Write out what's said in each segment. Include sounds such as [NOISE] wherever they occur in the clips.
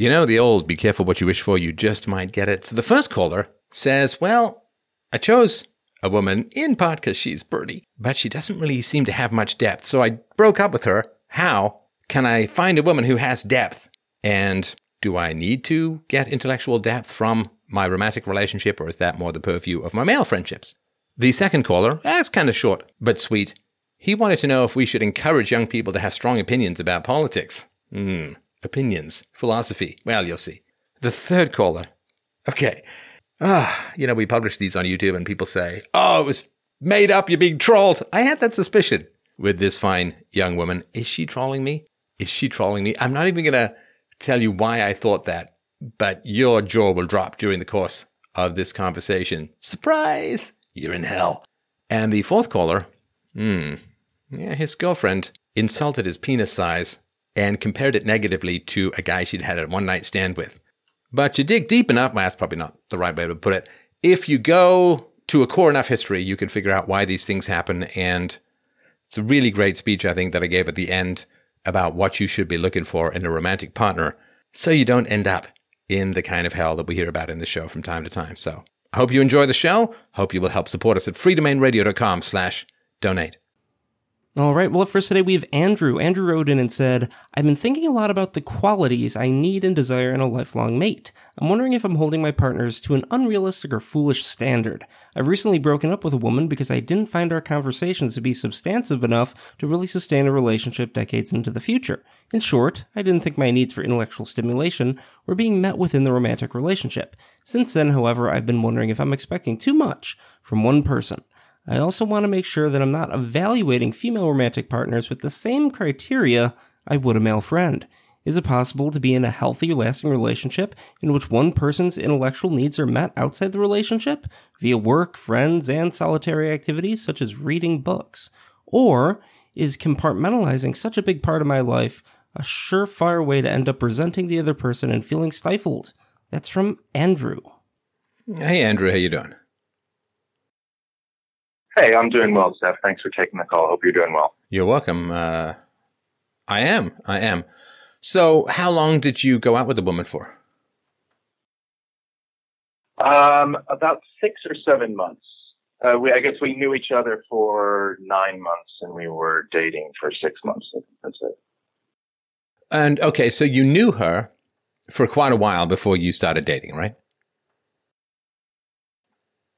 You know, the old be careful what you wish for, you just might get it. So the first caller says, Well, I chose a woman in part because she's pretty, but she doesn't really seem to have much depth. So I broke up with her. How can I find a woman who has depth? And do I need to get intellectual depth from my romantic relationship, or is that more the purview of my male friendships? The second caller, that's kind of short but sweet. He wanted to know if we should encourage young people to have strong opinions about politics. Hmm, opinions, philosophy. Well, you'll see. The third caller. Okay. Ah, you know, we publish these on YouTube and people say, oh, it was made up, you're being trolled. I had that suspicion with this fine young woman. Is she trolling me? Is she trolling me? I'm not even going to tell you why I thought that, but your jaw will drop during the course of this conversation. Surprise! You're in hell. And the fourth caller, hmm, yeah, his girlfriend insulted his penis size and compared it negatively to a guy she'd had a one night stand with. But you dig deep enough, well, that's probably not the right way to put it. If you go to a core enough history, you can figure out why these things happen. And it's a really great speech, I think, that I gave at the end about what you should be looking for in a romantic partner so you don't end up in the kind of hell that we hear about in the show from time to time. So I hope you enjoy the show. Hope you will help support us at freedomainradio.com slash donate. All right, well, first today we have Andrew. Andrew wrote in and said, I've been thinking a lot about the qualities I need and desire in a lifelong mate. I'm wondering if I'm holding my partners to an unrealistic or foolish standard. I've recently broken up with a woman because I didn't find our conversations to be substantive enough to really sustain a relationship decades into the future. In short, I didn't think my needs for intellectual stimulation were being met within the romantic relationship. Since then, however, I've been wondering if I'm expecting too much from one person. I also want to make sure that I'm not evaluating female romantic partners with the same criteria I would a male friend. Is it possible to be in a healthy, lasting relationship in which one person's intellectual needs are met outside the relationship via work, friends, and solitary activities such as reading books? Or is compartmentalizing such a big part of my life a surefire way to end up resenting the other person and feeling stifled? That's from Andrew. Hey, Andrew, how you doing? Hey, I'm doing well, Steph. Thanks for taking the call. Hope you're doing well. You're welcome. Uh, I am. I am. So, how long did you go out with the woman for? Um, about six or seven months. Uh, we, I guess we knew each other for nine months, and we were dating for six months. That's it. And okay, so you knew her for quite a while before you started dating, right?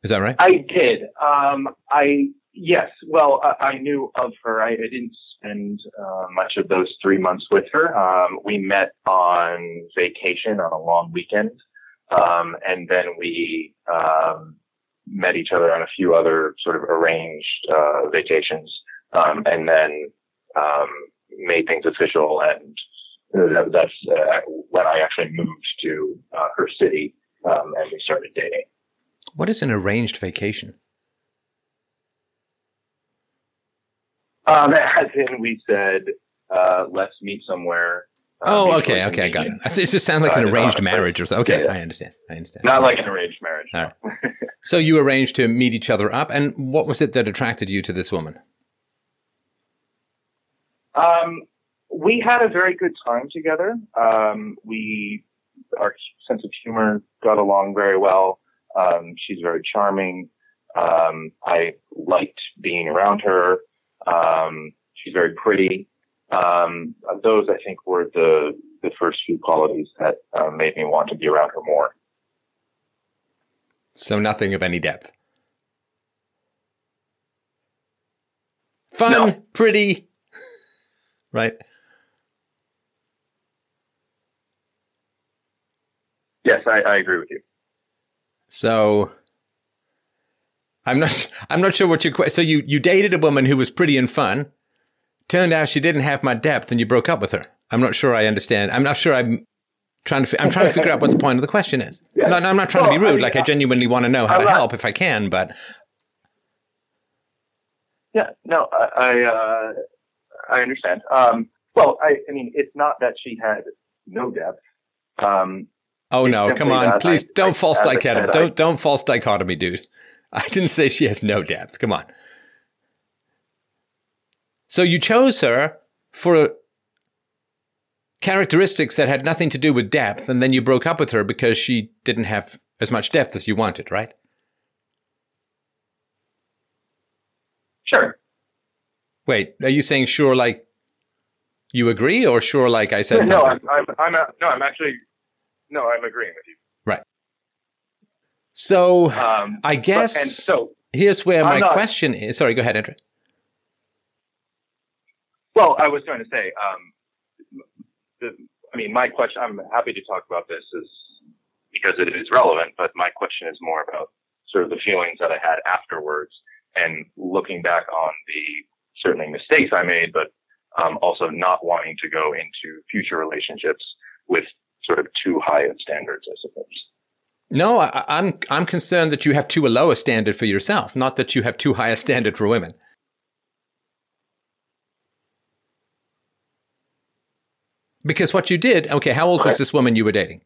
Is that right? I did. Um, I yes. Well, I, I, knew of her. I, I didn't spend uh, much of those three months with her. Um, we met on vacation on a long weekend, um, and then we um, met each other on a few other sort of arranged uh, vacations, um, and then um, made things official. And that, that's uh, when I actually moved to uh, her city, and we started dating. What is an arranged vacation? Um, [LAUGHS] as in, we said, uh, let's meet somewhere. Uh, oh, okay, okay, I got it. It just sounds like an arranged marriage or something. Okay, yeah, yeah. I understand. I understand. Not like an arranged marriage. All right. [LAUGHS] so you arranged to meet each other up, and what was it that attracted you to this woman? Um, we had a very good time together. Um, we, our sense of humor got along very well. Um, she's very charming. Um, I liked being around her. Um, she's very pretty. Um, those, I think, were the the first few qualities that uh, made me want to be around her more. So nothing of any depth. Fun, no. pretty, [LAUGHS] right? Yes, I, I agree with you. So I'm not [LAUGHS] I'm not sure what your question. so you you dated a woman who was pretty and fun. Turned out she didn't have my depth, and you broke up with her. I'm not sure I understand. I'm not sure I'm trying to I'm trying to figure out what the point of the question is. [LAUGHS] Yeah. No, I'm not trying well, to be rude. I mean, like I genuinely want to know how I'm to not, help if I can, but yeah, no, I I, uh, I understand. Um, well, I, I mean, it's not that she had no depth. Um, Oh no, come on, please I, don't I, false dichotomy. Don't don't false dichotomy, dude. [LAUGHS] I didn't say she has no depth. Come on. So you chose her for characteristics that had nothing to do with depth, and then you broke up with her because she didn't have as much depth as you wanted, right? Sure. Wait, are you saying sure like you agree, or sure like I said no, something? I'm, I'm, I'm, a, no, I'm actually, no, I'm agreeing with you. Right. So Um, I guess but- and so, here's where I'm my not- question is. Sorry, go ahead, Andrew. well, I was going to say, um, the, I mean, my question, I'm happy to talk about this is because it is relevant, but my question is more about sort of the feelings that I had afterwards and looking back on the certainly mistakes I made, but um, also not wanting to go into future relationships with sort of too high of standards, I suppose. No, I, I'm I'm concerned that you have too low a standard for yourself, not that you have too high a standard for women. Because what you did, okay, how old was this woman you were dating?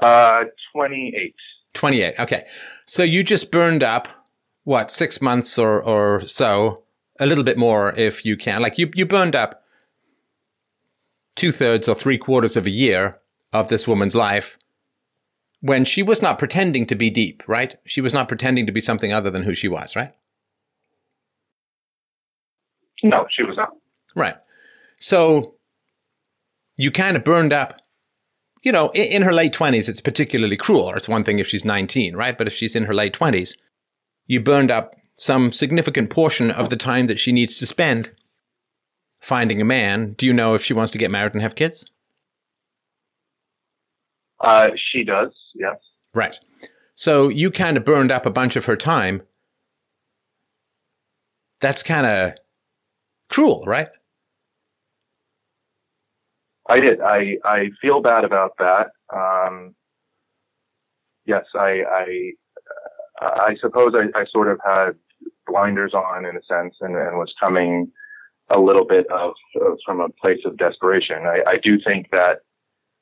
Uh, 28. 28. Okay. So you just burned up, what, six months or, or so, a little bit more if you can. Like you, you burned up two thirds or three quarters of a year of this woman's life when she was not pretending to be deep, right? She was not pretending to be something other than who she was, right? No, she was not. Right. So you kind of burned up, you know, in, in her late 20s, it's particularly cruel. Or it's one thing if she's 19, right? But if she's in her late 20s, you burned up some significant portion of the time that she needs to spend finding a man. Do you know if she wants to get married and have kids? Uh, she does, yes. Right. So you kind of burned up a bunch of her time. That's kind of cruel, right? I did. I, I feel bad about that. Um, yes, I, I, uh, I suppose I, I sort of had blinders on in a sense and, and was coming a little bit of, of from a place of desperation. I, I do think that,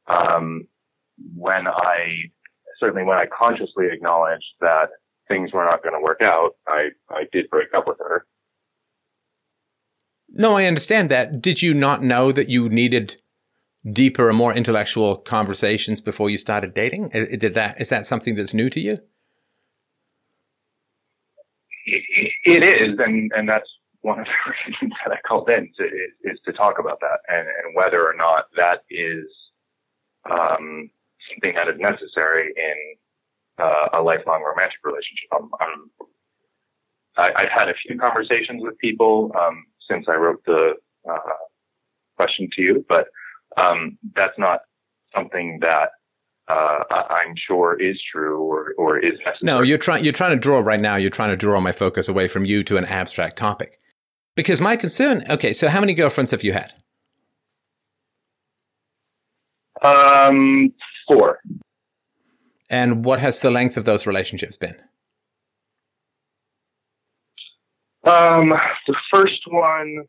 um, when I, certainly when I consciously acknowledged that things were not going to work out, I, I did break up with her. No, I understand that. Did you not know that you needed deeper and more intellectual conversations before you started dating? Did that is that something that's new to you? It it is, and, and that's one of the [LAUGHS] reasons that I called in to, is, is to talk about that and, and whether or not that is um, something that is necessary in uh, a lifelong romantic relationship. I'm, I'm, I, I've had a few conversations with people um, since I wrote the uh, question to you, but um, that's not something that uh, I'm sure is true or, or is necessary. No, you're trying you're trying to draw right now, you're trying to draw my focus away from you to an abstract topic. Because my concern, okay, so how many girlfriends have you had? Um, four. And what has the length of those relationships been? Um, the first one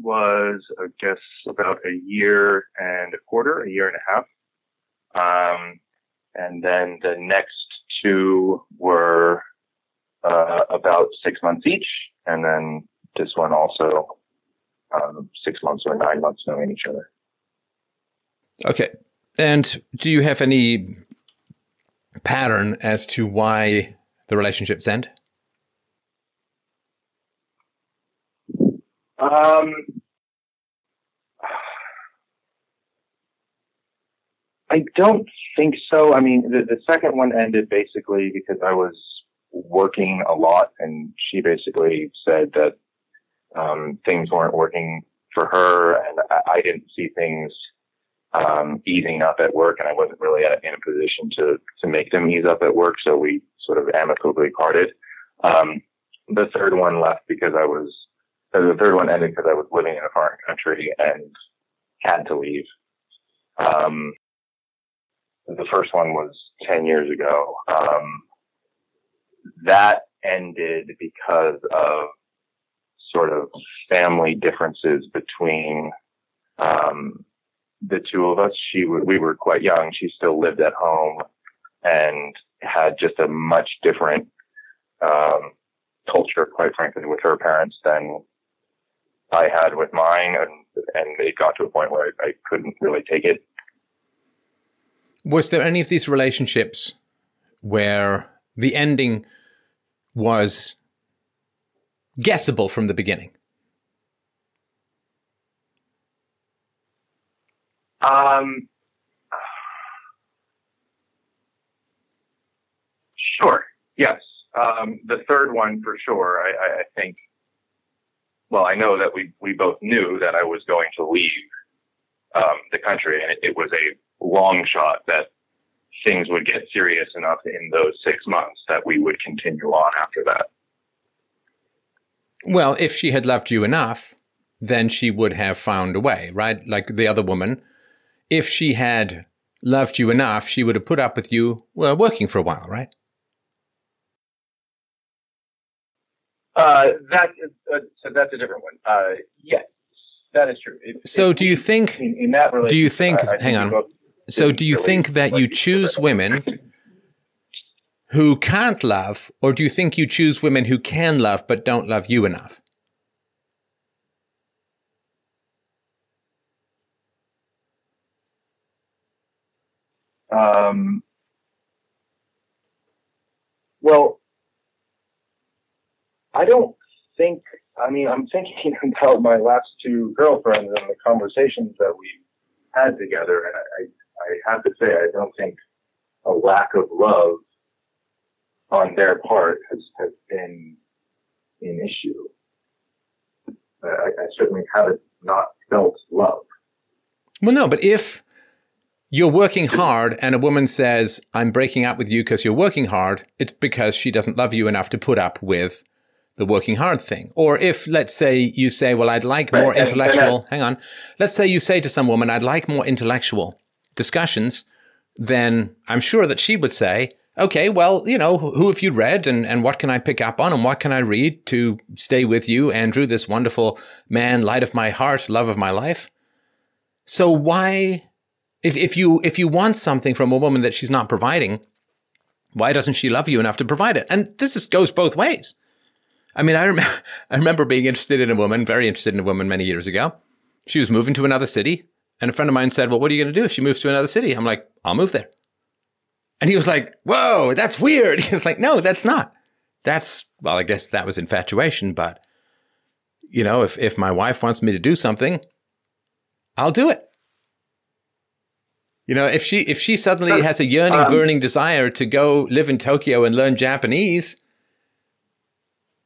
was, I guess, about a year and a quarter, a year and a half. Um, and then the next two were uh, about six months each, and then this one also um, six months or nine months knowing each other. Okay. And do you have any pattern as to why the relationships end? Um, I don't think so. I mean, the, the second one ended basically because I was working a lot, and she basically said that um, things weren't working for her, and I, I didn't see things um, easing up at work, and I wasn't really in a position to to make them ease up at work. So we sort of amicably parted. Um, the third one left because I was uh, the third one ended because I was living in a foreign country and had to leave. Um, the first one was 10 years ago. Um, that ended because of sort of family differences between, um, the two of us. She, we were quite young. She still lived at home and had just a much different, um, culture, quite frankly, with her parents than I had with mine, and and it got to a point where I, I couldn't really take it. Was there any of these relationships where the ending was guessable from the beginning? Um, sure. Yes. Um, the third one for sure. I, I, think. Well, I know that we we both knew that I was going to leave um, the country, and it, it was a long shot that things would get serious enough in those six months that we would continue on after that. Well, if she had loved you enough, then she would have found a way, right? Like the other woman. If she had loved you enough, she would have put up with you, well, working for a while, right? Uh, that is, uh, so that's a different one. Uh, yes, that is true. It, So it- do you think, in, in that do you think, I hang on. so do you think that you choose women [LAUGHS] who can't love, or do you think you choose women who can love but don't love you enough? Um, well, I don't think. I mean, I'm thinking [LAUGHS] about my last two girlfriends and the conversations that we had together, and I, I have to say, I don't think a lack of love on their part has, has been an issue. I, I certainly haven't not felt love. Well, no, but if you're working hard and a woman says, I'm breaking up with you because you're working hard, it's because she doesn't love you enough to put up with the working hard thing. Or if, let's say, you say, Well, I'd like more and- and intellectual, hang on. Let's say you say to some woman, I'd like more intellectual discussions, then I'm sure that she would say, Okay, well, you know, who have you read and, and what can I pick up on and what can I read to stay with you, Andrew, this wonderful man, light of my heart, love of my life? So why if if you if you want something from a woman that she's not providing, why doesn't she love you enough to provide it? And this is, goes both ways. I mean, I remember [LAUGHS] I remember being interested in a woman, very interested in a woman many years ago. She was moving to another city, and a friend of mine said, "Well, what are you going to do if she moves to another city?" I'm like, "I'll move there." And he was like, "Whoa, that's weird." [LAUGHS] He was like, "No, that's not. That's well, I guess that was infatuation, but you know, if if my wife wants me to do something, I'll do it." You know, if she if she suddenly has a yearning, Um, burning desire to go live in Tokyo and learn Japanese,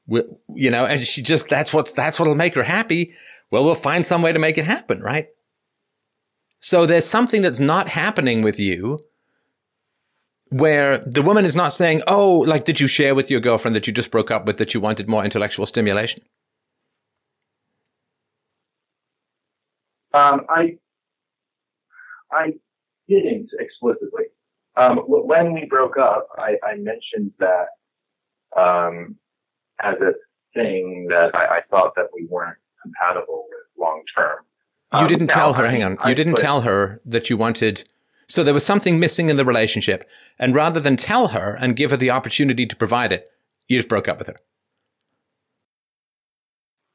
we, you know, and she just that's what that's what'll make her happy. Well, we'll find some way to make it happen, right? So there's something that's not happening with you where the woman is not saying, "Oh, like did you share with your girlfriend that you just broke up with that you wanted more intellectual stimulation?" Um, I I didn't explicitly. Um, when we broke up, I, I mentioned that um, as a thing that I, I thought that we weren't compatible with long term. You Um, didn't tell her, I- hang on. You didn't tell her that you wanted so there was something missing in the relationship and rather than tell her and give her the opportunity to provide it, you just broke up with her.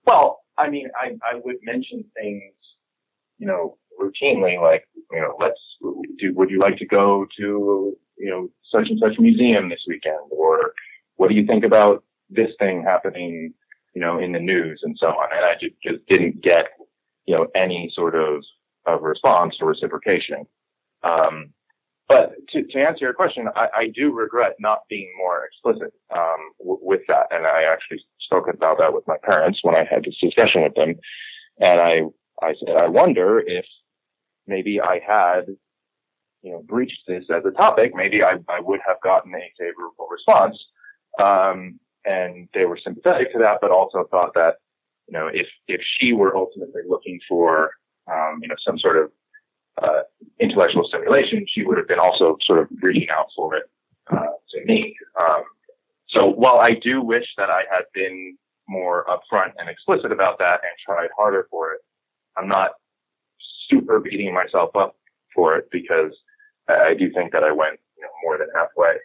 Well, I mean, I, I would mention things, you know, routinely, like, you know, let's do, would you like to go to, you know, such and such museum this weekend? Or what do you think about this thing happening, you know, in the news and so on? And I just, just didn't get, you know, any sort of, of response or reciprocation. Um, but to, to answer your question, I, I do regret not being more explicit um, w- with that, and I actually spoke about that with my parents when I had this discussion with them, and I I said I wonder if maybe I had you know breached this as a topic, maybe I, I would have gotten a favorable response, um, and they were sympathetic to that, but also thought that you know if if she were ultimately looking for um, you know some sort of uh, intellectual stimulation, she would have been also sort of reaching out for it uh, to me. Um, so while I do wish that I had been more upfront and explicit about that and tried harder for it, I'm not super beating myself up for it because I do think that I went you know, more than halfway.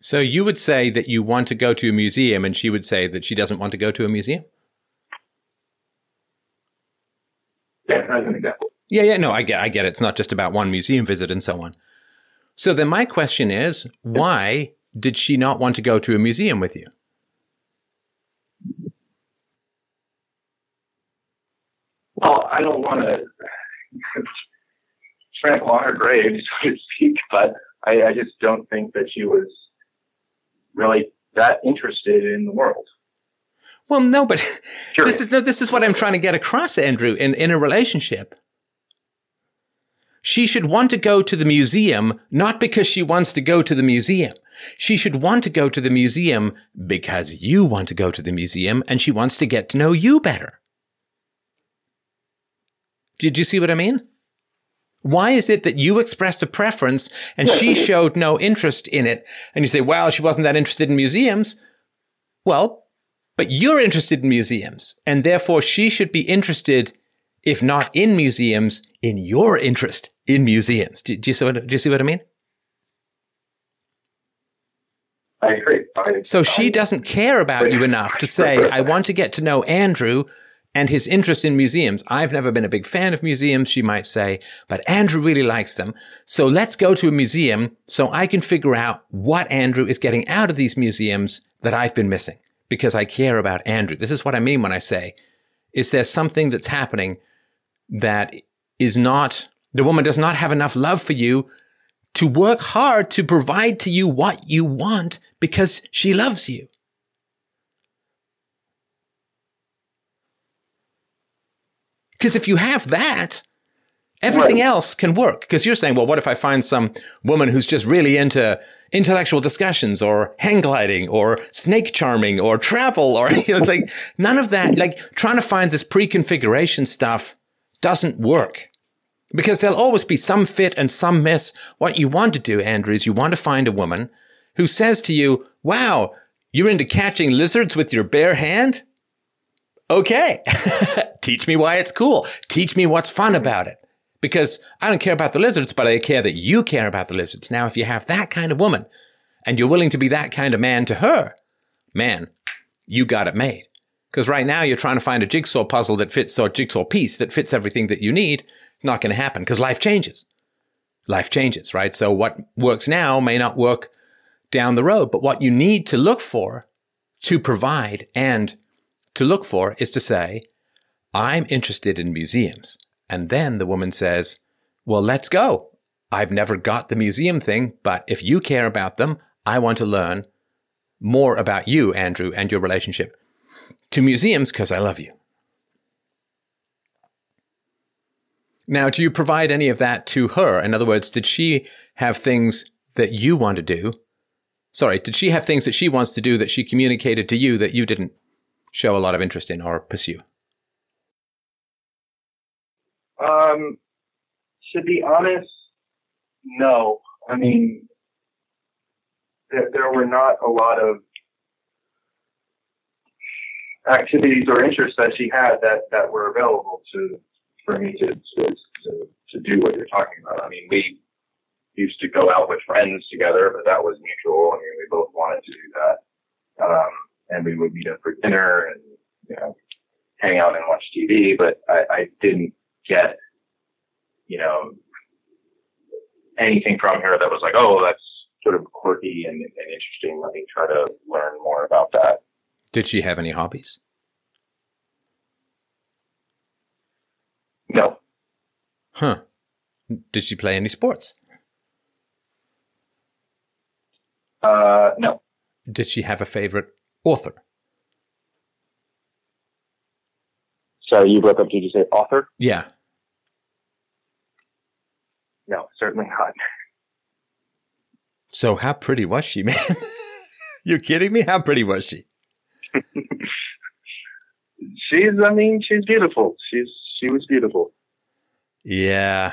So you would say that you want to go to a museum and she would say that she doesn't want to go to a museum? Yeah, as an example. Yeah, yeah, no, I get, I get it. It's not just about one museum visit and so on. So then my question is, why did she not want to go to a museum with you? Well, I don't want to trample on her grave, [LAUGHS] so to speak, but I, I just don't think that she was really that interested in the world. Well, no, but [LAUGHS] Sure. this is no, this is what I'm trying to get across, Andrew. In in a relationship, she should want to go to the museum not because she wants to go to the museum. She should want to go to the museum because you want to go to the museum, and she wants to get to know you better. Did you see what I mean? Why is it that you expressed a preference and she [LAUGHS] showed no interest in it? And you say, well, she wasn't that interested in museums. Well, but you're interested in museums, and therefore she should be interested, if not in museums, in your interest in museums. Do, do you see what, do you see what I mean? I agree. I, So she I- doesn't care about you enough to say, I want to get to know Andrew and his interest in museums. I've never been a big fan of museums, she might say, but Andrew really likes them. So let's go to a museum so I can figure out what Andrew is getting out of these museums that I've been missing because I care about Andrew. This is what I mean when I say, is there something that's happening that is not, the woman does not have enough love for you to work hard to provide to you what you want because she loves you. Because if you have that, everything else can work. Because you're saying, well, what if I find some woman who's just really into intellectual discussions or hang gliding or snake charming or travel or, you know, it's like none of that, like trying to find this pre-configuration stuff doesn't work because there'll always be some fit and some miss. What you want to do, Andrew, is you want to find a woman who says to you, wow, you're into catching lizards with your bare hand? Okay. [LAUGHS] Teach me why it's cool. Teach me what's fun about it. Because I don't care about the lizards, but I care that you care about the lizards. Now, if you have that kind of woman and you're willing to be that kind of man to her, man, you got it made. Because right now you're trying to find a jigsaw puzzle that fits or jigsaw piece that fits everything that you need. Not going to happen because life changes. Life changes, right? So what works now may not work down the road, but what you need to look for to provide and to look for is to say, I'm interested in museums. And then the woman says, well, let's go. I've never got the museum thing, but if you care about them, I want to learn more about you, Andrew, and your relationship to museums because I love you. Now, do you provide any of that to her? In other words, did she have things that you want to do? Sorry, did she have things that she wants to do that she communicated to you that you didn't show a lot of interest in or pursue? Um, to be honest, no. I mean, there, there were not a lot of activities or interests that she had that, that were available to for me to, to to to do what you're talking about. I mean, we used to go out with friends together, but that was mutual. I mean, we both wanted to do that, um, and we would meet up for dinner and you know hang out and watch TV. But I, I didn't get you know anything from her that was like, oh, that's sort of quirky and, and interesting. Let me try to learn more about that. Did she have any hobbies? No, Huh. Did she play any sports? uh, no, Did she have a favorite author? Sorry, you broke up. Did you say author? Yeah. No, certainly not. [LAUGHS] So how pretty was she, man? [LAUGHS] You're kidding me? How pretty was she? [LAUGHS] She's, I mean, she's beautiful. She's, she was beautiful. Yeah.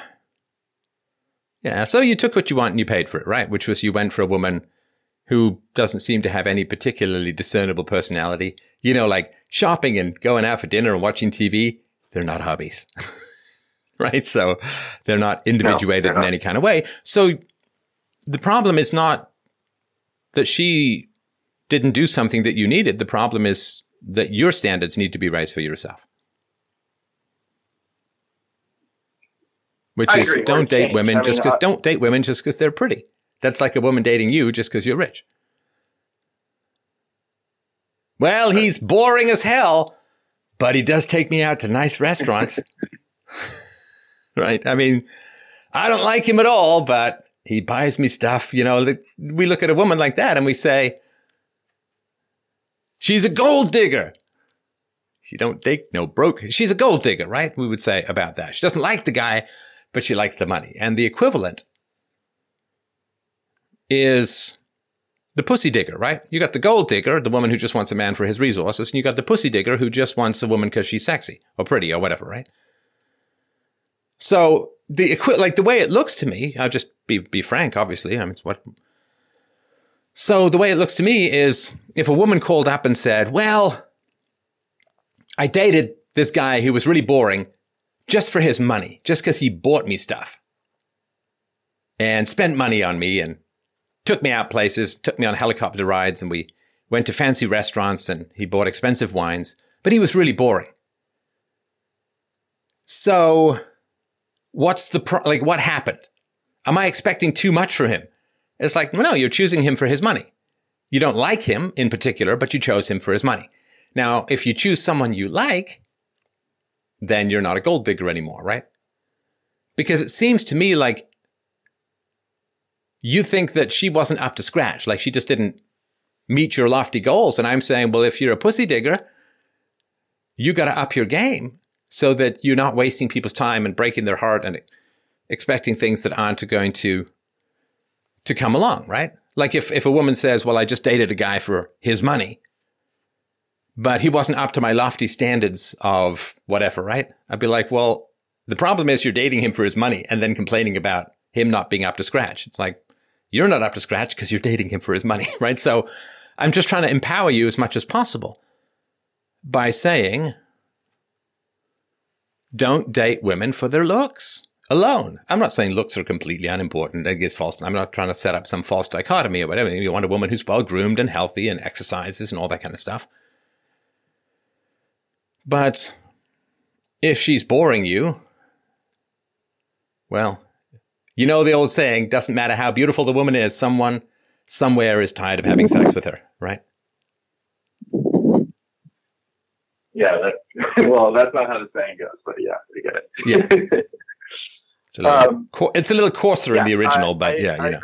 Yeah. So you took what you want and you paid for it, right? Which was you went for a woman who doesn't seem to have any particularly discernible personality. You know, like shopping and going out for dinner and watching TV, they're not hobbies. [LAUGHS] right? So they're not individuated they're in not. any kind of way. So the problem is not that she didn't do something that you needed. The problem is that your standards need to be raised for yourself. which I is don't date women I just mean, because uh, don't date women just because they're pretty. That's like a woman dating you just because you're rich. Well, he's boring as hell, but he does take me out to nice restaurants. [LAUGHS] right? I mean, I don't like him at all, but he buys me stuff. You know, we look at a woman like that and we say, she's a gold digger. She don't take no broke. She's a gold digger, right? We would say about that. She doesn't like the guy, but she likes the money. And the equivalent is the pussy digger, right? You got the gold digger, the woman who just wants a man for his resources, and you got the pussy digger who just wants a woman because she's sexy or pretty or whatever, right? So the like the way it looks to me, I'll just be be frank. Obviously, I mean, it's what. So the way it looks to me is if a woman called up and said, "Well, I dated this guy who was really boring, just for his money, just because he bought me stuff, and spent money on me and took me out places, took me on helicopter rides, and we went to fancy restaurants, and he bought expensive wines, but he was really boring." So what's the pro- like what happened am i expecting too much from him it's like well, no you're choosing him for his money. You don't like him in particular but you chose him for his money. Now if you choose someone you like then you're not a gold digger anymore right? Because it seems to me like you think that she wasn't up to scratch like she just didn't meet your lofty goals. And i'm saying well if you're a pussy digger you got to up your game so that you're not wasting people's time and breaking their heart and expecting things that aren't going to to come along, right? Like if if a woman says, "Well, I just dated a guy for his money, but he wasn't up to my lofty standards of whatever," right? I'd be like, "Well, the problem is you're dating him for his money and then complaining about him not being up to scratch." It's like you're not up to scratch because you're dating him for his money, [LAUGHS] right? So I'm just trying to empower you as much as possible by saying, don't date women for their looks alone. I'm not saying looks are completely unimportant. I guess false. I'm not trying to set up some false dichotomy or whatever. You want a woman who's well groomed and healthy and exercises and all that kind of stuff. But if she's boring you, well, you know the old saying, doesn't matter how beautiful the woman is, someone somewhere is tired of having sex with her, right? Yeah, that, [LAUGHS] well, that's not how the saying goes, but yeah, I get it. Yeah. [LAUGHS] It's a little, Um, co- it's a little coarser in the original, I- but I- yeah, I you know.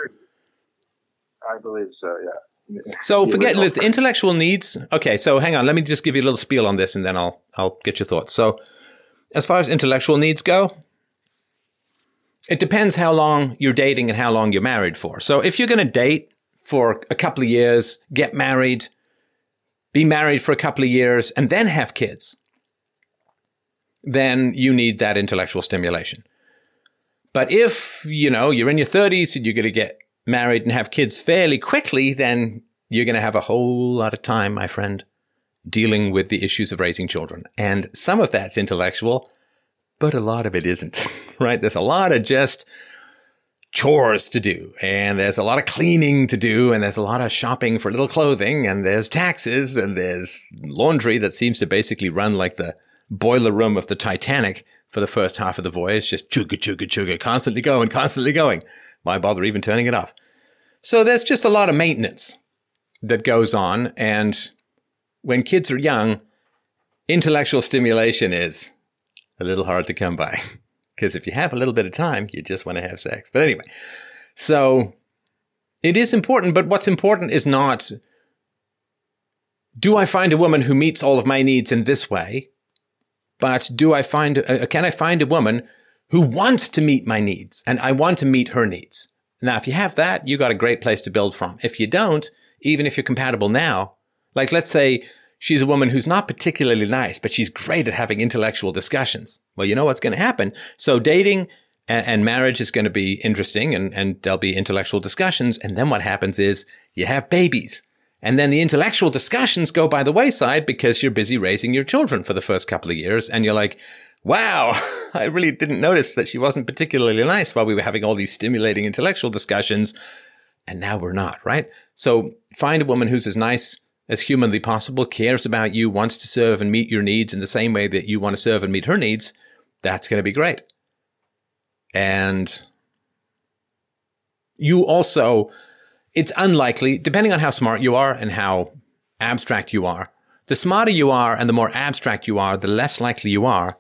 I believe so. Yeah. So The forget the intellectual needs. Okay, so hang on. Let me just give you a little spiel on this, and then I'll I'll get your thoughts. So, as far as intellectual needs go, it depends how long you're dating and how long you're married for. So, if you're going to date for a couple of years, get married, be married for a couple of years, and then have kids, then you need that intellectual stimulation. But if you know you're in your 30s and you're going to get married and have kids fairly quickly, then you're going to have a whole lot of time, my friend, dealing with the issues of raising children. And some of that's intellectual, but a lot of it isn't, [LAUGHS] right? There's a lot of just chores to do, and there's a lot of cleaning to do, and there's a lot of shopping for little clothing, and there's taxes, and there's laundry that seems to basically run like the boiler room of the Titanic for the first half of the voyage, just chugga, chugga, chugga, constantly going, constantly going. Why bother even turning it off? So there's just a lot of maintenance that goes on. And when kids are young, intellectual stimulation is a little hard to come by. [LAUGHS] Because if you have a little bit of time, you just want to have sex. But anyway, so it is important. But what's important is not do I find a woman who meets all of my needs in this way? But do I find, uh, can I find a woman who wants to meet my needs and I want to meet her needs? Now, if you have that, you got a great place to build from. If you don't, even if you're compatible now, like let's say she's a woman who's not particularly nice, but she's great at having intellectual discussions. Well, you know what's going to happen. So dating and, and marriage is going to be interesting and, and there'll be intellectual discussions. And then what happens is you have babies. And then the intellectual discussions go by the wayside because you're busy raising your children for the first couple of years. And you're like, wow, [LAUGHS] I really didn't notice that she wasn't particularly nice while we were having all these stimulating intellectual discussions. And now we're not, right? So find a woman who's as nice as humanly possible, cares about you, wants to serve and meet your needs in the same way that you want to serve and meet her needs. That's going to be great. And you also, it's unlikely, depending on how smart you are and how abstract you are, the smarter you are and the more abstract you are, the less likely you are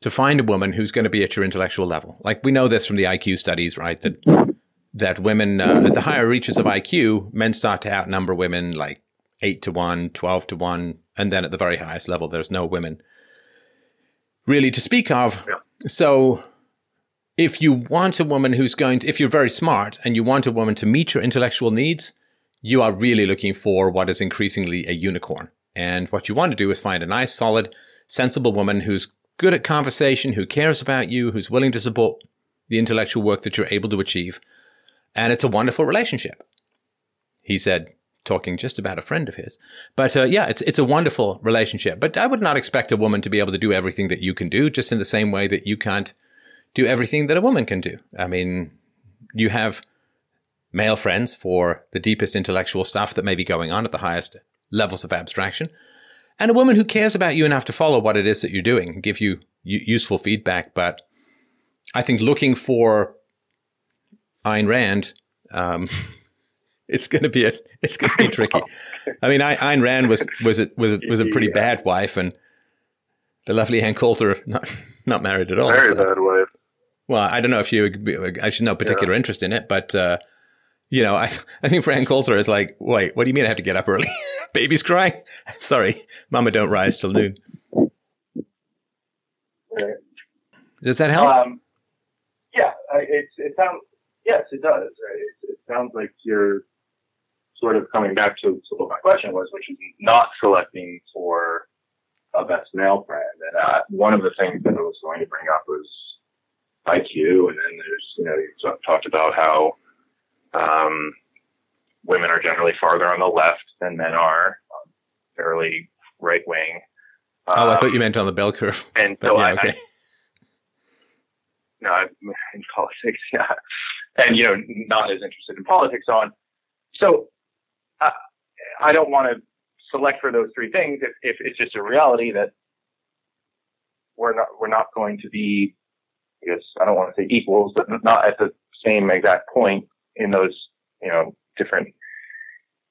to find a woman who's going to be at your intellectual level. Like we know this from the IQ studies, right? That that women uh, at the higher reaches of IQ, men start to outnumber women like 8 to 1, 12 to 1, and then at the very highest level there's no women really to speak of. Yeah. So if you want a woman who's going to if you're very smart and you want a woman to meet your intellectual needs, you are really looking for what is increasingly a unicorn. And what you want to do is find a nice, solid, sensible woman who's good at conversation, who cares about you, who's willing to support the intellectual work that you're able to achieve. And it's a wonderful relationship. He said, talking just about a friend of his. But uh, yeah, it's it's a wonderful relationship. But I would not expect a woman to be able to do everything that you can do, just in the same way that you can't do everything that a woman can do. I mean, you have male friends for the deepest intellectual stuff that may be going on at the highest levels of abstraction, and a woman who cares about you enough to follow what it is that you're doing and give you useful feedback. But I think looking for Ayn Rand, um, [LAUGHS] it's going to be a it's going to be tricky. [LAUGHS] I mean, I, Ayn Rand was was it was was a pretty bad wife, and the lovely Ann Coulter not not married at all. Very so. bad wife. Well, I don't know if you I should no particular yeah. interest in it, but uh, you know, [LAUGHS] I I think for Ann Coulter is like, wait, what do you mean I have to get up early? [LAUGHS] Baby's crying. [LAUGHS] Sorry, Mama, don't rise till noon. Does that help? Um, yeah, it, it sounds. Yes, it does. It, it sounds like you're sort of coming back to, to what my question was, which is not selecting for a best male friend. And uh, one of the things that I was going to bring up was IQ, and then there's you know you talked about how um, women are generally farther on the left than men are, um, fairly right wing. Um, oh, I thought you um, meant on the bell curve. [LAUGHS] And so yeah, I, okay. I, no, I'm in politics, [LAUGHS] yeah, and you know, not as interested in politics on. So, uh, I don't want to select for those three things if, if it's just a reality that we're not we're not going to be I guess I don't want to say equals, but not at the same exact point in those, you know, different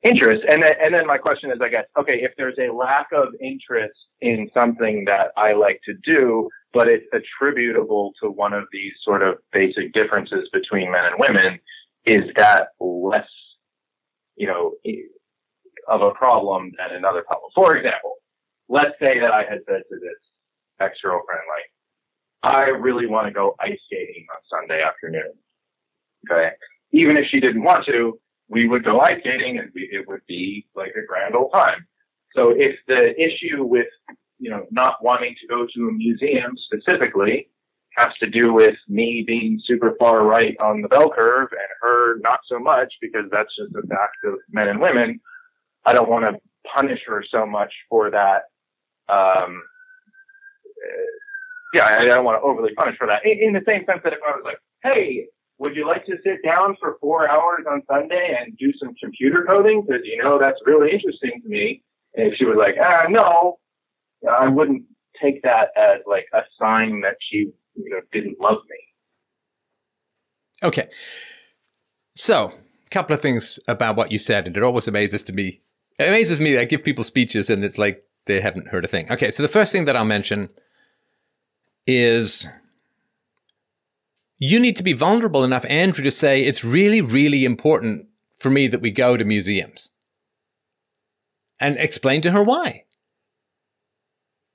interests. And then, and then my question is, I guess, okay, if there's a lack of interest in something that I like to do, but it's attributable to one of these sort of basic differences between men and women, is that less, you know, of a problem than another problem? For example, let's say that I had said to this ex-girlfriend, like, I really want to go ice skating on Sunday afternoon. Okay. Even if she didn't want to, we would go ice skating and it would be like a grand old time. So if the issue with, you know, not wanting to go to a museum specifically has to do with me being super far right on the bell curve and her not so much because that's just a fact of men and women, I don't want to punish her so much for that. Um, yeah, I, don't want to overly punish for that. In, in, the same sense that if I was like, hey, would you like to sit down for four hours on Sunday and do some computer coding? Because, you know, that's really interesting to me. And if she was like, ah, no, I wouldn't take that as like a sign that she, you know, didn't love me. Okay. So, a couple of things about what you said, and it always amazes to me. It amazes me. I give people speeches, and it's like they haven't heard a thing. Okay, so the first thing that I'll mention is you need to be vulnerable enough, Andrew, to say it's really, really important for me that we go to museums and explain to her why.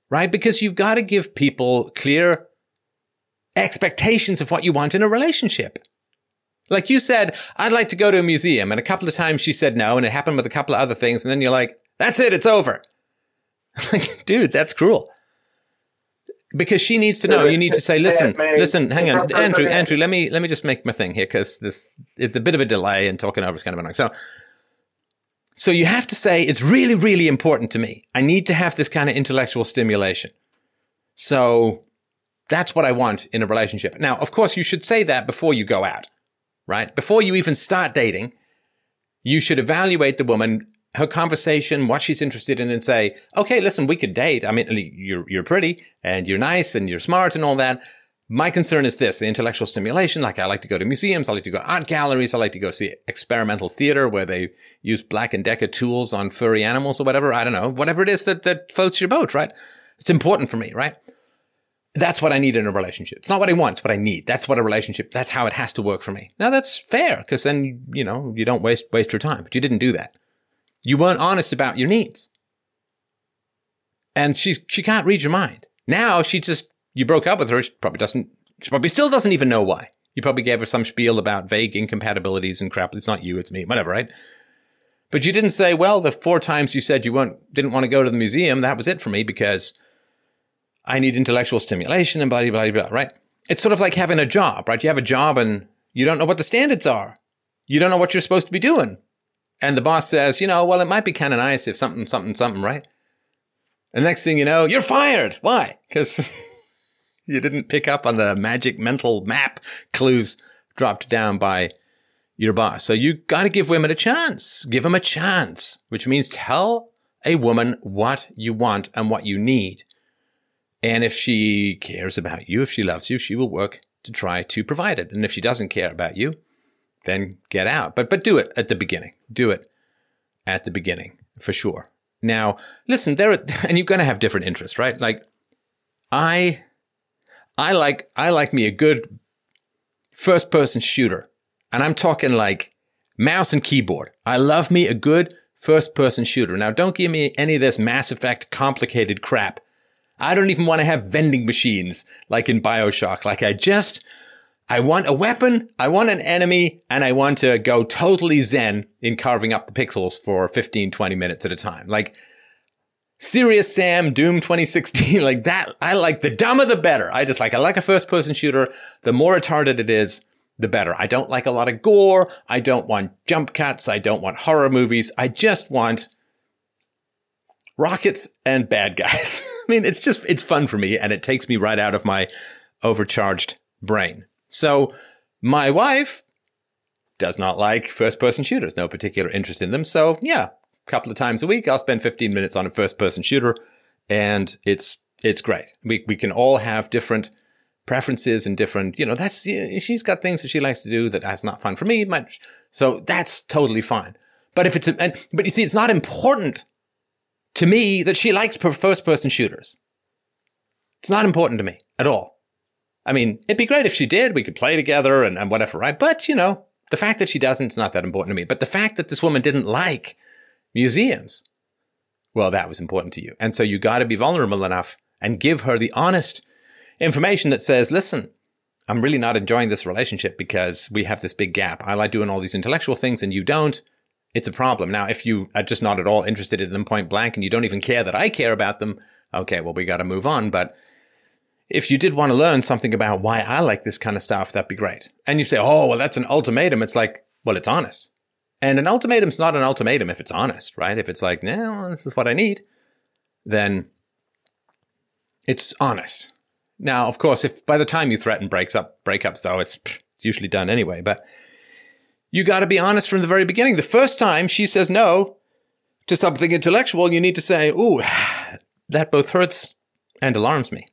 Right? Because you've got to give people clear expectations of what you want in a relationship. Like you said, I'd like to go to a museum. And a couple of times she said no, and it happened with a couple of other things. And then you're like, that's it, it's over. [LAUGHS] like, dude, that's cruel because she needs to know. You need to say, listen, listen, hang on, Andrew, Andrew, let me let me just make my thing here because this it's a bit of a delay and talking over is kind of annoying. So, so you have to say it's really, really important to me. I need to have this kind of intellectual stimulation. So that's what I want in a relationship. Now, of course, you should say that before you go out, right? Before you even start dating, you should evaluate the woman her conversation, what she's interested in, and say, okay, listen, we could date. I mean, you're, you're pretty and you're nice and you're smart and all that. My concern is this, the intellectual stimulation. Like I like to go to museums. I like to go to art galleries. I like to go see experimental theater where they use Black and Decker tools on furry animals or whatever. I don't know, whatever it is that, that floats your boat, right? It's important for me, right? That's what I need in a relationship. It's not what I want, it's what I need. That's what a relationship, that's how it has to work for me. Now that's fair because then, you know, you don't waste, waste your time, but you didn't do that. You weren't honest about your needs. And she's, she can't read your mind. Now she just, you broke up with her. She probably doesn't, she probably still doesn't even know why. You probably gave her some spiel about vague incompatibilities and crap. It's not you, it's me, whatever, right? But you didn't say, well, the four times you said you weren't, didn't want to go to the museum, that was it for me because I need intellectual stimulation and blah, blah, blah, blah, right? It's sort of like having a job, right? You have a job and you don't know what the standards are. You don't know what you're supposed to be doing. And the boss says, you know, well, it might be kind of nice if something, something, something, right? And next thing you know, you're fired. Why? Because [LAUGHS] you didn't pick up on the magic mental map clues dropped down by your boss. So you got to give women a chance. Give them a chance, which means tell a woman what you want and what you need. And if she cares about you, if she loves you, she will work to try to provide it. And if she doesn't care about you, then get out. But but do it at the beginning. Do it at the beginning for sure. Now, listen, there are, [LAUGHS] and you're going to have different interests, right? Like I I like I like me a good first person shooter. And I'm talking like mouse and keyboard. I love me a good first person shooter. Now don't give me any of this Mass Effect complicated crap I don't even want to have vending machines like in Bioshock. Like I just, I want a weapon, I want an enemy, and I want to go totally zen in carving up the pixels for 15, 20 minutes at a time. Like, Serious Sam, Doom 2016, [LAUGHS] like that. I like the dumber the better. I just like, I like a first person shooter. The more retarded it is, the better. I don't like a lot of gore. I don't want jump cuts. I don't want horror movies. I just want rockets and bad guys. [LAUGHS] I mean, it's just, it's fun for me and it takes me right out of my overcharged brain. So my wife does not like first person shooters, no particular interest in them. So yeah, a couple of times a week, I'll spend 15 minutes on a first person shooter and it's, it's great. We, we can all have different preferences and different, you know, that's, she's got things that she likes to do that that's not fun for me much. So that's totally fine. But if it's, a, and, but you see, it's not important to me that she likes first person shooters. It's not important to me at all. I mean, it'd be great if she did. We could play together and, and whatever, right? But, you know, the fact that she doesn't is not that important to me. But the fact that this woman didn't like museums, well, that was important to you. And so you got to be vulnerable enough and give her the honest information that says, listen, I'm really not enjoying this relationship because we have this big gap. I like doing all these intellectual things and you don't it's a problem. Now, if you are just not at all interested in them point blank and you don't even care that I care about them, okay, well, we got to move on. But if you did want to learn something about why I like this kind of stuff, that'd be great. And you say, oh, well, that's an ultimatum. It's like, well, it's honest. And an ultimatum's not an ultimatum if it's honest, right? If it's like, no, this is what I need, then it's honest. Now, of course, if by the time you threaten breaks up breakups, though, it's, it's usually done anyway. But you got to be honest from the very beginning. The first time she says no to something intellectual, you need to say, ooh, [SIGHS] that both hurts and alarms me.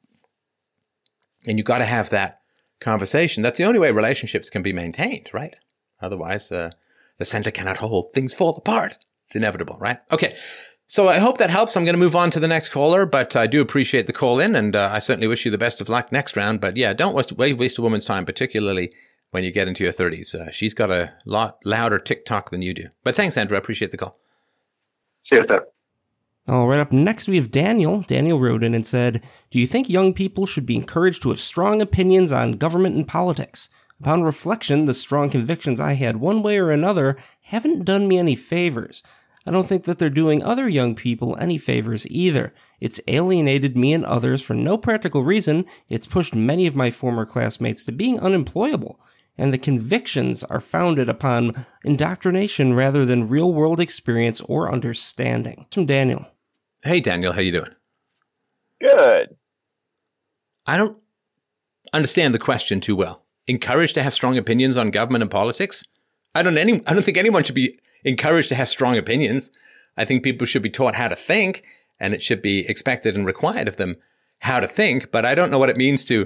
And you got to have that conversation. That's the only way relationships can be maintained, right? Otherwise, uh, the center cannot hold. Things fall apart. It's inevitable, right? Okay. So I hope that helps. I'm going to move on to the next caller, but I do appreciate the call in, and uh, I certainly wish you the best of luck next round. But yeah, don't waste, waste a woman's time, particularly when you get into your 30s. Uh, she's got a lot louder ticktock than you do. But thanks, Andrew. I appreciate the call. See you, sir. All right, up next we have Daniel. Daniel wrote in and said, Do you think young people should be encouraged to have strong opinions on government and politics? Upon reflection, the strong convictions I had one way or another haven't done me any favors. I don't think that they're doing other young people any favors either. It's alienated me and others for no practical reason. It's pushed many of my former classmates to being unemployable and the convictions are founded upon indoctrination rather than real world experience or understanding. From Daniel. Hey Daniel, how you doing? Good. I don't understand the question too well. Encouraged to have strong opinions on government and politics? I don't any I don't think anyone should be encouraged to have strong opinions. I think people should be taught how to think and it should be expected and required of them how to think, but I don't know what it means to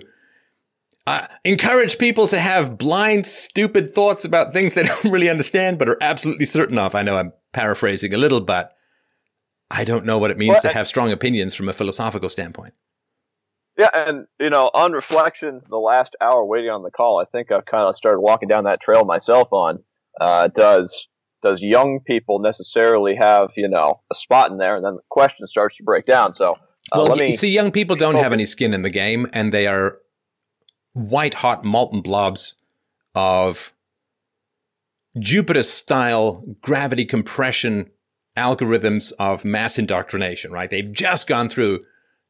uh, encourage people to have blind, stupid thoughts about things they [LAUGHS] don't really understand but are absolutely certain of. I know I'm paraphrasing a little, but I don't know what it means well, to have strong opinions from a philosophical standpoint. Yeah, and you know, on reflection, the last hour waiting on the call, I think I've kind of started walking down that trail myself. On uh, does does young people necessarily have you know a spot in there? And then the question starts to break down. So, uh, well, you see, young people don't have any skin in the game, and they are white hot molten blobs of Jupiter style gravity compression algorithms of mass indoctrination. Right? They've just gone through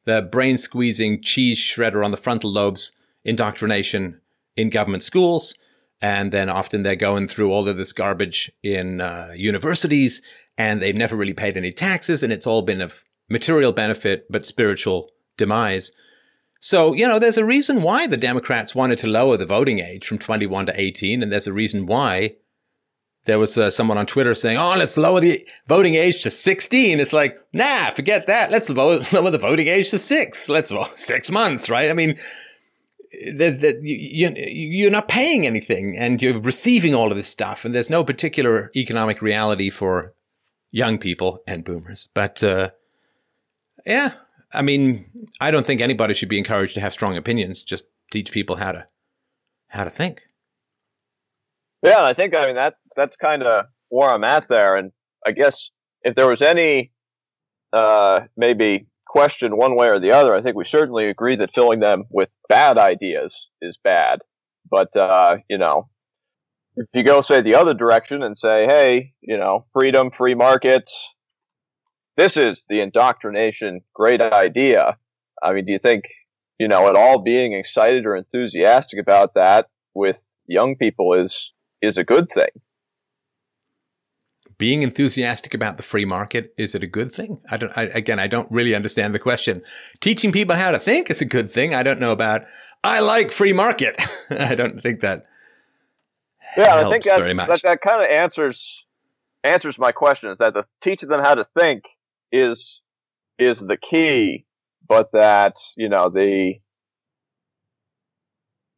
the brain squeezing cheese shredder on the frontal lobes indoctrination in government schools. And then often they're going through all of this garbage in uh, universities and they've never really paid any taxes and it's all been of material benefit, but spiritual demise. So, you know, there's a reason why the Democrats wanted to lower the voting age from 21 to 18. And there's a reason why there was uh, someone on Twitter saying, "Oh, let's lower the voting age to 16." It's like, nah, forget that. Let's vote, [LAUGHS] lower the voting age to six. Let's vote [LAUGHS] six months, right? I mean, you, you're not paying anything, and you're receiving all of this stuff, and there's no particular economic reality for young people and boomers. But uh, yeah, I mean, I don't think anybody should be encouraged to have strong opinions. Just teach people how to how to think. Yeah, I think I mean that that's kind of where I'm at there, and I guess if there was any uh, maybe question one way or the other, I think we certainly agree that filling them with bad ideas is bad. But uh, you know, if you go say the other direction and say, hey, you know, freedom, free markets, this is the indoctrination great idea. I mean, do you think, you know, at all being excited or enthusiastic about that with young people is is a good thing. Being enthusiastic about the free market is it a good thing? I don't. I, again, I don't really understand the question. Teaching people how to think is a good thing. I don't know about. I like free market. [LAUGHS] I don't think that. Yeah, I think that that kind of answers answers my question. Is that the teaching them how to think is is the key, but that you know the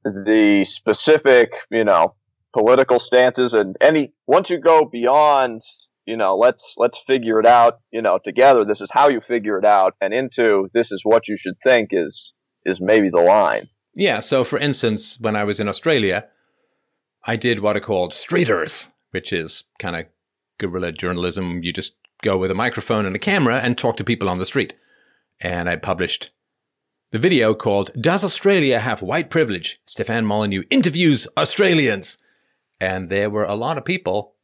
the specific you know political stances and any once you go beyond you know let's let's figure it out you know together this is how you figure it out and into this is what you should think is is maybe the line. Yeah so for instance when i was in australia i did what are called streeters which is kind of guerrilla journalism. You just go with a microphone and a camera and talk to people on the street. And i published the video called does australia have white privilege? Stefan molyneux interviews australians and there were a lot of people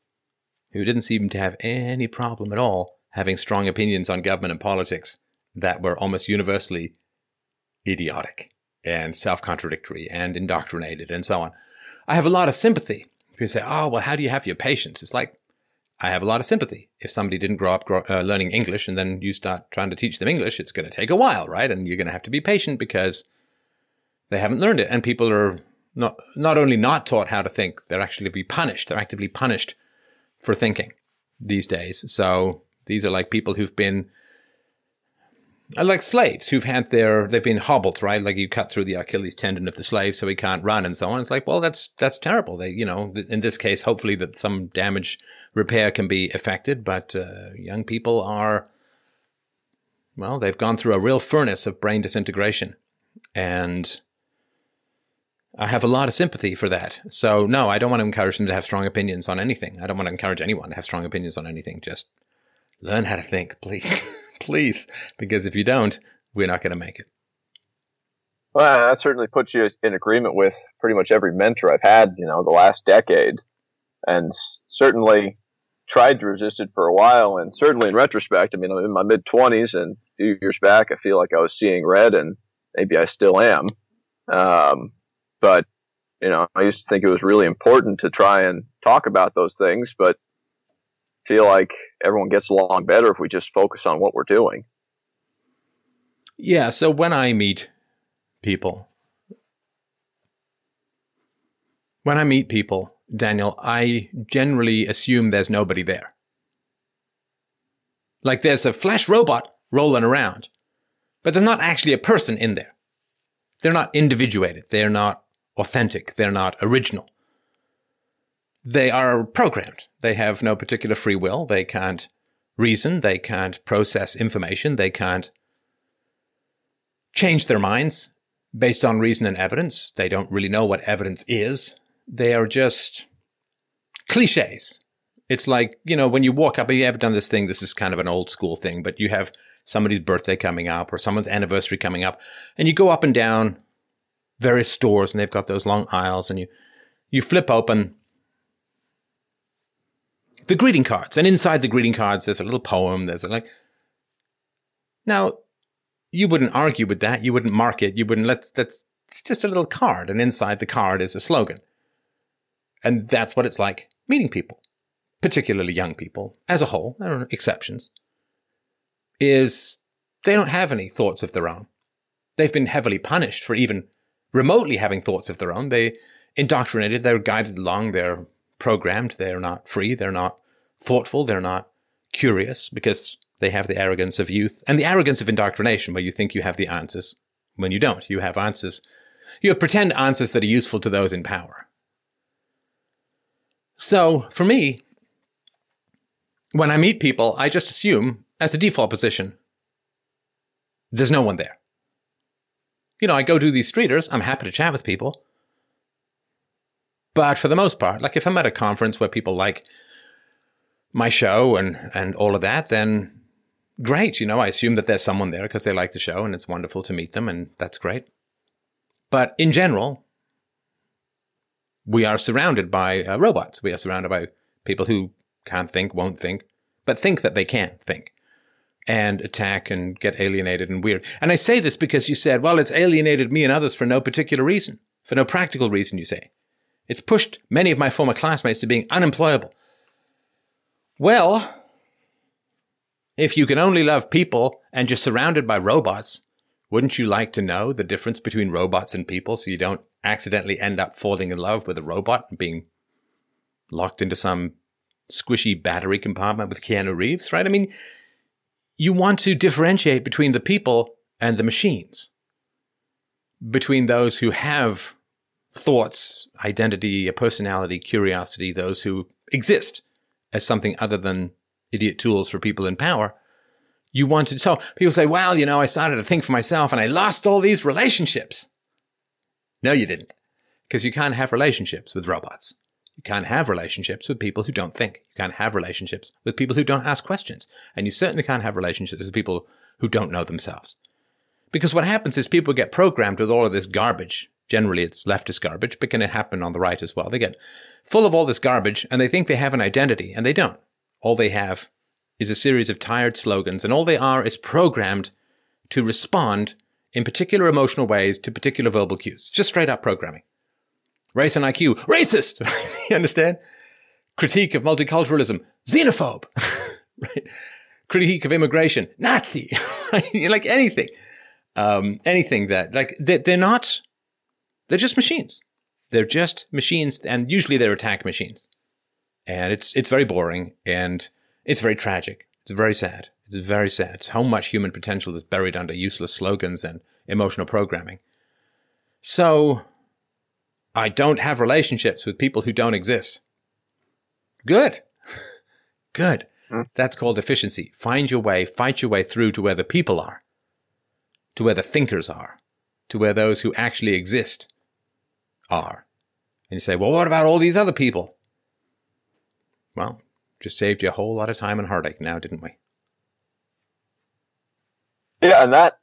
who didn't seem to have any problem at all having strong opinions on government and politics that were almost universally idiotic and self contradictory and indoctrinated and so on. I have a lot of sympathy. People say, oh, well, how do you have your patience? It's like, I have a lot of sympathy. If somebody didn't grow up grow, uh, learning English and then you start trying to teach them English, it's going to take a while, right? And you're going to have to be patient because they haven't learned it. And people are not not only not taught how to think, they're actually be punished. They're actively punished for thinking these days. So these are like people who've been uh, like slaves who've had their they've been hobbled, right? Like you cut through the Achilles tendon of the slave so he can't run and so on. It's like, well, that's that's terrible. They, you know, in this case, hopefully that some damage repair can be effected, but uh, young people are well, they've gone through a real furnace of brain disintegration, and I have a lot of sympathy for that. So no, I don't want to encourage them to have strong opinions on anything. I don't want to encourage anyone to have strong opinions on anything. Just learn how to think, [LAUGHS] please, please, because if you don't, we're not going to make it. Well, that certainly puts you in agreement with pretty much every mentor I've had, you know, the last decade, and certainly tried to resist it for a while. And certainly in retrospect, I mean, I'm in my mid twenties, and a few years back, I feel like I was seeing red, and maybe I still am. Um, but you know, I used to think it was really important to try and talk about those things, but feel like everyone gets along better if we just focus on what we're doing. Yeah. So when I meet people, when I meet people, Daniel, I generally assume there's nobody there. Like there's a flash robot rolling around, but there's not actually a person in there. They're not individuated. They're not authentic. They're not original. They are programmed. They have no particular free will. They can't reason. They can't process information. They can't change their minds based on reason and evidence. They don't really know what evidence is. They are just cliches. It's like, you know, when you walk up, have you ever done this thing? This is kind of an old school thing, but you have somebody's birthday coming up or someone's anniversary coming up, and you go up and down various stores and they've got those long aisles and you, you flip open the greeting cards. And inside the greeting cards, there's a little poem. There's a like, now you wouldn't argue with that. You wouldn't mark it. You wouldn't let, that's, it's just a little card. And inside the card is a slogan. And that's what it's like meeting people, particularly young people as a whole. There are exceptions. Is they don't have any thoughts of their own. They've been heavily punished for even remotely having thoughts of their own. They indoctrinated, they're guided along, they're programmed, they're not free, they're not thoughtful, they're not curious because they have the arrogance of youth and the arrogance of indoctrination where you think you have the answers when you don't. You have answers. You have pretend answers that are useful to those in power. So for me, when I meet people, I just assume as a default position, there's no one there you know, I go do these streeters. I'm happy to chat with people. But for the most part, like if I'm at a conference where people like my show and, and all of that, then great. You know, I assume that there's someone there because they like the show and it's wonderful to meet them and that's great. But in general, we are surrounded by uh, robots. We are surrounded by people who can't think, won't think, but think that they can think and attack and get alienated and weird. And I say this because you said, well, it's alienated me and others for no particular reason, for no practical reason, you say. It's pushed many of my former classmates to being unemployable. Well, if you can only love people and you're surrounded by robots, wouldn't you like to know the difference between robots and people so you don't accidentally end up falling in love with a robot and being locked into some squishy battery compartment with Keanu Reeves, right? I mean, you want to differentiate between the people and the machines, between those who have thoughts, identity, a personality, curiosity, those who exist as something other than idiot tools for people in power. You want to, so people say, well, you know, I started to think for myself and I lost all these relationships. No, you didn't. Because you can't have relationships with robots. You can't have relationships with people who don't think. You can't have relationships with people who don't ask questions. And you certainly can't have relationships with people who don't know themselves. Because what happens is people get programmed with all of this garbage. Generally, it's leftist garbage, but can it happen on the right as well? They get full of all this garbage and they think they have an identity, and they don't. All they have is a series of tired slogans, and all they are is programmed to respond in particular emotional ways to particular verbal cues. Just straight up programming. Race and IQ, racist. [LAUGHS] you understand? Critique of multiculturalism, xenophobe. [LAUGHS] right? Critique of immigration, Nazi. [LAUGHS] like anything, um, anything that like they're, they're not. They're just machines. They're just machines, and usually they're attack machines. And it's it's very boring, and it's very tragic. It's very sad. It's very sad. It's how much human potential is buried under useless slogans and emotional programming. So I don't have relationships with people who don't exist. Good. [LAUGHS] Good. Mm. That's called efficiency. Find your way, fight your way through to where the people are, to where the thinkers are, to where those who actually exist are. And you say, well, what about all these other people? Well, just saved you a whole lot of time and heartache now, didn't we? Yeah, and that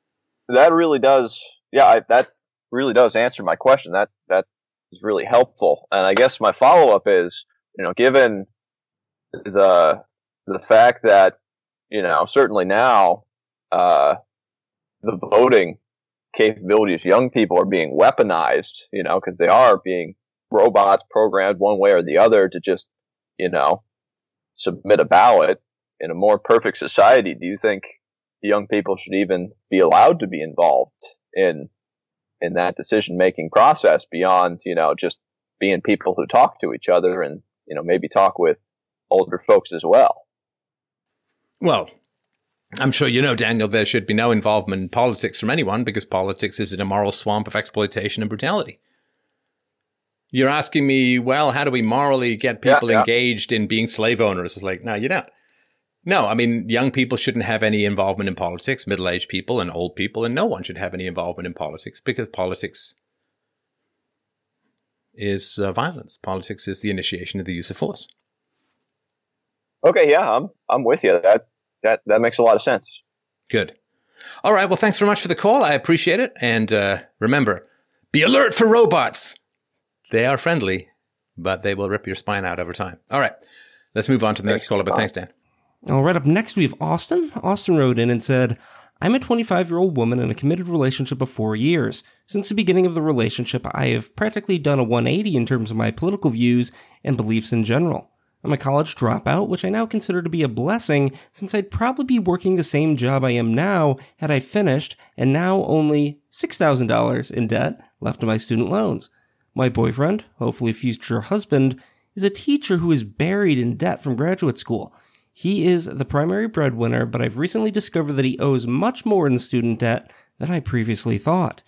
that really does. Yeah, I, that really does answer my question. That that is really helpful. And I guess my follow up is, you know, given the the fact that you know certainly now uh, the voting capabilities young people are being weaponized, you know, because they are being robots programmed one way or the other to just, you know, submit a ballot in a more perfect society. Do you think young people should even be allowed to be involved in in that decision making process beyond you know just being people who talk to each other and you know maybe talk with older folks as well. Well, I'm sure you know, Daniel, there should be no involvement in politics from anyone because politics is an immoral swamp of exploitation and brutality. You're asking me, well, how do we morally get people Yeah, yeah. engaged in being slave owners? It's like, no, you don't. No, I mean, young people shouldn't have any involvement in politics, middle aged people and old people, and no one should have any involvement in politics because politics is uh, violence. Politics is the initiation of the use of force. Okay, yeah, I'm I'm with you. That that that makes a lot of sense. Good. All right. Well, thanks very much for the call. I appreciate it. And uh, remember, be alert for robots. They are friendly, but they will rip your spine out over time. All right. Let's move on to the next Thanks, caller. But thanks, Dan. All right, up next we have Austin. Austin wrote in and said, I'm a 25 year old woman in a committed relationship of four years. Since the beginning of the relationship, I have practically done a 180 in terms of my political views and beliefs in general. I'm a college dropout, which I now consider to be a blessing since I'd probably be working the same job I am now had I finished, and now only $6,000 in debt left of my student loans. My boyfriend, hopefully future husband, is a teacher who is buried in debt from graduate school. He is the primary breadwinner, but I've recently discovered that he owes much more in student debt than I previously thought.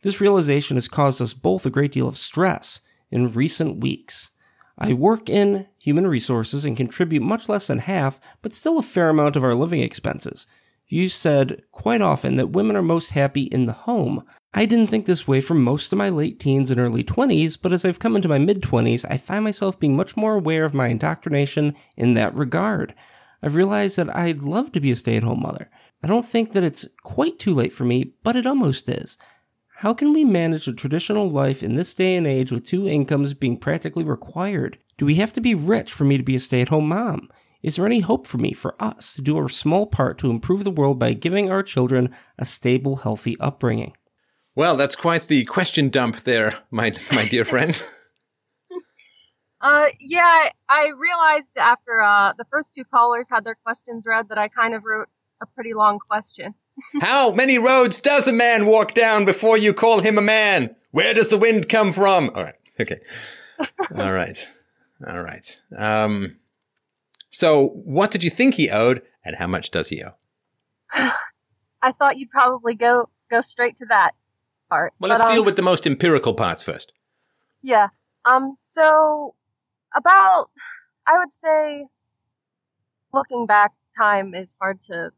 This realization has caused us both a great deal of stress in recent weeks. I work in human resources and contribute much less than half, but still a fair amount of our living expenses. You said quite often that women are most happy in the home. I didn't think this way for most of my late teens and early 20s, but as I've come into my mid 20s, I find myself being much more aware of my indoctrination in that regard. I've realized that I'd love to be a stay at home mother. I don't think that it's quite too late for me, but it almost is. How can we manage a traditional life in this day and age with two incomes being practically required? Do we have to be rich for me to be a stay at home mom? Is there any hope for me, for us, to do our small part to improve the world by giving our children a stable, healthy upbringing? Well, that's quite the question dump there, my my dear [LAUGHS] friend. Uh, yeah, I, realized after uh, the first two callers had their questions read that I kind of wrote a pretty long question. [LAUGHS] How many roads does a man walk down before you call him a man? Where does the wind come from? All right. Okay. [LAUGHS] All right. All right. Um, so, what did you think he owed, and how much does he owe? [SIGHS] I thought you'd probably go go straight to that part. Well, let's but, um, deal with the most empirical parts first. Yeah. Um. So, about I would say, looking back, time is hard to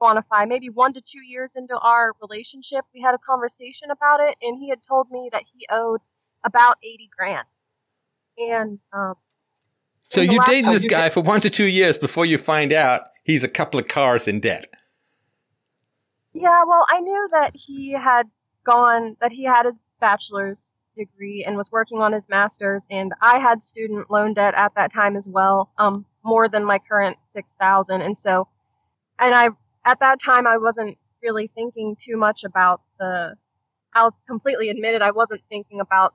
quantify. Maybe one to two years into our relationship, we had a conversation about it, and he had told me that he owed about eighty grand. And um, So, you last dated time this guy for one to two years before you find out he's a couple of cars in debt. Yeah, well, I knew that he had gone, that he had his bachelor's degree and was working on his master's, and I had student loan debt at that time as well, um, more than my current six thousand, and so, and I at that time I wasn't really thinking too much about the. I'll completely admit it, I wasn't thinking about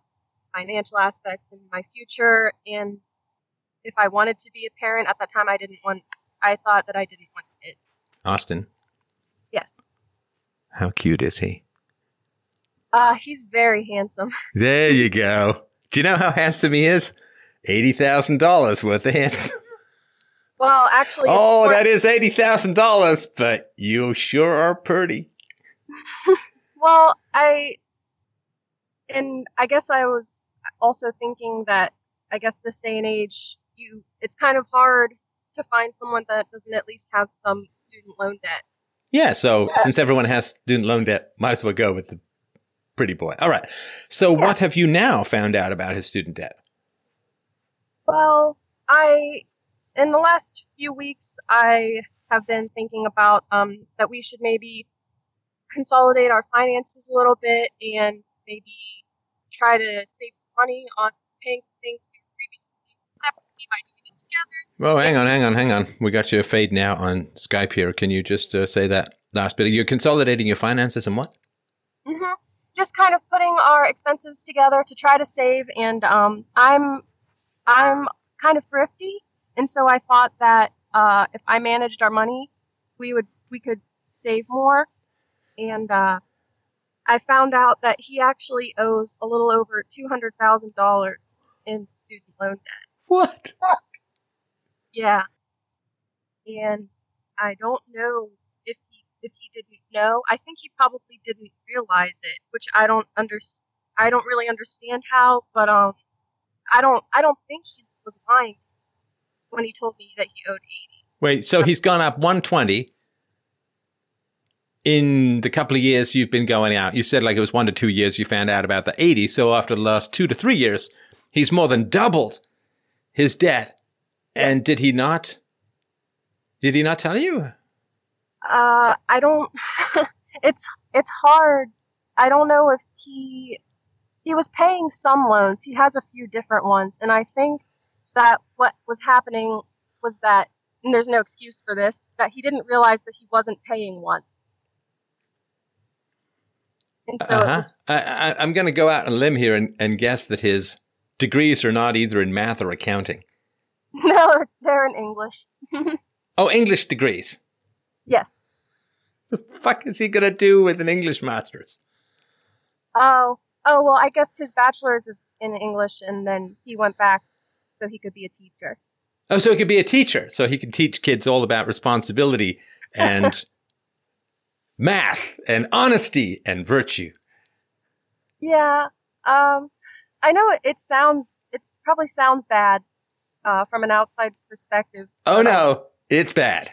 financial aspects in my future, and if I wanted to be a parent at that time, I didn't want. I thought that I didn't want kids. Austin, Yes. how cute is he? Uh, he's very handsome. [LAUGHS] There you go. Do you know how handsome he is? $80,000 worth of handsome. [LAUGHS] Well, actually, Oh, that is $80,000, but you sure are pretty. [LAUGHS] Well, I, and I guess I was also thinking that I guess this day and age, you, it's kind of hard to find someone that doesn't at least have some student loan debt. Yeah, so since everyone has student loan debt, might as well go with the pretty boy. All right. So what have you now found out about his student debt? Well, I, in the last few weeks, I have been thinking about um, that we should maybe consolidate our finances a little bit and maybe try to save some money on paying things we previously by doing it together. Oh, hang on, hang on, hang on. We got you a fade now on Skype here. Can you just uh, say that last bit? You're consolidating your finances and what? hmm Just kind of putting our expenses together to try to save, and um, I'm I'm kind of thrifty, and so I thought that uh, if I managed our money, we would we could save more, and uh, I found out that he actually owes a little over two hundred thousand dollars in student loan debt. What? Yeah, and I don't know if he if he didn't know. I think he probably didn't realize it, which I don't under I don't really understand how. But um, I don't I don't think he was lying when he told me that he owed 80. Wait, so he's gone up 120 in the couple of years you've been going out. You said like it was one to two years you found out about the 80. So after the last two to three years, he's more than doubled his debt. And did he not? Did he not tell you? Uh, I don't. [LAUGHS] it's it's hard. I don't know if he he was paying some loans. He has a few different ones, and I think that what was happening was that, and there's no excuse for this, that he didn't realize that he wasn't paying one. And so uh-huh. was, I, I, I'm going to go out on a limb here and, and guess that his degrees are not either in math or accounting. [LAUGHS] no, they're in English. [LAUGHS] Oh, English degrees. Yes. The fuck is he going to do with an English master's? Oh, oh well, I guess his bachelor's is in English, and then he went back so he could be a teacher. Oh, so he could be a teacher. So he can teach kids all about responsibility [LAUGHS] and math and honesty and virtue. Yeah. Um, I know it, it sounds, it probably sounds bad uh, from an outside perspective. Oh no, it's bad.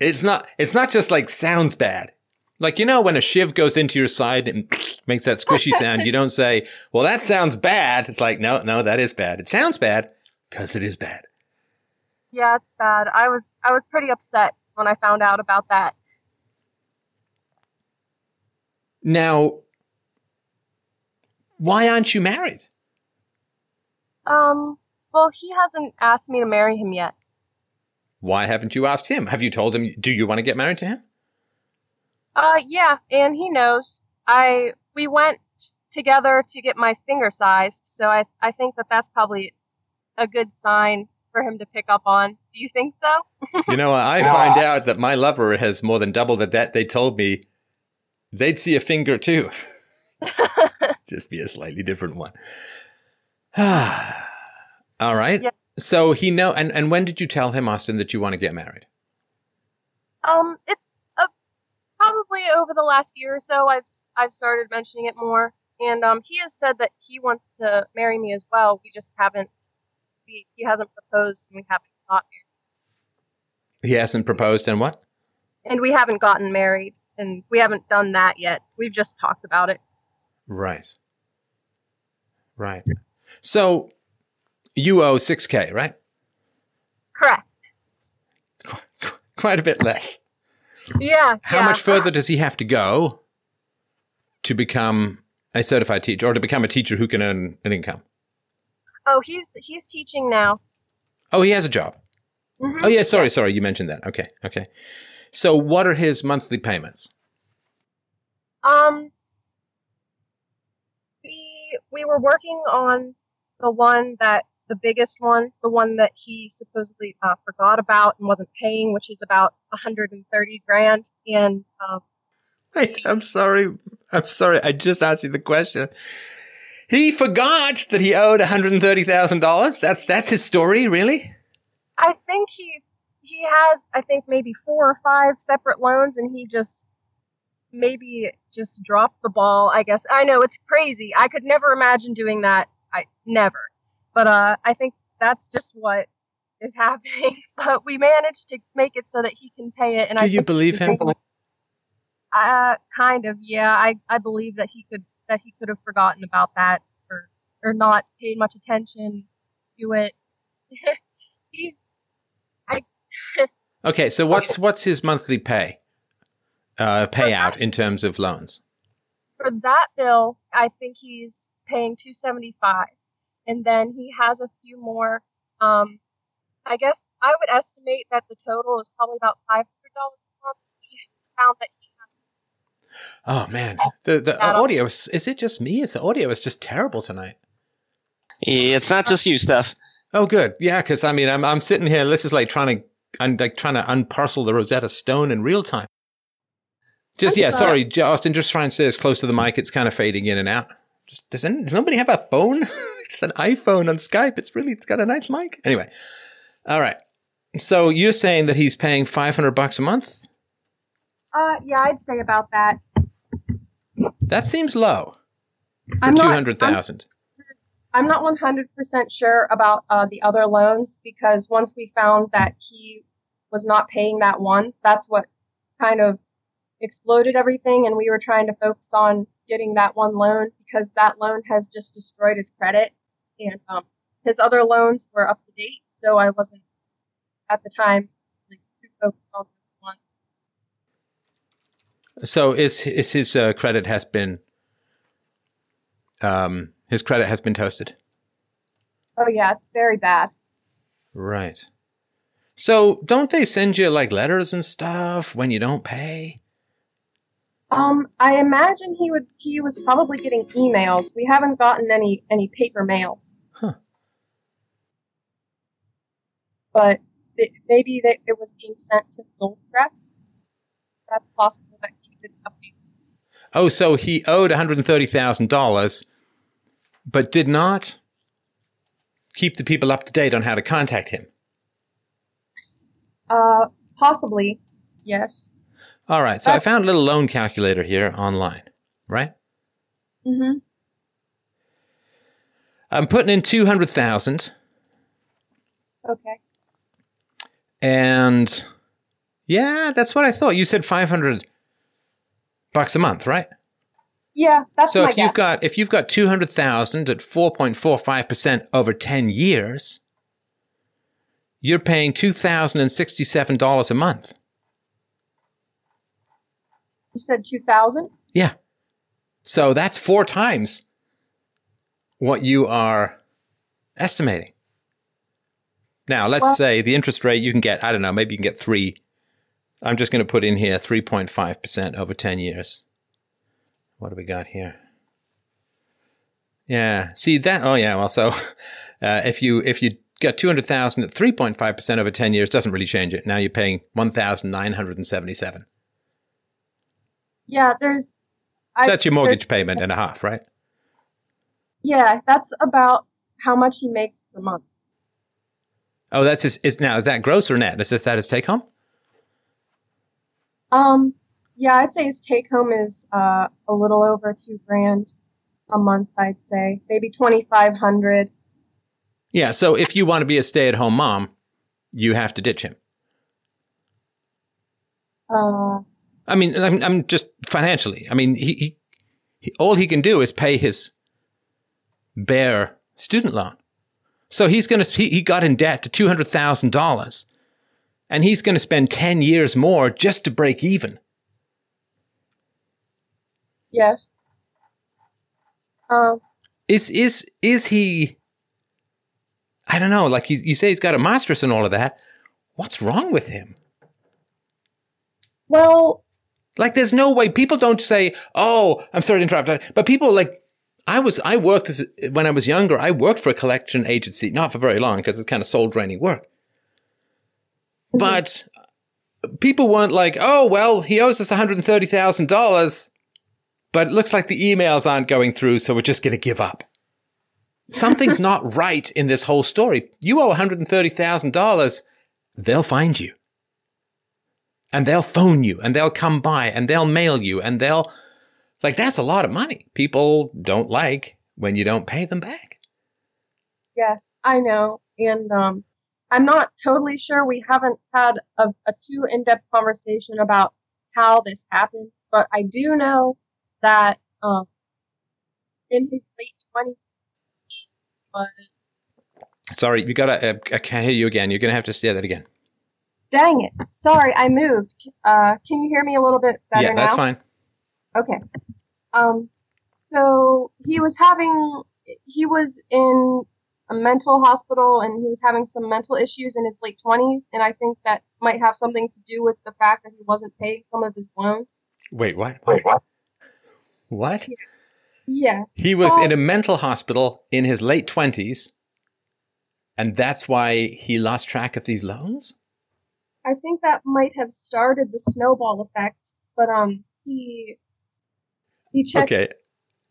It's not. It's not just like sounds bad. Like you know when a shiv goes into your side and [LAUGHS] makes that squishy sound, you don't say, "Well, that sounds bad." It's like, no, no, that is bad. It sounds bad because it is bad. Yeah, it's bad. I was, I was pretty upset when I found out about that. Now, why aren't you married? Um, well, he hasn't asked me to marry him yet. Why haven't you asked him? Have you told him? Do you want to get married to him? Uh, yeah, and he knows. I, we went together to get my finger sized, so I, I think that that's probably a good sign for him to pick up on. Do you think so? You know, I [LAUGHS] find out that my lover has more than doubled at that. They told me they'd see a finger too. [LAUGHS] Just be a slightly different one. [SIGHS] All right. Yeah. So he know and, and when did you tell him, Austin, that you want to get married? Um, it's uh, probably over the last year or so. I've I've started mentioning it more, and um, he has said that he wants to marry me as well. We just haven't. We, he hasn't proposed, and we haven't got married, He hasn't proposed and what? and we haven't gotten married, and we haven't done that yet. We've just talked about it. Right. Right. So you owe six K, right? Correct. Qu- qu- Quite a bit less. Yeah. How yeah. much further does he have to go to become a certified teacher or to become a teacher who can earn an income? Oh, he's he's teaching now. Oh, he has a job. Mhm. Oh, yeah. Sorry, sorry. You mentioned that. Okay. Okay. So, what are his monthly payments? Um, we we were working on the one that the biggest one, the one that he supposedly uh, forgot about and wasn't paying, which is about 130 grand. And um, Wait, I'm sorry. I'm sorry. I just asked you the question. He forgot that he owed $130,000. That's that's his story, really? I think he he has I think maybe four or five separate loans, and he just maybe just dropped the ball. I guess I know it's crazy. I could never imagine doing that. I never. But uh, I think that's just what is happening. [LAUGHS] But we managed to make it so that he can pay it. And I Do I you believe him? Uh, kind of. Yeah, I I believe that he could that he could have forgotten about that or or not paid much attention to it. [LAUGHS] He's I. [LAUGHS] Okay, so what's what's his monthly pay? Uh, payout in terms of loans. for that bill. I think he's paying two seventy five, and then he has a few more. Um, I guess I would estimate that the total is probably about five hundred dollars a month. He found that he Oh man, the the Adam. audio is, is it just me? Is the audio is just terrible tonight? It's not just you, Steph. Oh, good. Yeah, because I mean, I'm I'm sitting here. This is like trying to I'm like trying to unparcel the Rosetta Stone in real time. Just yeah, sorry, J- Austin. Just try and stay as close to the mic. It's kind of fading in and out. Just does, any, does nobody have a phone? [LAUGHS] it's an iPhone on Skype. It's really it's got a nice mic. Anyway, all right. So you're saying that he's paying 500 bucks a month? Uh, yeah, I'd say about that. That seems low for I'm 200,000. I'm not 100% sure about uh, the other loans because once we found that he was not paying that one, that's what kind of exploded everything. And we were trying to focus on getting that one loan because that loan has just destroyed his credit. And um, his other loans were up to date. So I wasn't at the time like, too focused on this one. So is is his uh, credit has been um his credit has been toasted. Oh, yeah, it's very bad. Right. So don't they send you like letters and stuff when you don't pay? Um, I imagine he would. He was probably getting emails. We haven't gotten any any paper mail. Huh. But it, maybe that it was being sent to his old address. That's possible that he could update. Oh, so he owed $130,000 but did not keep the people up to date on how to contact him. Uh, possibly, yes. All right. So I found a little loan calculator here online, right? Mm-hmm. I'm putting in 200,000 Okay. And yeah, that's what I thought. You said 500 bucks a month, right? Yeah, that's so if you've got if you've got 200,000 at 4.45% over 10 years, you're paying $2,067 a month. you said two thousand. Yeah. So that's four times what you are estimating. Now, let's Well- say the interest rate you can get, I don't know, maybe you can get three. I'm just going to put in here 3.5% over 10 years. What do we got here? Yeah. See that? Oh, yeah. Well, so [LAUGHS] uh, if you if you got 200,000 at 3.5% over 10 years, doesn't really change it. Now you're paying 1,977. Yeah, there's. So that's your mortgage payment and a half, right? Yeah, that's about how much he makes per month. Oh, that's his. Is now is that gross or net? Is this that his take home? Um, yeah, I'd say his take home is uh, a little over two grand a month. I'd say maybe twenty five hundred. Yeah. So if you want to be a stay-at-home mom, you have to ditch him. Uh, I mean, I'm, I'm just financially. I mean, he, he, he all he can do is pay his bare student loan. So he's going to he, he got in debt to two hundred thousand dollars, and he's going to spend ten years more just to break even. yes. Um, Is is is he? I don't know. Like you, you say, he's got a master's and all of that. What's wrong with him? well, Like, there's no way people don't say, "Oh, I'm sorry to interrupt," but people like, I was, I worked as when I was younger. I worked for a collection agency, not for very long because it's kind of soul draining work. Mm-hmm. But people weren't like, "Oh, well, he owes us one hundred and thirty thousand dollars," but it looks like the emails aren't going through, so we're just going to give up. Something's [LAUGHS] not right in this whole story. You owe one hundred and thirty thousand dollars. They'll find you and they'll phone you and they'll come by and they'll mail you and they'll like that's a lot of money people don't like when you don't pay them back yes, I know, and um, I'm not totally sure. We haven't had a, a too in depth conversation about how this happened, but I do know that um, in his late twenties, he was sorry you gotta uh, i can't hear you again you're gonna have to say that again Dang it. Sorry, I moved. Uh, can you hear me a little bit better yeah now? that's fine Okay. Um, so he was having, he was in a mental hospital and he was having some mental issues in his late 20s. And I think that might have something to do with the fact that he wasn't paying some of his loans. wait what what what? what Yeah. he was Oh. in a mental hospital in his late 20s and that's why he lost track of these loans I think that might have started the snowball effect, but, um, he, he checked. okay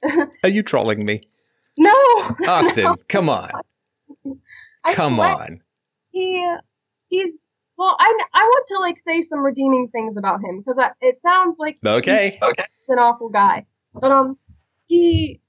[LAUGHS] are you trolling me No! austin [LAUGHS] come on I come on he he's well I, I want to like say some redeeming things about him because it sounds like okay Okay. he's an awful guy but um he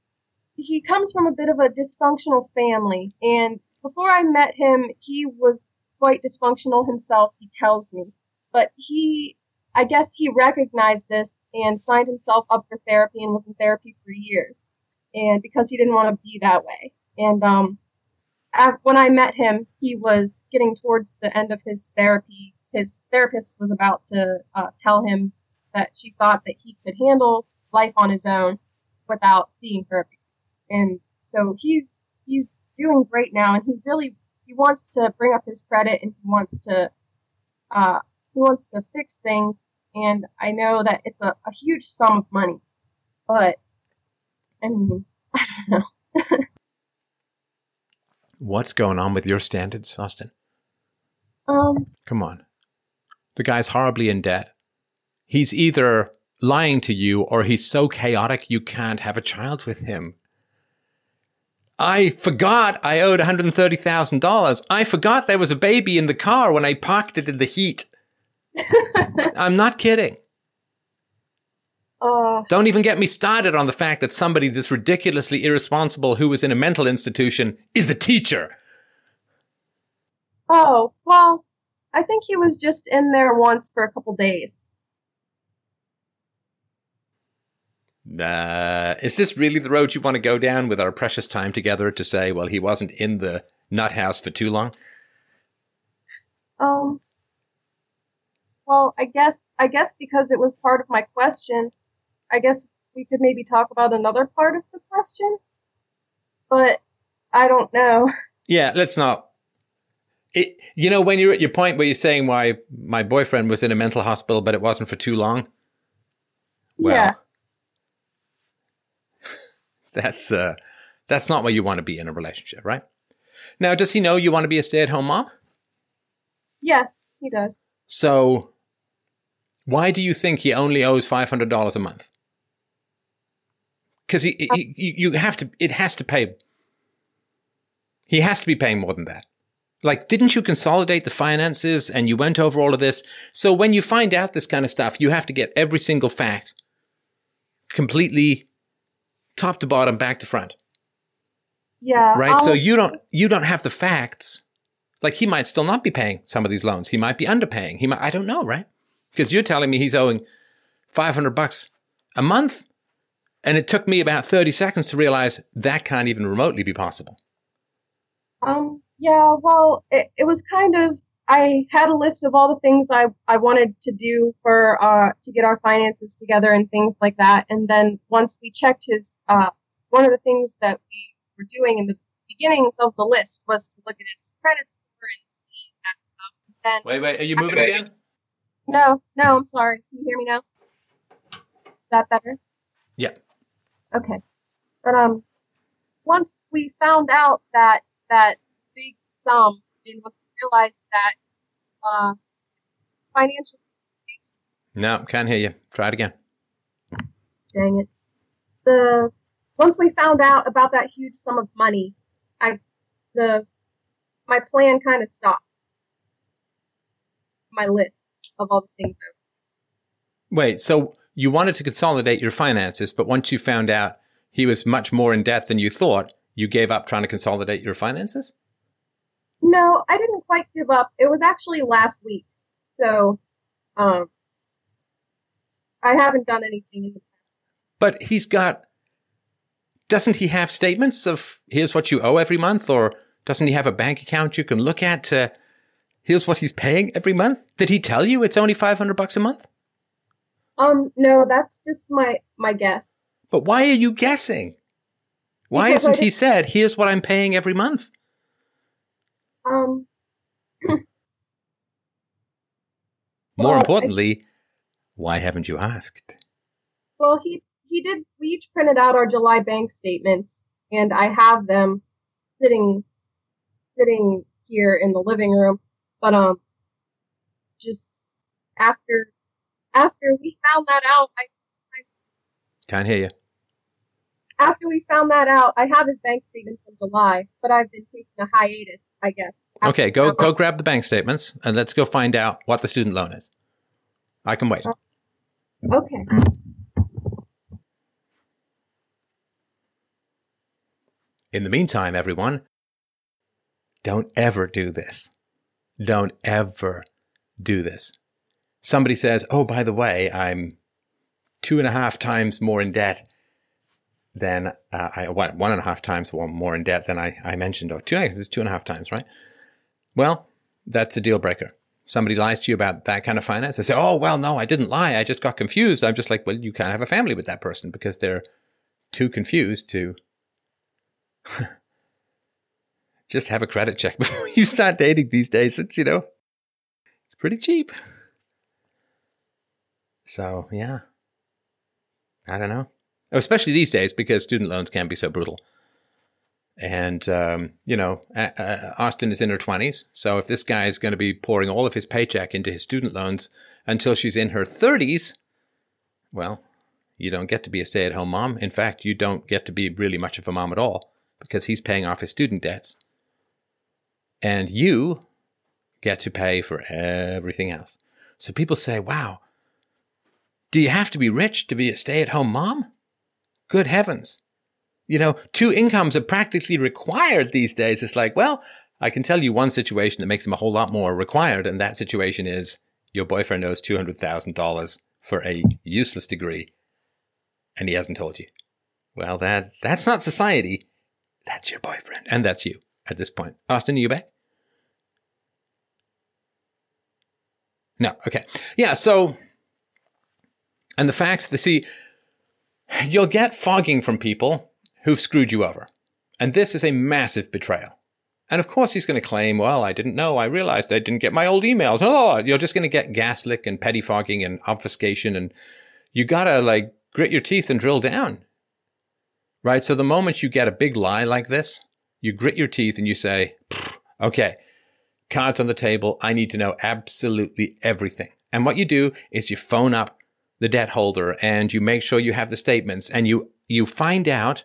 he comes from a bit of a dysfunctional family, and before I met him, he was quite dysfunctional himself. He tells me, but he, I guess, he recognized this and signed himself up for therapy and was in therapy for years, and because he didn't want to be that way, and um, when I met him, he was getting towards the end of his therapy. His therapist was about to uh, tell him that she thought that he could handle life on his own without seeing her. And so he's he's doing great now, and he really he wants to bring up his credit, and he wants to uh, wants to fix things. And I know that it's a, a huge sum of money, but I mean [LAUGHS] I don't know. What's going on with your standards, Austin? Um, Come on. The guy's horribly in debt. He's either lying to you or he's so chaotic you can't have a child with him. I forgot I owed $130,000. I forgot there was a baby in the car when I parked it in the heat. I'm not kidding. uh, Don't even get me started on the fact that somebody this ridiculously irresponsible who was in a mental institution is a teacher. oh, well, I think he was just in there once for a couple days. Uh, is this really the road you want to go down with our precious time together to say, well, he wasn't in the nut house for too long? Um, well, I guess I guess because it was part of my question, I guess we could maybe talk about another part of the question. But I don't know. Yeah, let's not. It, you know, when you're at your point where you're saying why my boyfriend was in a mental hospital, but it wasn't for too long. Well, Yeah. [LAUGHS] that's uh, that's not where you want to be in a relationship, right? Now, does he know you want to be a stay-at-home mom? Yes, he does. So, why do you think he only owes five hundred dollars a month? Because he, he, he, you have to, it has to pay. He has to be paying more than that. Like, didn't you consolidate the finances and you went over all of this? So when you find out this kind of stuff, you have to get every single fact completely top to bottom, back to front, Yeah. right? so you don't, you don't have the facts. Like he might still not be paying some of these loans. He might be underpaying. He might, I don't know, right? Because you're telling me he's owing 500 bucks a month. And it took me about 30 seconds to realize that can't even remotely be possible. Um, yeah, well, it, it was kind of, I had a list of all the things I, I wanted to do for, uh, to get our finances together and things like that. And then once we checked his, uh, one of the things that we were doing in the beginnings of the list was to look at his credit score and see that stuff. Then, Wait, wait, are you moving again? No, no, I'm sorry. Can you hear me now? Is that better? Yeah. Okay. But um, once we found out that that big sum, and once we realized that uh, financial, No, can't hear you. Try it again. dang it, the once we found out about that huge sum of money, I the my plan kind of stopped. My list of all the things. Wait, so you wanted to consolidate your finances, but once you found out he was much more in debt than you thought, you gave up trying to consolidate your finances? no, I didn't quite give up. It was actually last week, so um, I haven't done anything in the past. But he's got. Doesn't he have statements of here's what you owe every month, or doesn't he have a bank account you can look at to here's what he's paying every month? Did he tell you it's only five hundred bucks a month? Um, no, that's just my my guess. But why are you guessing? Why Because I hasn't he said here's what I'm paying every month? Um, [LAUGHS] More Well, I- importantly, why haven't you asked? well, he he did. We each printed out our July bank statements, and I have them sitting sitting here in the living room. But um, just after after we found that out, I, I Can't hear you. after we found that out, I have his bank statement from July, but I've been taking a hiatus, I guess. Okay, go go grab the bank statements and let's go find out what the student loan is. I can wait. Okay. In the meantime, everyone, don't ever do this. Don't ever do this. Somebody says, Oh, by the way, I'm two and a half times more in debt than uh, I, one, one and a half times more in debt than I, I mentioned, or two, I guess it's two and a half times, right? Well, that's a deal breaker. Somebody lies to you about that kind of finance. They say, Oh, well, no, I didn't lie. I just got confused. I'm just like, Well, you can't have a family with that person because they're too confused to [LAUGHS] [LAUGHS] just have a credit check [LAUGHS] before you start dating these days. It's, you know, it's pretty cheap. So, yeah. I don't know. Especially these days because student loans can be so brutal. And, um, you know, uh, Austin is in her 20s. So if this guy is going to be pouring all of his paycheck into his student loans until she's in her 30s, well, you don't get to be a stay at home mom. In fact, you don't get to be really much of a mom at all because he's paying off his student debts. And you get to pay for everything else. So people say, wow, do you have to be rich to be a stay at home mom? Good heavens. You know, two incomes are practically required these days. It's like, well, I can tell you one situation that makes them a whole lot more required. And that situation is your boyfriend owes $200,000 for a useless degree and he hasn't told you. Well, that that's not society. That's your boyfriend, and that's you at this point. Austin, you back? No. Okay. Yeah. So, and the facts. The see, you'll get fogging from people who've screwed you over, and this is a massive betrayal. And of course, he's going to claim, "Well, I didn't know. I realized I didn't get my old emails." Oh, you're just going to get gaslit and petty fogging and obfuscation, and you gotta like grit your teeth and drill down. Right? So the moment you get a big lie like this, you grit your teeth and you say, okay, cards on the table. I need to know absolutely everything. And what you do is you phone up the debt holder and you make sure you have the statements and you, you find out,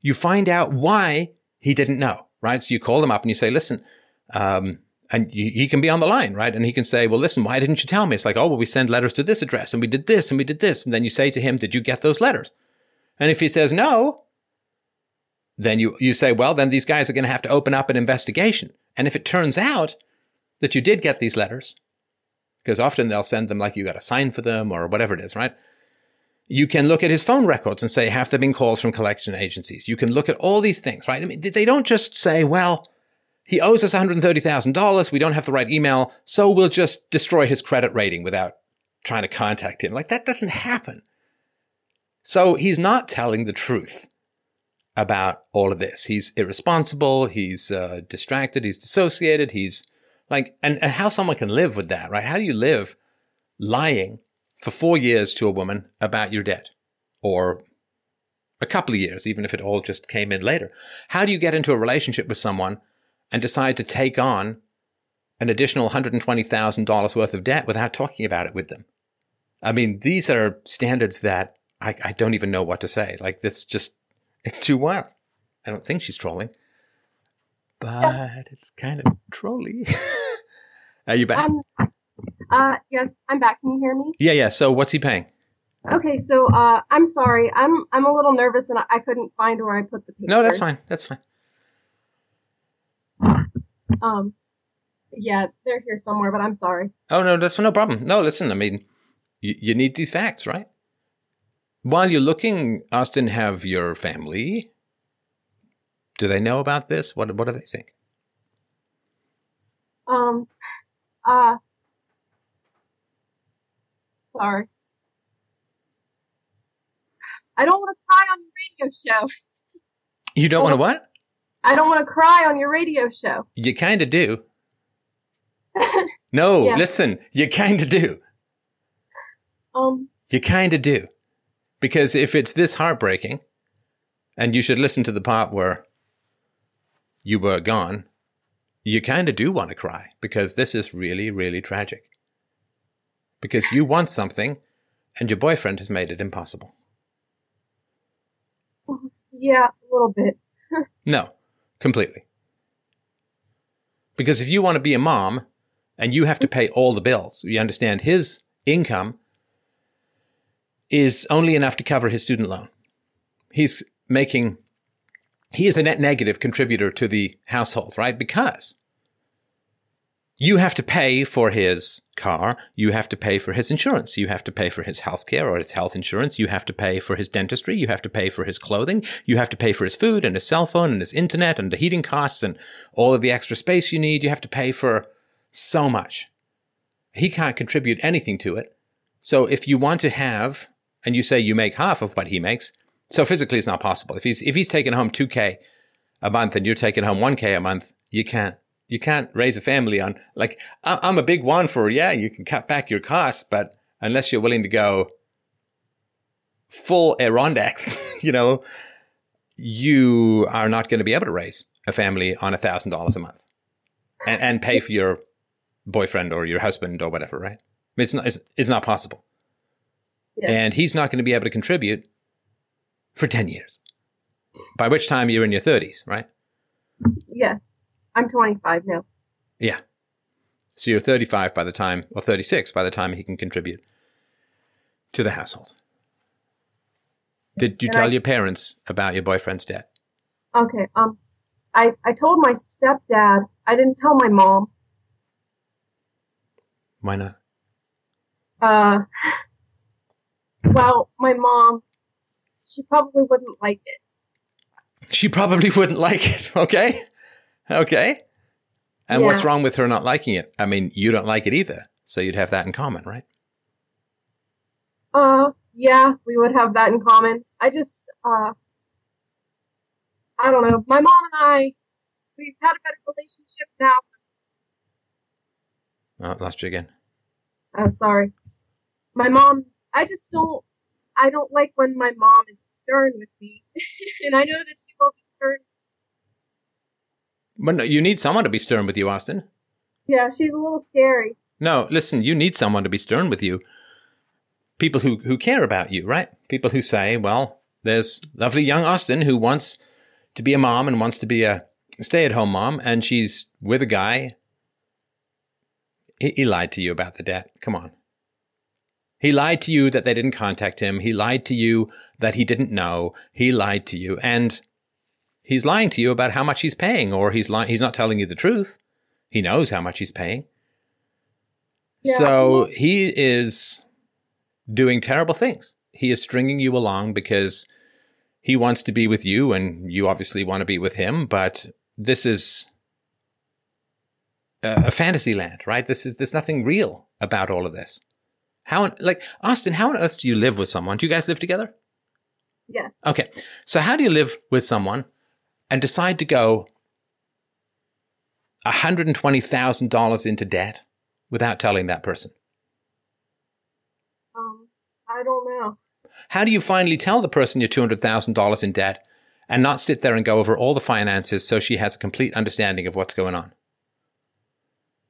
you find out why he didn't know, right? So you call them up and you say, listen, um, and he can be on the line, right? And he can say, well, listen, why didn't you tell me? It's like, oh, well, we send letters to this address and we did this and we did this. And then you say to him, did you get those letters? And if he says no, then you, you say, well, then these guys are going to have to open up an investigation. And if it turns out that you did get these letters, because often they'll send them like you got to sign for them or whatever it is, right? You can look at his phone records and say, have there been calls from collection agencies? You can look at all these things, right? I mean, they don't just say, well, he owes us $130,000. We don't have the right email. So we'll just destroy his credit rating without trying to contact him. Like that doesn't happen. So he's not telling the truth about all of this. He's irresponsible. He's uh, distracted. He's dissociated. He's like, and, and how someone can live with that, right? How do you live lying for four years to a woman about your debt or a couple of years, even if it all just came in later? How do you get into a relationship with someone and decide to take on an additional $120,000 worth of debt without talking about it with them. I mean, these are standards that I, I don't even know what to say. Like, this just, it's too wild. I don't think she's trolling, but it's kind of trolly. [LAUGHS] are you back? Um, uh, yes, I'm back. Can you hear me? Yeah, yeah. So what's he paying? Okay, so uh, I'm sorry. I'm I'm a little nervous and I, I couldn't find where I put the papers. No, that's fine. That's fine. Um, yeah, they're here somewhere, but I'm sorry. Oh no, that's no problem. No, listen, I mean, you, you need these facts, right? While you're looking, Austin, have your family. Do they know about this? What What do they think? Um, uh, sorry. I don't want to cry on your radio show. You don't want to what? I don't want to cry on your radio show. You kind of do. [LAUGHS] no, yeah. listen, you kind of do. Um, you kind of do. Because if it's this heartbreaking, and you should listen to the part where you were gone, you kind of do want to cry because this is really, really tragic. Because you want something and your boyfriend has made it impossible. Yeah, a little bit. [LAUGHS] no, completely. Because if you want to be a mom and you have to pay all the bills, you understand his income is only enough to cover his student loan. He's making he is a net negative contributor to the household, right? Because you have to pay for his car. You have to pay for his insurance. You have to pay for his health care or his health insurance. You have to pay for his dentistry. You have to pay for his clothing. You have to pay for his food and his cell phone and his internet and the heating costs and all of the extra space you need. You have to pay for so much. He can't contribute anything to it. So if you want to have, and you say you make half of what he makes, so physically it's not possible. If he's, if he's taking home 2K a month and you're taking home 1K a month, you can't you can't raise a family on like I'm a big one for yeah you can cut back your costs but unless you're willing to go full Adirondacks [LAUGHS] you know you are not going to be able to raise a family on a thousand dollars a month and and pay for your boyfriend or your husband or whatever right? It's not it's, it's not possible Yeah. and he's not going to be able to contribute for 10 years by which time you're in your 30s right Yes. I'm 25 now. Yeah. So you're 35 by the time, or 36 by the time he can contribute to the household. Did you And tell I- your parents about your boyfriend's debt? Okay. Um, I I told my stepdad. I didn't tell my mom. Why not? Uh, well, my mom, she probably wouldn't like it. She probably wouldn't like it. [LAUGHS] Okay. Okay. And what's wrong with her not liking it? I mean, you don't like it either. So you'd have that in common, right? Uh, yeah, we would have that in common. I just, uh, I don't know. My mom and I, we've had a better relationship now. Oh, lost you again. Oh, sorry. My mom, I just don't, I don't like when my mom is stern with me. [LAUGHS] and I know that she will be stern. But no, you need someone to be stern with you, Austin. Yeah, she's a little scary. No, listen, you need someone to be stern with you. People who, who care about you, right? People who say, well, there's lovely young Austin who wants to be a mom and wants to be a stay at home mom, and she's with a guy. He, he lied to you about the debt. Come on. He lied to you that they didn't contact him. He lied to you that he didn't know. He lied to you. And he's lying to you about how much he's paying, or he's lying, he's not telling you the truth. He knows how much he's paying. Yeah. So he is doing terrible things. He is stringing you along because he wants to be with you and you obviously want to be with him, but this is a, a fantasy land, right? This is there's nothing real about all of this. How on- like Austin, how on earth do you live with someone? Do you guys live together? Yes. Okay. So how do you live with someone and decide to go $120,000 into debt without telling that person? Um, I don't know. How do you finally tell the person you're $200,000 in debt and not sit there and go over all the finances so she has a complete understanding of what's going on?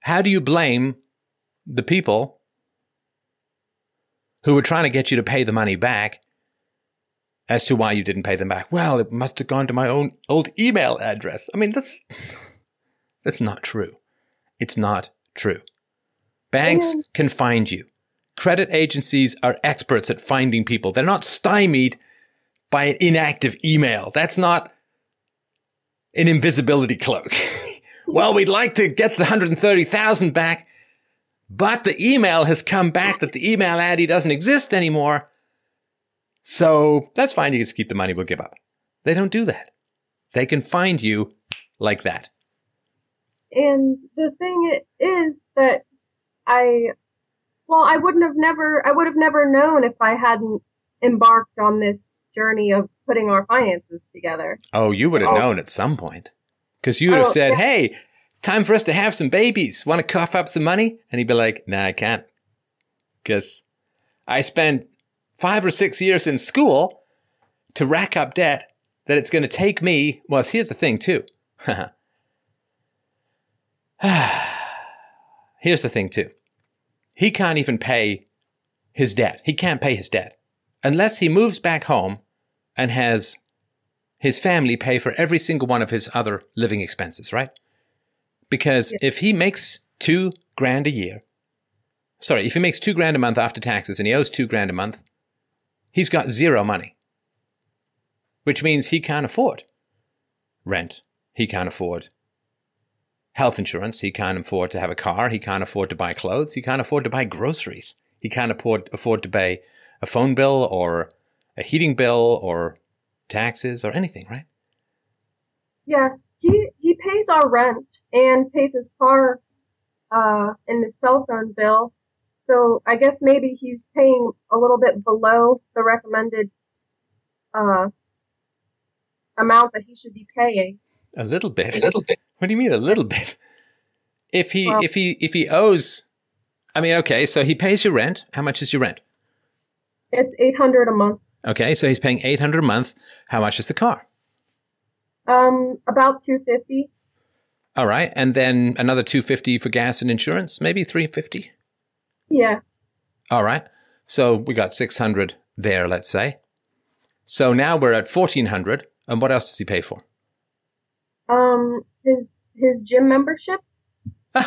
How do you blame the people who were trying to get you to pay the money back as to why you didn't pay them back? Well, it must have gone to my own old email address. I mean, that's that's not true. It's not true. Banks can find you. Credit agencies are experts at finding people. They're not stymied by an inactive email. That's not an invisibility cloak. [LAUGHS] well, we'd like to get the 130,000 back, but the email has come back that the email ID doesn't exist anymore. So that's fine. You can just keep the money. We'll give up. They don't do that. They can find you like that. And the thing is that I, well, I wouldn't have never, I would have never known if I hadn't embarked on this journey of putting our finances together. Oh, you would have Oh. known at some point. Because you would have Oh, said, yeah. hey, time for us to have some babies. Want to cough up some money? And he'd be like, nah, I can't. Because I spent five or six years in school to rack up debt that it's going to take me. Well, here's the thing, too. [SIGHS] here's the thing, too. He can't even pay his debt. He can't pay his debt unless he moves back home and has his family pay for every single one of his other living expenses, right? Because Yeah. if he makes two grand a year, sorry, if he makes two grand a month after taxes and he owes two grand a month, he's got zero money, which means he can't afford rent. He can't afford health insurance. He can't afford to have a car. He can't afford to buy clothes. He can't afford to buy groceries. He can't afford, afford to pay a phone bill or a heating bill or taxes or anything, right? Yes, he he pays our rent and pays his car uh, and his cell phone bill. So I guess maybe he's paying a little bit below the recommended uh, amount that he should be paying. A little bit. A little bit. What do you mean a little bit? If he Well- if he if he owes I mean, okay, so he pays your rent. How much is your rent? It's eight hundred a month. Okay, so he's paying eight hundred a month. How much is the car? Um, about two fifty. All right, and then another two fifty for gas and insurance, maybe three fifty. Yeah. All right, so we got six hundred there, let's say. So now we're at fourteen hundred, and what else does he pay for? Um, his his gym membership. [LAUGHS]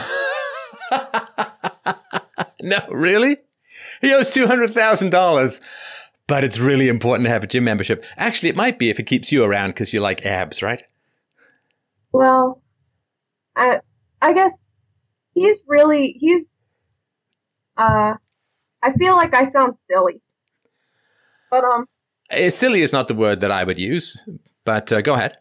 no, really? He owes two hundred thousand dollars, but it's really important to have a gym membership. Actually, it might be if it keeps you around because you like abs, right? Well, I I guess he's really he's. Uh, I feel like I sound silly, but um, Eh, silly is not the word that I would use, but uh, go ahead.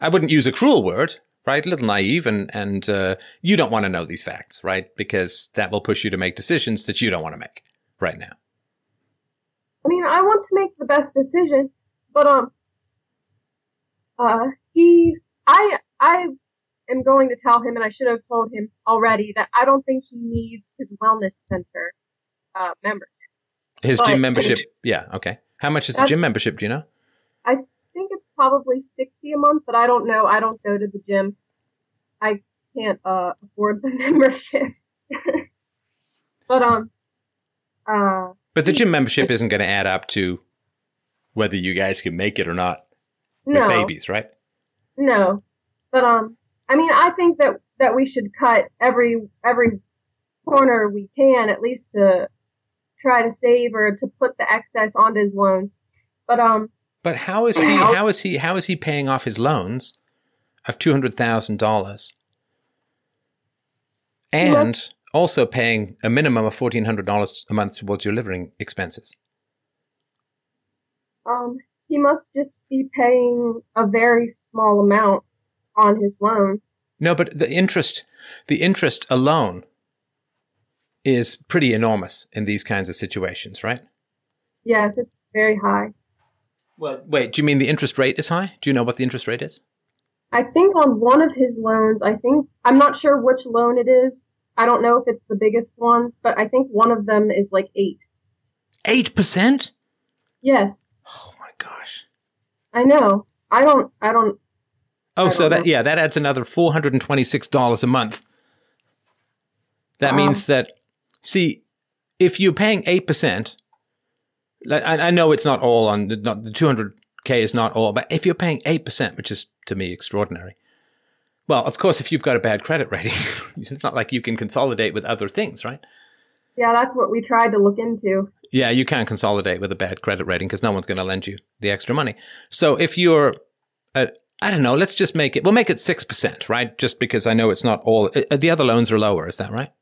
I wouldn't use a cruel word, right? A little naive, and and uh, you don't want to know these facts, right? Because that will push you to make decisions that you don't want to make right now. I mean, I want to make the best decision, but um, uh, he, I, I am going to tell him, and I should have told him already that I don't think he needs his wellness center uh, membership. His But- gym membership, yeah, okay. How much is the gym membership? Do you know? I think it's probably sixty a month, but I don't know. I don't go to the gym. I can't uh, afford the [LAUGHS] membership. [LAUGHS] but um, uh, But the gym membership isn't going to add up to whether you guys can make it or not with no, babies, right? no. But um, I mean, I think that that we should cut every every corner we can, at least to try to save or to put the excess onto his loans. But um, But how is he? How is he? How is he paying off his loans of two hundred thousand dollars, and also paying a minimum of fourteen hundred dollars a month towards your living expenses? um, he must just be paying a very small amount on his loans. No, but the interest, the interest alone, is pretty enormous in these kinds of situations, right? Yes, it's very high. Well, wait. Do you mean the interest rate is high? Do you know what the interest rate is? I think on one of his loans, I think I'm not sure which loan it is. I don't know if it's the biggest one, but I think one of them is like eight. Eight percent. Yes, Oh my gosh. I know. I don't. I don't. Oh, I so don't that know. yeah, that adds another four hundred and twenty-six dollars a month. That Wow. means that see, if you're paying eight percent, I, I know it's not all on not the two hundred k is not all, but if you're paying eight percent, which is to me extraordinary. Well, of course, if you've got a bad credit rating, [LAUGHS] it's not like you can consolidate with other things, right? Yeah, that's what we tried to look into. Yeah, you can't consolidate with a bad credit rating because no one's going to lend you the extra money. So if you're, at, I don't know, let's just make it, we'll make it 6%, right? Just because I know it's not all, uh, the other loans are lower, is that right?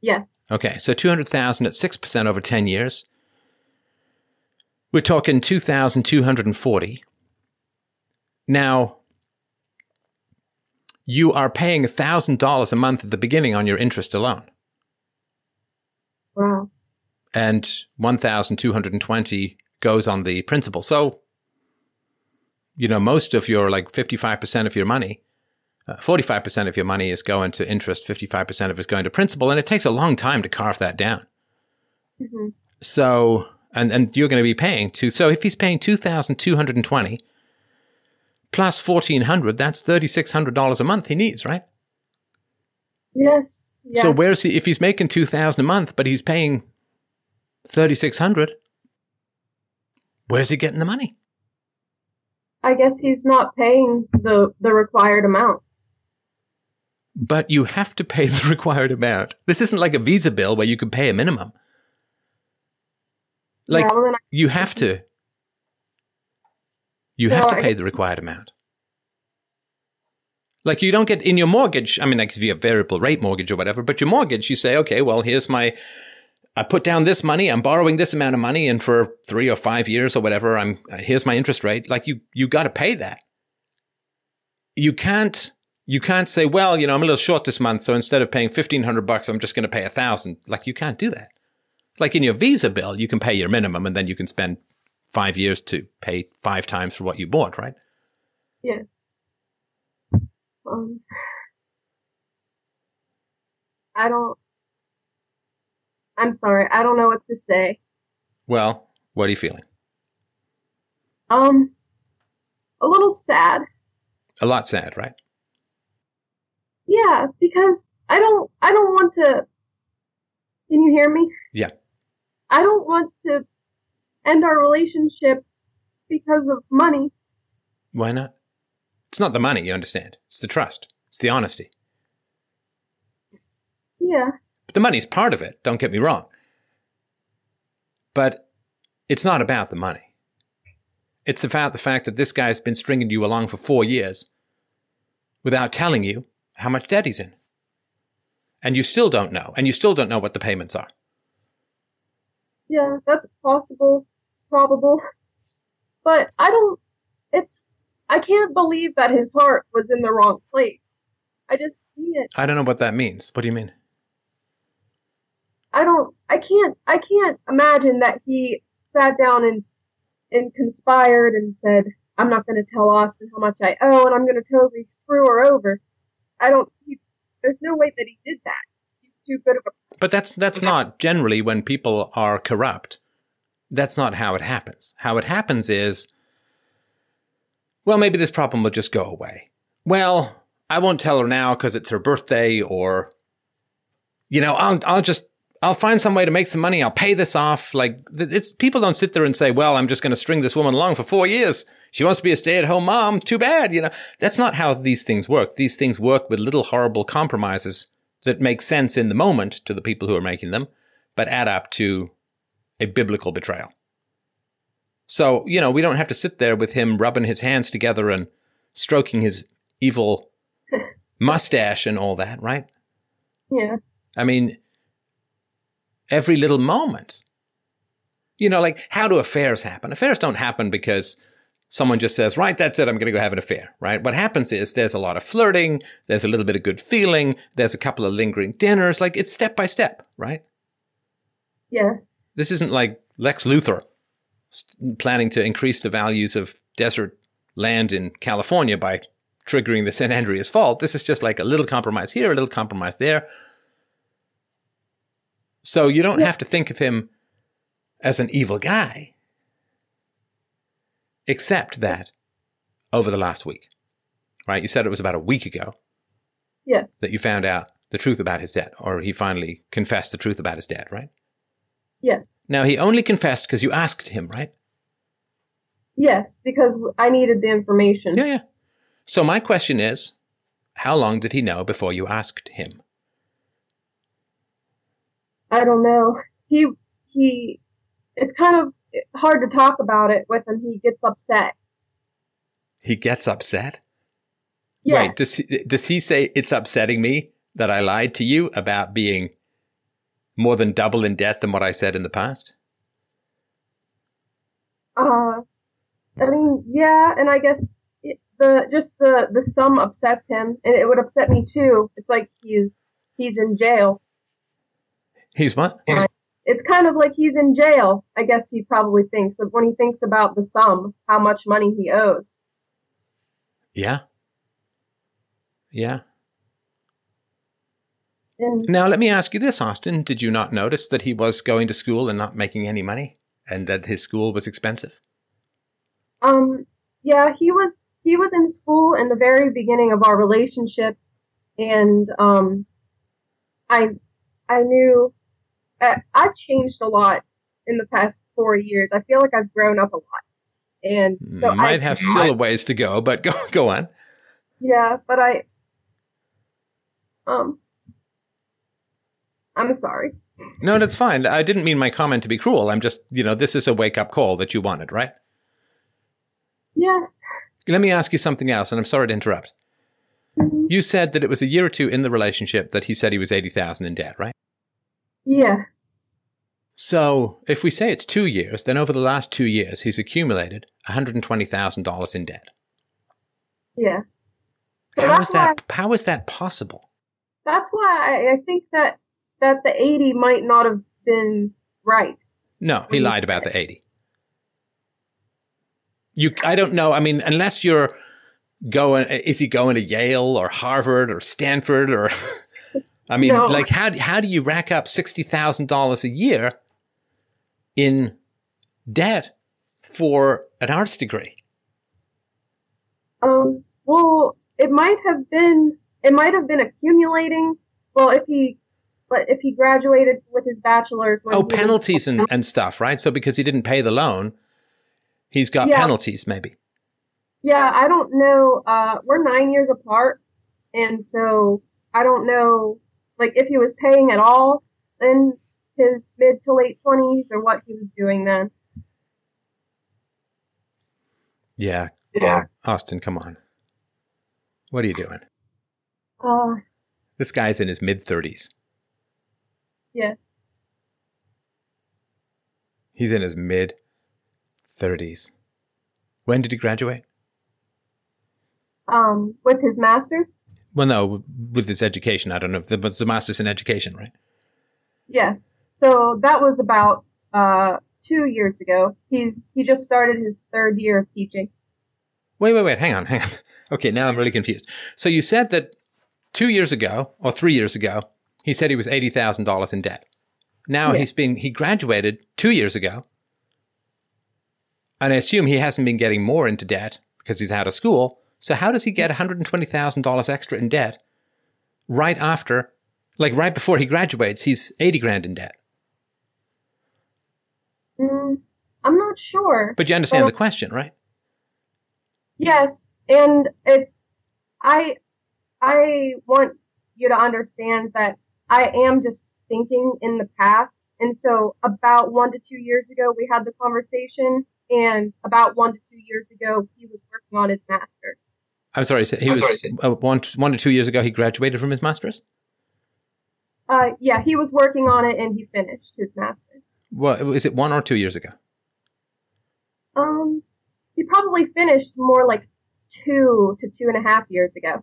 Yeah. Okay, so 200,000 at 6% over 10 years. We're talking 2,240. Now, you are paying $1,000 a month at the beginning on your interest alone. Wow. and 1220 goes on the principal so you know most of your like 55% of your money uh, 45% of your money is going to interest 55% of it is going to principal and it takes a long time to carve that down hmm so and and you're going to be paying two so if he's paying 2220 plus 1400 that's $3600 a month he needs right Yes. Yeah. So where's he? If he's making two thousand a month, but he's paying thirty six hundred, where's he getting the money? I guess he's not paying the the required amount. But you have to pay [LAUGHS] the required amount. This isn't like a visa bill where you can pay a minimum. Like yeah, well, I, you have to. You have to pay the required amount. Like you don't get in your mortgage. I mean, like if you have variable rate mortgage or whatever, but your mortgage, you say, okay, well, here's my, I put down this money. I'm borrowing this amount of money, and for three or five years or whatever, I'm here's my interest rate. Like you, you got to pay that. You can't, you can't say, well, you know, I'm a little short this month, so instead of paying fifteen hundred bucks, I'm just going to pay a thousand. Like you can't do that. Like in your Visa bill, you can pay your minimum, and then you can spend five years to pay five times for what you bought, right? Yes. Um, I don't. I'm sorry. I don't know what to say. Well, what are you feeling? Um, a little sad. A lot sad, right? Yeah, because I don't. I don't want to. Can you hear me? Yeah. I don't want to end our relationship because of money. Why not? It's not the money, you understand. It's the trust. It's the honesty. Yeah. But the money's part of it, don't get me wrong. But it's not about the money. It's about the fact that this guy's been stringing you along for four years without telling you how much debt he's in. And you still don't know. And you still don't know what the payments are. Yeah, that's possible, probable. But I don't, it's, I can't believe that his heart was in the wrong place. I just see it. I don't know what that means. What do you mean? I don't, I can't, I can't imagine that he sat down and, and conspired and said, I'm not going to tell Austin how much I owe and I'm going to totally screw her over. I don't, he, there's no way that he did that. He's too good of a But that's that's not generally when people are corrupt. That's not how it happens. How it happens is well, maybe this problem will just go away. Well, I won't tell her now because it's her birthday or you know, I'll I'll just I'll find some way to make some money. I'll pay this off. Like it's people don't sit there and say, "Well, I'm just going to string this woman along for 4 years. She wants to be a stay-at-home mom. Too bad." You know, that's not how these things work. These things work with little horrible compromises that make sense in the moment to the people who are making them, but add up to a biblical betrayal. So, you know, we don't have to sit there with him rubbing his hands together and stroking his evil [LAUGHS] mustache and all that, right? Yeah. I mean, every little moment. You know, like how do affairs happen? Affairs don't happen because someone just says, right, that's it, I'm going to go have an affair, right? What happens is there's a lot of flirting, there's a little bit of good feeling, there's a couple of lingering dinners, like it's step by step, right? Yes. This isn't like Lex Luthor planning to increase the values of desert land in California by triggering the San Andreas fault. This is just like a little compromise here, a little compromise there. So you don't have to think of him as an evil guy, except that over the last week, right? You said it was about a week ago Yeah. that you found out the truth about his debt, or he finally confessed the truth about his debt, right? Yes. Now, he only confessed because you asked him, right? Yes, because I needed the information. Yeah, yeah. So my question is, how long did he know before you asked him? I don't know. He he it's kind of hard to talk about it with him. He gets upset. He gets upset. Yeah. Wait, does he, does he say it's upsetting me that I lied to you about being more than double in debt than what I said in the past? Uh I mean, yeah, and I guess it, the just the the sum upsets him and it would upset me too. It's like he's he's in jail. He's what? It's kind of like he's in jail. I guess he probably thinks of when he thinks about the sum, how much money he owes. Yeah. Yeah. And Now, let me ask you this, Austin. Did you not notice that he was going to school and not making any money and that his school was expensive? Um, yeah, he was he was in school in the very beginning of our relationship, and um, I I knew uh, I've changed a lot in the past four years. I feel like I've grown up a lot, and so you might I, have still a ways to go, but [LAUGHS] go go on. yeah, but I um I'm sorry. No, that's fine. I didn't mean my comment to be cruel. I'm just, you know, this is a wake up call that you wanted, right? Yes, Let me ask you something else, and I'm sorry to interrupt. Mm-hmm. You said that it was a year or two in the relationship that he said he was 80,000 in debt, right? Yeah. So if we say it's two years, then over the last two years, he's accumulated $120,000 in debt. Yeah. So How is that, how is that possible? That's why I, I think that that the 80 might not have been right. No, he lied about the 80. You, I don't know. I mean, unless you're going, is he going to Yale or Harvard or Stanford or, [LAUGHS] I mean, No. like how, how do you rack up $60,000 a year in debt for an arts degree? Um, well, it might have been it might have been accumulating. Well, if he but if he graduated with his bachelor's Oh, he was- penalties and, [LAUGHS] and stuff, right? So because he didn't pay the loan, he's got Yeah. penalties maybe. Yeah, I don't know. Uh, we're nine years apart, and so I don't know, like if he was paying at all in his mid to late twenties or what he was doing then. Yeah. Yeah. Austin, come on. What are you doing? Uh, This guy's in his mid 30s. Yes. He's in his mid 30s. When did he graduate? Um, with his master's. Well, no, with his education. I don't know. Was the master's in education, right? Yes. So that was about uh two years ago. He's he just started his third year of teaching. Wait, wait, wait. Hang on, hang on. [LAUGHS] Okay, now I'm really confused. So you said that two years ago, or three years ago, he said he was $80,000 in debt. Now Yeah. he's been, he graduated two years ago. And I assume he hasn't been getting more into debt because he's out of school. So how does he get $120,000 extra in debt right after, like right before he graduates, he's 80 grand in debt? Mm, I'm not sure. But you understand Well- the question, right? Yes, and it's I I want you to understand that I am just thinking in the past. And so about 1 to 2 years ago we had the conversation and about 1 to 2 years ago he was working on his masters. I'm sorry. so He I'm was sorry, say- uh, one, one to two years ago. He graduated from his master's. Uh yeah, he was working on it and he finished his masters. Well, is it one or two years ago? Um he probably finished more like 2 to two and a half years ago.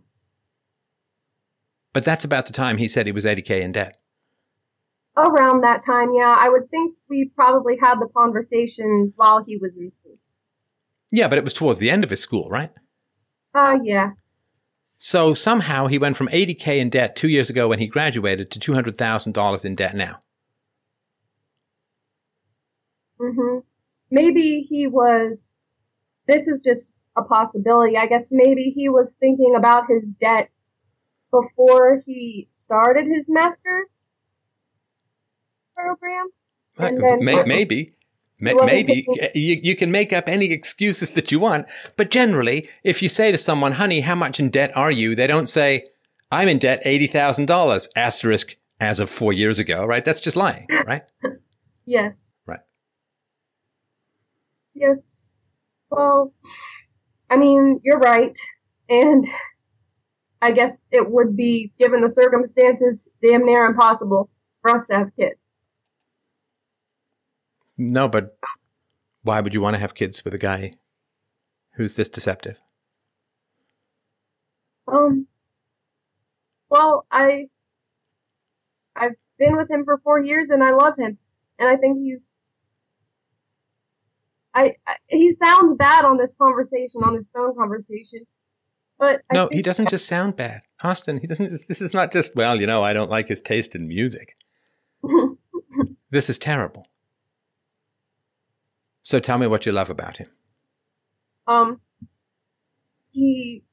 But that's about the time he said he was 80k in debt. Around that time, yeah, I would think we probably had the conversation while he was in school. Yeah, but it was towards the end of his school, right? Uh, yeah. So somehow he went from 80k in debt two years ago when he graduated to $200,000 in debt now. hmm Maybe he was, this is just a possibility. I guess maybe he was thinking about his debt before he started his master's program. And then- May- maybe. May- He wasn't Maybe you, you can make up any excuses that you want, but generally, if you say to someone, "Honey, how much in debt are you?" they don't say, "I'm in debt eighty thousand dollars." Asterisk as of four years ago, right? That's just lying, [LAUGHS] right? Yes. Right. Yes. Well, I mean, you're right. And I guess it would be, given the circumstances, damn near impossible for us to have kids. No, but why would you want to have kids with a guy who's this deceptive? Um, well, I, I've been with him for four years and I love him. And I think he's, I, I he sounds bad on this conversation, on this phone conversation. But No, he doesn't just sound bad. Austin, he doesn't. This is not just, well, you know, I don't like his taste in music. [LAUGHS] This is terrible. So tell me what you love about him. um he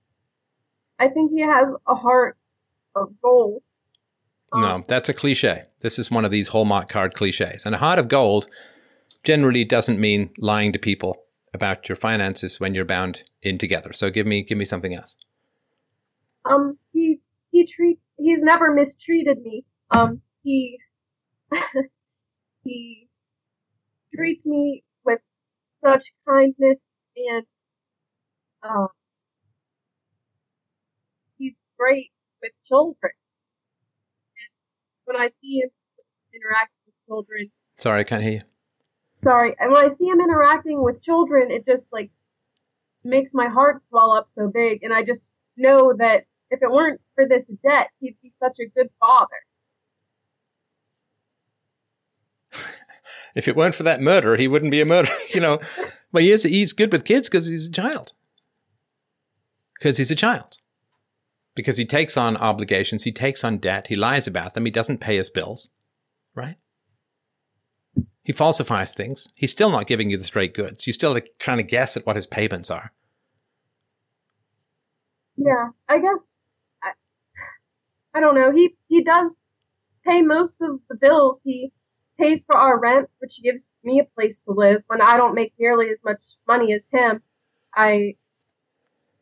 I think he has a heart of gold. Um, No, that's a cliche. This is one of these Hallmark card cliches. And a heart of gold generally doesn't mean lying to people about your finances when you're bound in together. So give me give me something else. Um he he treat he's never mistreated me. Um he [LAUGHS] he treats me with such kindness and uh he's great with children. And when I see him interact with children, Sorry, I can't hear you. Sorry, and when I see him interacting with children, it just like makes my heart swell up so big, and I just know that if it weren't for this debt, he'd be such a good father. [LAUGHS] If it weren't for that murder, he wouldn't be a murderer, [LAUGHS] you know. But he is, he's good with kids because he's a child. Because he's a child. Because he takes on obligations, he takes on debt, he lies about them, he doesn't pay his bills, right? He falsifies things. He's still not giving you the straight goods. You're still like, trying to guess at what his payments are. Yeah, I guess I, I don't know. He he does pay most of the bills. He pays for our rent, which gives me a place to live when I don't make nearly as much money as him. I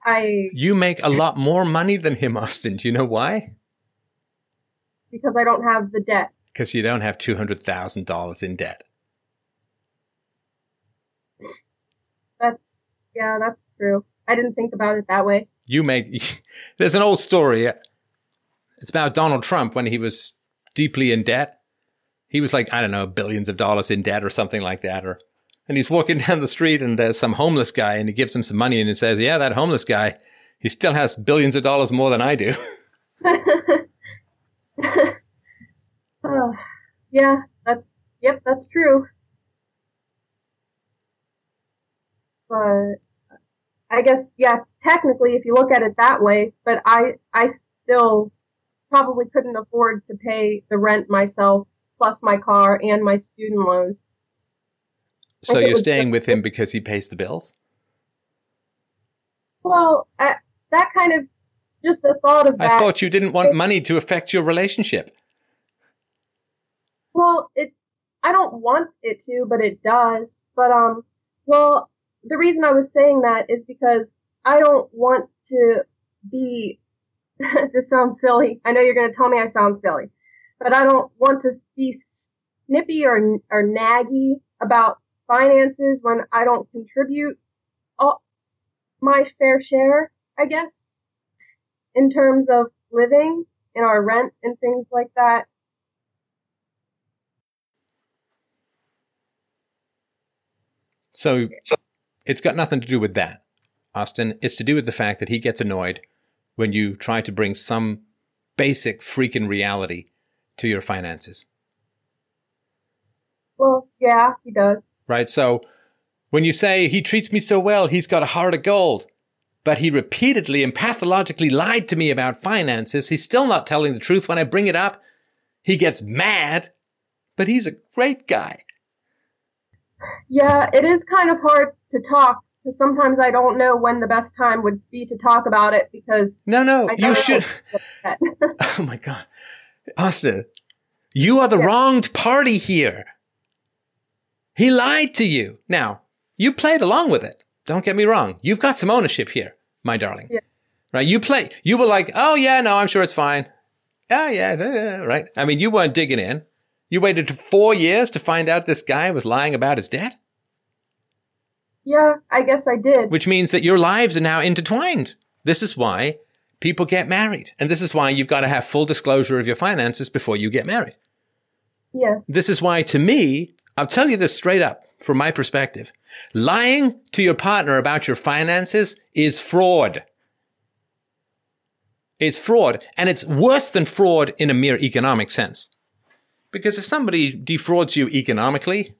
I You make a lot more money than him, Austin. Do you know why? because I don't have the debt. Because you don't have $200,000 in debt. That's yeah, that's true. I didn't think about it that way. you make [LAUGHS] there's an old story uh, it's about donald trump when he was deeply in debt he was like i don't know billions of dollars in debt or something like that or and he's walking [LAUGHS] down the street and there's some homeless guy and he gives him some money and he says yeah that homeless guy he still has billions of dollars more than i do [LAUGHS] oh, yeah, that's yep, that's true. But I guess yeah, technically, if you look at it that way, but I I still probably couldn't afford to pay the rent myself, plus my car and my student loans. so Like you're staying just- with him because he pays the bills Well, uh, that kind of just the thought of that. i thought you didn't want money to affect your relationship Well, it I don't want it to, but it does. But um well, the reason I was saying that is because I don't want to be [LAUGHS] this sounds silly. I know you're going to tell me I sound silly. But I don't want to be snippy or or naggy about finances when I don't contribute all my fair share, I guess, in terms of living and our rent and things like that. So it's got nothing to do with that, Austin. It's to do with the fact that he gets annoyed when you try to bring some basic freaking reality to your finances, Well, yeah, he does. right? So when you say he treats me so well, he's got a heart of gold, but he repeatedly and pathologically lied to me about finances, he's still not telling the truth when I bring it up. He gets mad, but he's a great guy. Yeah, it is kind of hard to talk because sometimes I don't know when the best time would be to talk about it because No, no, you should. [LAUGHS] [LAUGHS] Oh my God. Austin, you are the Yeah. wronged party here. He lied to you. Now, you played along with it. Don't get me wrong. You've got some ownership here, my darling. Yeah. Right? You play, you were like, oh yeah, no, I'm sure it's fine. Oh yeah, yeah, yeah, right? I mean, you weren't digging in. You waited four years to find out this guy was lying about his debt, yeah, I guess I did. which means that your lives are now intertwined. This is why people get married. And this is why you've got to have full disclosure of your finances before you get married. Yes. This is why, to me, I'll tell you this straight up from my perspective lying to your partner about your finances is fraud. It's fraud, and it's worse than fraud in a mere economic sense. Because if somebody defrauds you economically,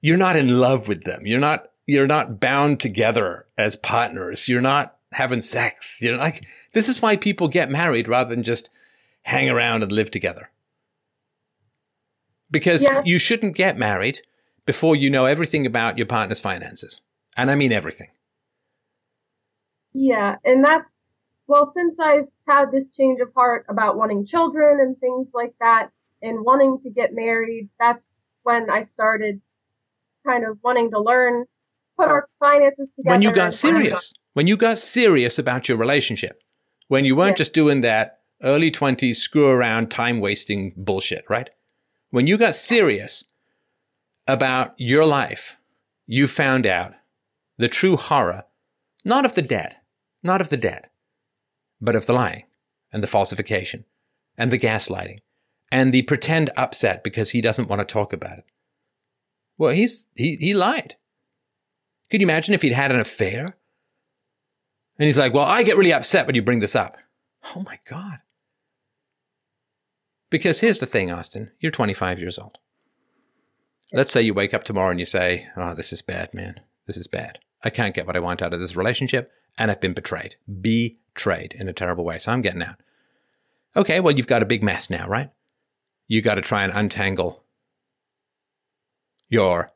you're not in love with them. You're not you're not bound together as partners. You're not having sex. You're like this is why people get married rather than just hang around and live together. Because Yes. you shouldn't get married before you know everything about your partner's finances. And I mean everything. Yeah, and that's well, since I've had this change of heart about wanting children and things like that, and wanting to get married, that's when I started kind of wanting to learn, put our finances together. when you got serious, when you got serious about your relationship, when you weren't Yeah. just doing that early 20s screw around, time wasting bullshit, right? When you got serious about your life, you found out the true horror, not of the debt, not of the debt, but of the lying and the falsification and the gaslighting and the pretend upset because he doesn't want to talk about it. Well, he's he he lied. Could you imagine if he'd had an affair? And he's like, "Well, I get really upset when you bring this up." Oh my god. Because here's the thing, Austin, you're 25 years old. Let's say you wake up tomorrow and you say, "Oh, this is bad, man. This is bad. I can't get what I want out of this relationship and I've been betrayed. Betrayed in a terrible way. So I'm getting out." Okay, well, you've got a big mess now, right? You got to try and untangle your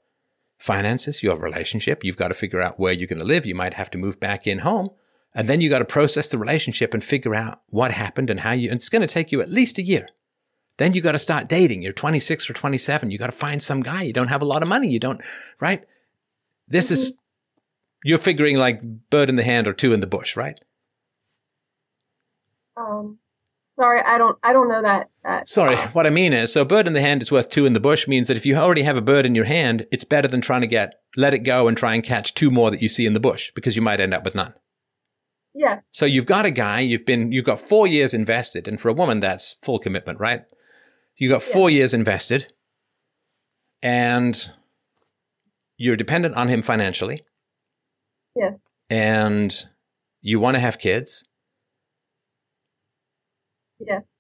finances, your relationship. You've got to figure out where you're going to live. You might have to move back in home. And then you got to process the relationship and figure out what happened and how you, and it's going to take you at least a year. Then you got to start dating. You're 26 or 27. You got to find some guy. You don't have a lot of money. You don't, right? This mm-hmm. is, you're figuring like bird in the hand or two in the bush, right? Um, Sorry, I don't. I don't know that. that Sorry, what I mean is, so bird in the hand is worth two in the bush means that if you already have a bird in your hand, it's better than trying to get let it go and try and catch two more that you see in the bush because you might end up with none. Yes. So you've got a guy. You've been. You've got four years invested, and for a woman, that's full commitment, right? You got four yes. years invested, and you're dependent on him financially. Yeah. And you want to have kids Yes.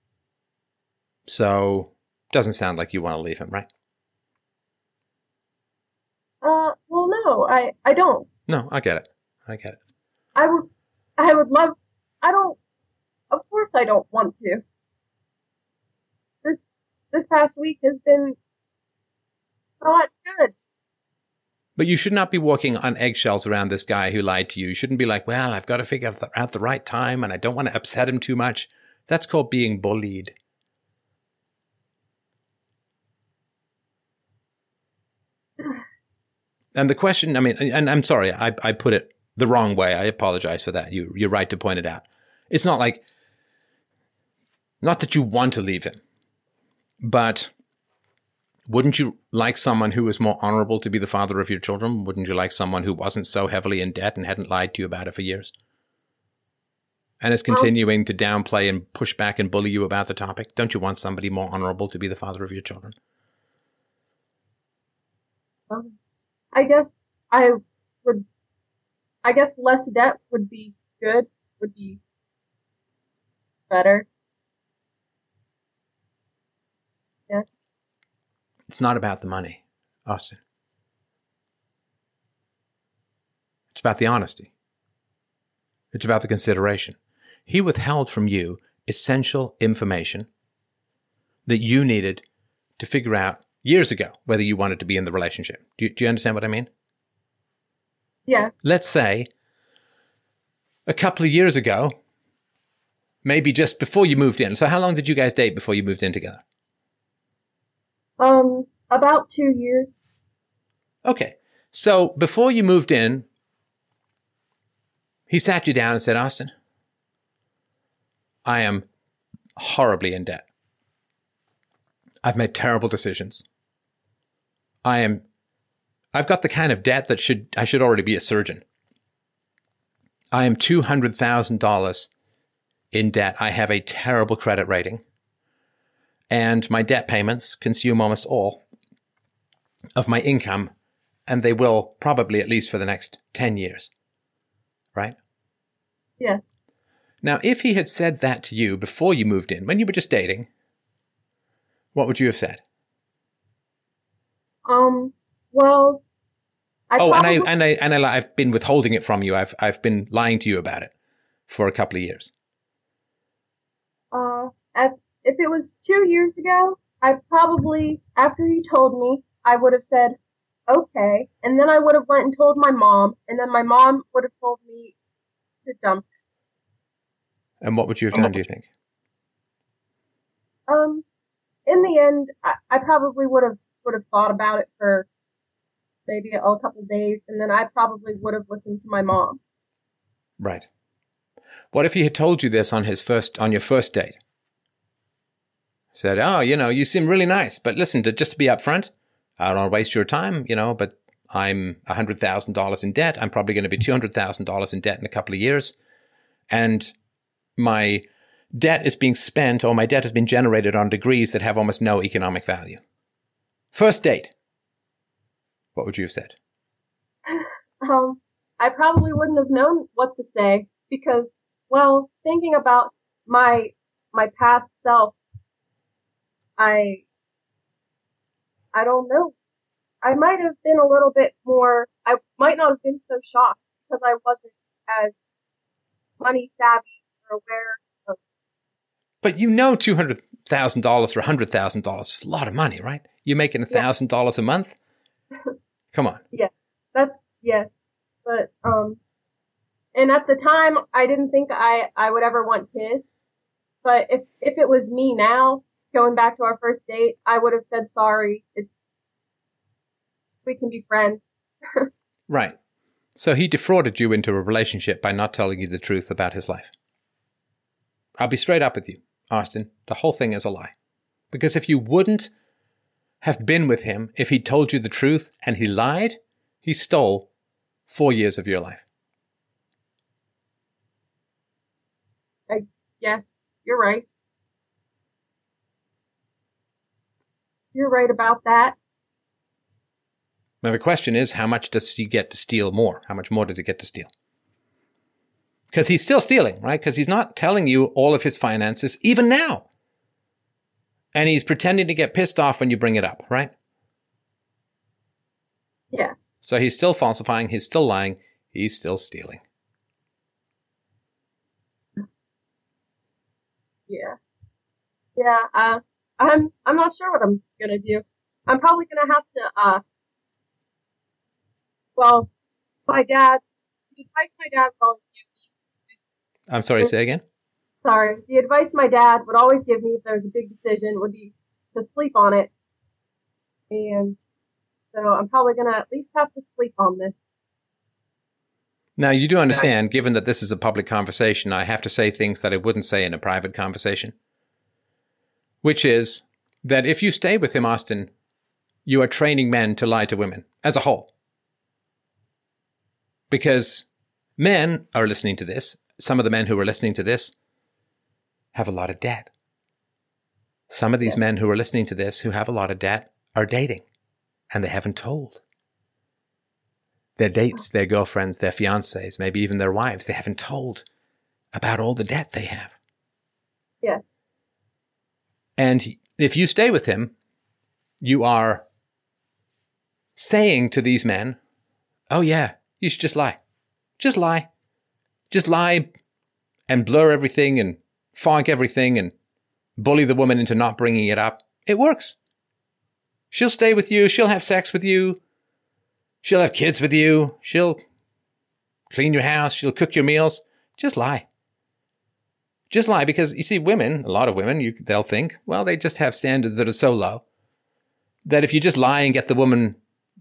So, doesn't sound like you want to leave him, right? Uh, well, no, I, I don't. No, I get it. I get it. I would, I would love. I don't. Of course, I don't want to. This, this past week has been not good. But you should not be walking on eggshells around this guy who lied to you. You shouldn't be like, well, I've got to figure out the right time and I don't want to upset him too much. That's called being bullied. And the question, I mean, and I'm sorry, I, I put it the wrong way. I apologize for that. You, you're right to point it out. It's not like, not that you want to leave him, but wouldn't you like someone who was more honorable to be the father of your children? Wouldn't you like someone who wasn't so heavily in debt and hadn't lied to you about it for years? And is continuing to downplay and push back and bully you about the topic? Don't you want somebody more honorable to be the father of your children? Um, I guess I would. I guess less debt would be good. Would be better. Yes. It's not about the money, Austin. It's about the honesty. It's about the consideration. He withheld from you essential information that you needed to figure out years ago whether you wanted to be in the relationship. Do you, do you understand what I mean? Yes. Let's say a couple of years ago, maybe just before you moved in. So, how long did you guys date before you moved in together? Um, about two years. Okay. So, before you moved in, he sat you down and said, Austin, I am horribly in debt. I've made terrible decisions. I am I've got the kind of debt that should I should already be a surgeon. I am $200,000 in debt. I have a terrible credit rating. And my debt payments consume almost all of my income, and they will probably at least for the next 10 years. Right? Yes. Now, if he had said that to you before you moved in, when you were just dating, what would you have said? Um. Well. I oh, and I and I and I, I've been withholding it from you. I've I've been lying to you about it for a couple of years. Uh, if, if it was two years ago, I probably after you told me, I would have said, okay, and then I would have went and told my mom, and then my mom would have told me to dump and what would you have done, do you think? Um, in the end, I, I probably would have would have thought about it for maybe a, a couple days, and then I probably would have listened to my mom. Right. What if he had told you this on his first on your first date? Said, "Oh, you know, you seem really nice, but listen, to just to be upfront, I don't want to waste your time, you know, but I'm hundred thousand dollars in debt. I'm probably going to be two hundred thousand dollars in debt in a couple of years, and my debt is being spent or my debt has been generated on degrees that have almost no economic value. First date. What would you have said? [SIGHS] Um, I probably wouldn't have known what to say because, well, thinking about my my past self, I I don't know. I might have been a little bit more. I might not have been so shocked because I wasn't as money savvy aware of. But you know, two hundred thousand dollars or hundred thousand dollars is a lot of money, right? You're making a thousand dollars a month. [LAUGHS] Come on. Yeah, that's yes, but um, and at the time I didn't think I I would ever want kids. But if if it was me now going back to our first date, I would have said sorry. It's we can be friends. [LAUGHS] Right. So he defrauded you into a relationship by not telling you the truth about his life. I'll be straight up with you, Austin. The whole thing is a lie. Because if you wouldn't have been with him if he told you the truth and he lied, he stole four years of your life. Yes, you're right. You're right about that. Now the question is, how much does he get to steal more? How much more does he get to steal? Because he's still stealing, right? Because he's not telling you all of his finances, even now. And he's pretending to get pissed off when you bring it up, right? Yes. So he's still falsifying, he's still lying, he's still stealing. Yeah. Yeah, uh, I'm, I'm not sure what I'm gonna do. I'm probably gonna have to, uh, well, my dad, advice my dad give me, I'm sorry, say again? sorry, the advice my dad would always give me if there was a big decision would be to sleep on it. And so I'm probably gonna at least have to sleep on this. Now, you do understand, given that this is a public conversation, I have to say things that I wouldn't say in a private conversation. Which is that if you stay with him, Austin, you are training men to lie to women as a whole. Because men are listening to this. Some of the men who are listening to this have a lot of debt. Some of these men who are listening to this who have a lot of debt are dating and they haven't told. Their dates, their girlfriends, their fiancés, maybe even their wives, they haven't told about all the debt they have. Yeah. And if you stay with him, you are saying to these men, oh, yeah, you should just lie. Just lie. Just lie and blur everything and fog everything and bully the woman into not bringing it up. It works. She'll stay with you. She'll have sex with you. She'll have kids with you. She'll clean your house. She'll cook your meals. Just lie. Just lie because you see, women, a lot of women, you, they'll think, well, they just have standards that are so low that if you just lie and get the woman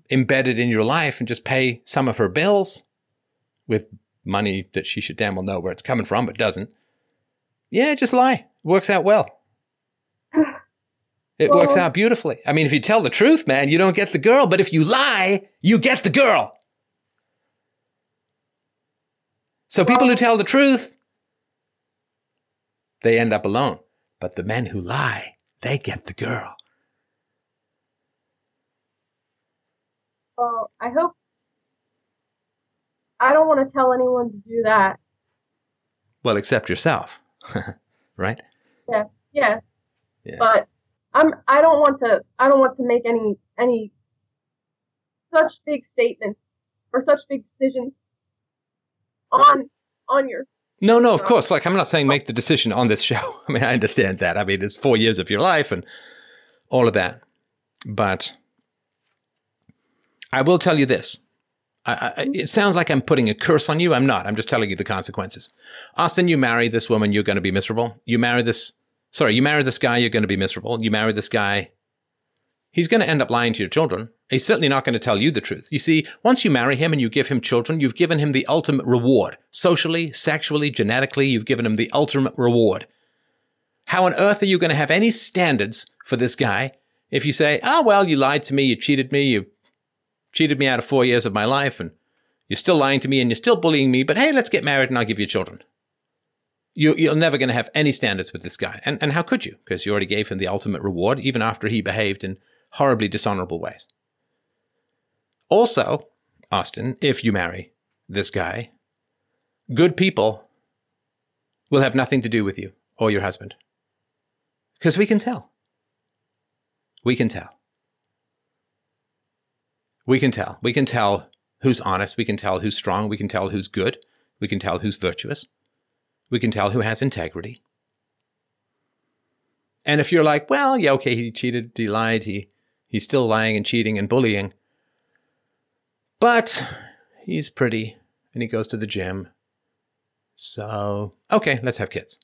embedded in your life and just pay some of her bills with money that she should damn well know where it's coming from, but doesn't, yeah, just lie. Works out well. It works out beautifully. I mean, if you tell the truth, man, you don't get the girl, but if you lie, you get the girl. So people who tell the truth, they end up alone. But the men who lie, they get the girl. Well, I hope. I don't want to tell anyone to do that. Well, except yourself, [LAUGHS] right? Yeah. Yes. Yeah. But I'm. I don't want to. I don't want to make any any such big statements or such big decisions on on your. No, no, of course. Like, I'm not saying oh. make the decision on this [LAUGHS] show. I mean, I understand that. I mean, it's four years of your life and all of that. But I will tell you this. I, I, it sounds like I'm putting a curse on you. I'm not. I'm just telling you the consequences. Austin, you marry this woman, you're going to be miserable. You marry this, sorry, you marry this guy, you're going to be miserable. You marry this guy, he's going to end up lying to your children. He's certainly not going to tell you the truth. You see, once you marry him and you give him children, you've given him the ultimate reward. Socially, sexually, genetically, you've given him the ultimate reward. How on earth are you going to have any standards for this guy if you say, oh, well, you lied to me, you cheated me, you cheated me out of four years of my life, and you're still lying to me and you're still bullying me, but hey, let's get married and I'll give you children. You, you're never going to have any standards with this guy. And, and how could you? Because you already gave him the ultimate reward, even after he behaved in horribly dishonorable ways. Also, Austin, if you marry this guy, good people will have nothing to do with you or your husband. Because we can tell. We can tell. We can tell. We can tell who's honest. We can tell who's strong. We can tell who's good. We can tell who's virtuous. We can tell who has integrity. And if you're like, well, yeah, okay, he cheated, he lied, he he's still lying and cheating and bullying. But he's pretty and he goes to the gym. So, okay, let's have kids.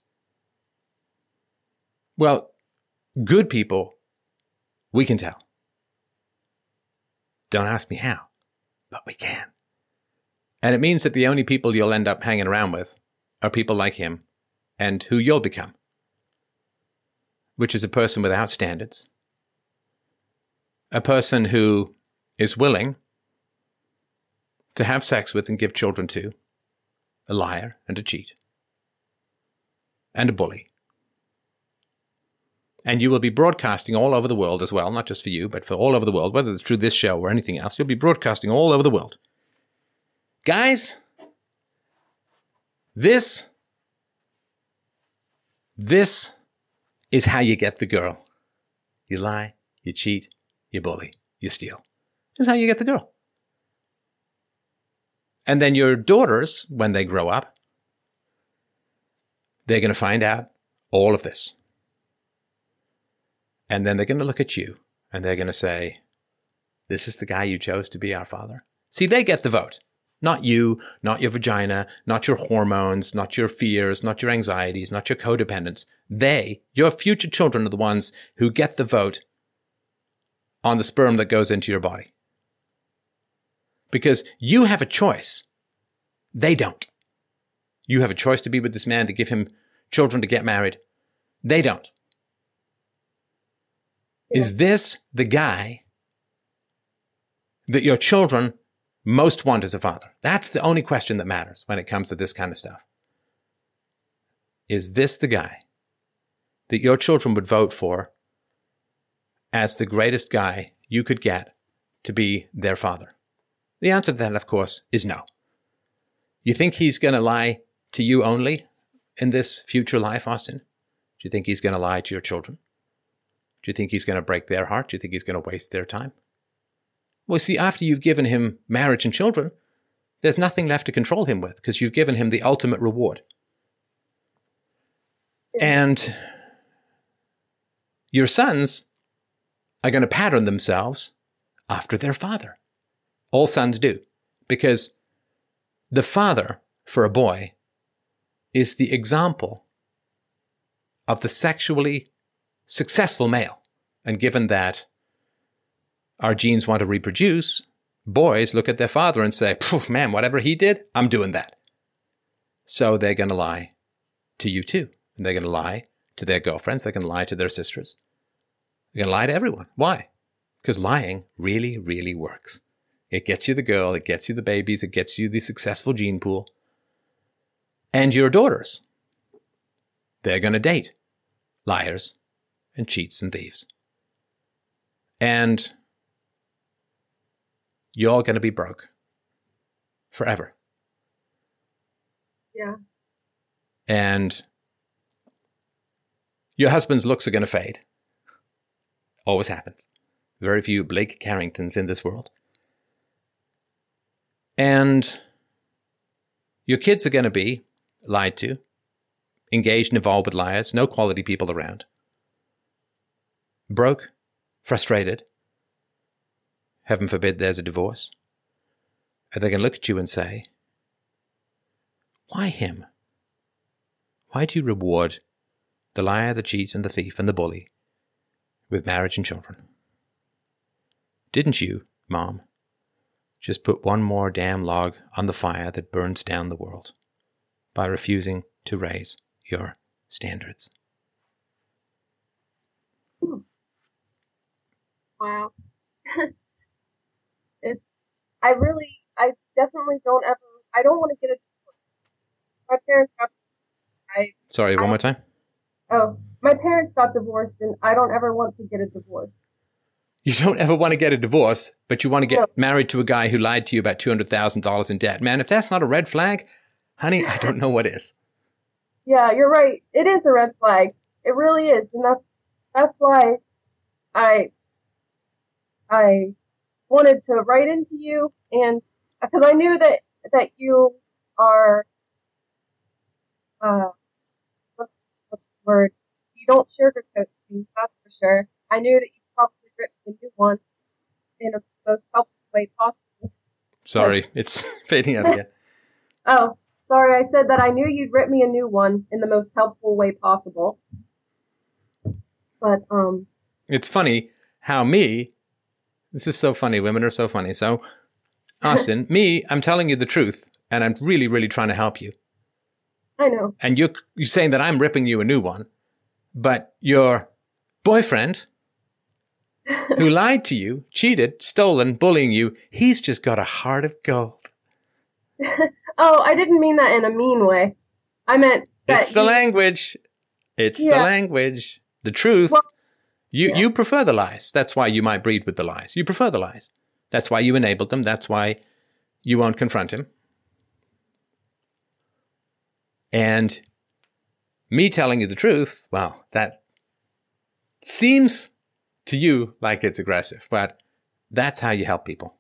Well, good people, we can tell. Don't ask me how, but we can. And it means that the only people you'll end up hanging around with are people like him and who you'll become, which is a person without standards, a person who is willing to have sex with and give children to, a liar and a cheat, and a bully. And you will be broadcasting all over the world as well, not just for you, but for all over the world, whether it's through this show or anything else. You'll be broadcasting all over the world. Guys, this, this is how you get the girl. You lie, you cheat, you bully, you steal. This is how you get the girl. And then your daughters, when they grow up, they're going to find out all of this. And then they're going to look at you and they're going to say, This is the guy you chose to be our father. See, they get the vote. Not you, not your vagina, not your hormones, not your fears, not your anxieties, not your codependence. They, your future children, are the ones who get the vote on the sperm that goes into your body because you have a choice. They don't. You have a choice to be with this man, to give him children, to get married. They don't. Is this the guy that your children most want as a father? That's the only question that matters when it comes to this kind of stuff. Is this the guy that your children would vote for as the greatest guy you could get to be their father? The answer to that, of course, is no. You think he's going to lie to you only in this future life, Austin? Do you think he's going to lie to your children? Do you think he's going to break their heart? Do you think he's going to waste their time? Well, see, after you've given him marriage and children, there's nothing left to control him with because you've given him the ultimate reward. And your sons are going to pattern themselves after their father. All sons do. Because the father, for a boy, is the example of the sexually successful male. And given that our genes want to reproduce, boys look at their father and say, man, whatever he did, I'm doing that. So they're going to lie to you too. And they're going to lie to their girlfriends. They're going to lie to their sisters. They're going to lie to everyone. Why? Because lying really, really works. It gets you the girl, it gets you the babies, it gets you the successful gene pool. And your daughters. They're going to date liars and cheats and thieves. And you're going to be broke forever. Yeah. And your husband's looks are going to fade. Always happens. Very few Blake Carringtons in this world. And your kids are going to be lied to, engaged and involved with liars, no quality people around. Broke, frustrated. Heaven forbid there's a divorce. Are they to look at you and say, Why him? Why do you reward the liar, the cheat, and the thief, and the bully with marriage and children? Didn't you, Mom, just put one more damn log on the fire that burns down the world by refusing to raise your standards. Hmm. Wow. [LAUGHS] it's, I really, I definitely don't ever, I don't want to get a divorce. My parents got, I Sorry, one I- more time. oh, my parents got divorced, and I don't ever want to get a divorce. You don't ever want to get a divorce, but you want to get No. married to a guy who lied to you about $200,000 in debt. Man, if that's not a red flag, honey, I don't know what is. [LAUGHS] Yeah, you're right. It is a red flag. It really is, and that's that's why I I wanted to write into you, and because I knew that that you are uh what's what's the word? You don't sugarcoat things, that's for sure. I knew that you probably written a new one in a most helpful way possible. Sorry, it's [LAUGHS] fading out again. [LAUGHS] Oh, sorry, I said that I knew you'd write me a new one in the most helpful way possible. But um It's funny how me, this is so funny. Women are so funny. So, [LAUGHS] Austin, me, I'm telling you the truth, and I'm really, really trying to help you. I know. And you're, you're saying that I'm ripping you a new one, but your boyfriend, [LAUGHS] who lied to you, cheated, stolen, bullying you, he's just got a heart of gold. [LAUGHS] oh, I didn't mean that in a mean way. I meant that It's the you- language. It's the language. The truth. Well, you yeah. you prefer the lies. That's why you might breed with the lies. You prefer the lies. That's why you enabled them. That's why you won't confront him. And me telling you the truth, well, that seems to you like it's aggressive, but that's how you help people.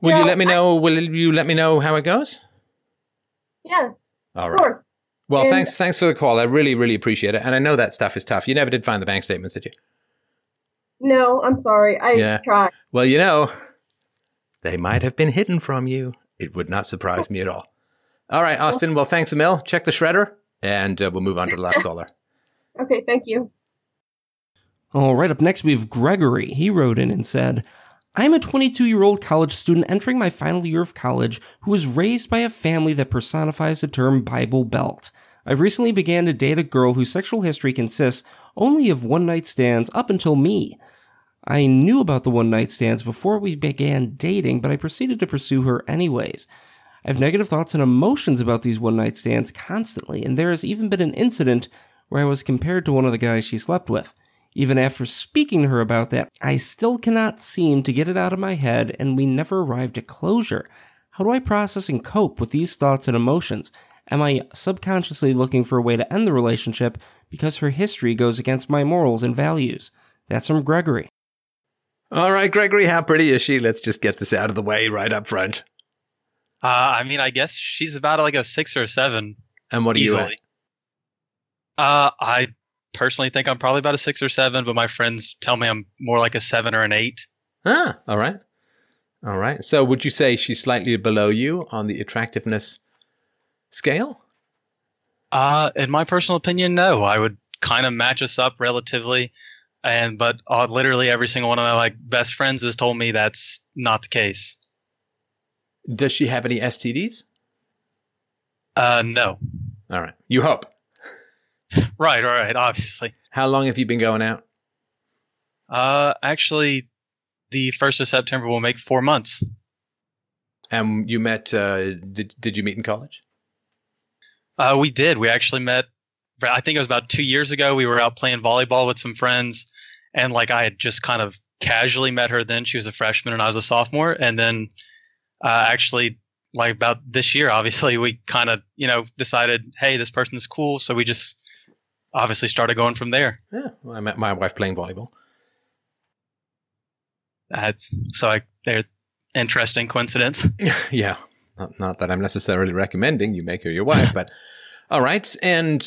Will you let me I- know? Will you let me know how it goes? Yes, All of course. Well, And- thanks, thanks for the call. I really, really appreciate it. And I know that stuff is tough. You never did find the bank statements, did you? No, I'm sorry. I Yeah. tried. Well, you know, they might have been hidden from you. It would not surprise me at all. All right, Austin. Well, thanks, Emil. Check the shredder, and uh, we'll move on to the last caller. Okay, thank you. All right, up next we have Gregory. He wrote in and said, I'm a 22 year old college student entering my final year of college who was raised by a family that personifies the term Bible Belt. I recently began to date a girl whose sexual history consists only of one night stands up until me. I knew about the one night stands before we began dating, but I proceeded to pursue her anyways. I have negative thoughts and emotions about these one night stands constantly, and there has even been an incident where I was compared to one of the guys she slept with. Even after speaking to her about that, I still cannot seem to get it out of my head, and we never arrived at closure. How do I process and cope with these thoughts and emotions? Am I subconsciously looking for a way to end the relationship because her history goes against my morals and values? That's from Gregory. All right, Gregory, how pretty is she? Let's just get this out of the way right up front. Uh, I mean, I guess she's about like a six or a seven And what are you easily. Uh, I personally think I'm probably about a six or seven, but my friends tell me I'm more like a seven or an eight. Ah, all right. All right. So would you say she's slightly below you on the attractiveness scale? Uh, in my personal opinion, no. I would kind of match us up relatively, and but uh, literally every single one of my like best friends has told me that's not the case. Does she have any STDs? Uh, no. All right. You hope. [LAUGHS] Right, right, right. Obviously. How long have you been going out? Uh, actually, the first of September will make four months. And you met, uh, did, did you meet in college? Uh, we did. We actually met. I think it was about two years ago. We were out playing volleyball with some friends, and like I had just kind of casually met her. Then she was a freshman and I was a sophomore, and then uh, actually like about this year, obviously we kind of you know decided, hey, this person's cool, so we just obviously started going from there. Yeah. Well, I met my wife playing volleyball. That's so I they're interesting coincidence. [LAUGHS] yeah. Not, not that I'm necessarily recommending you make her your wife, but [LAUGHS] all right. And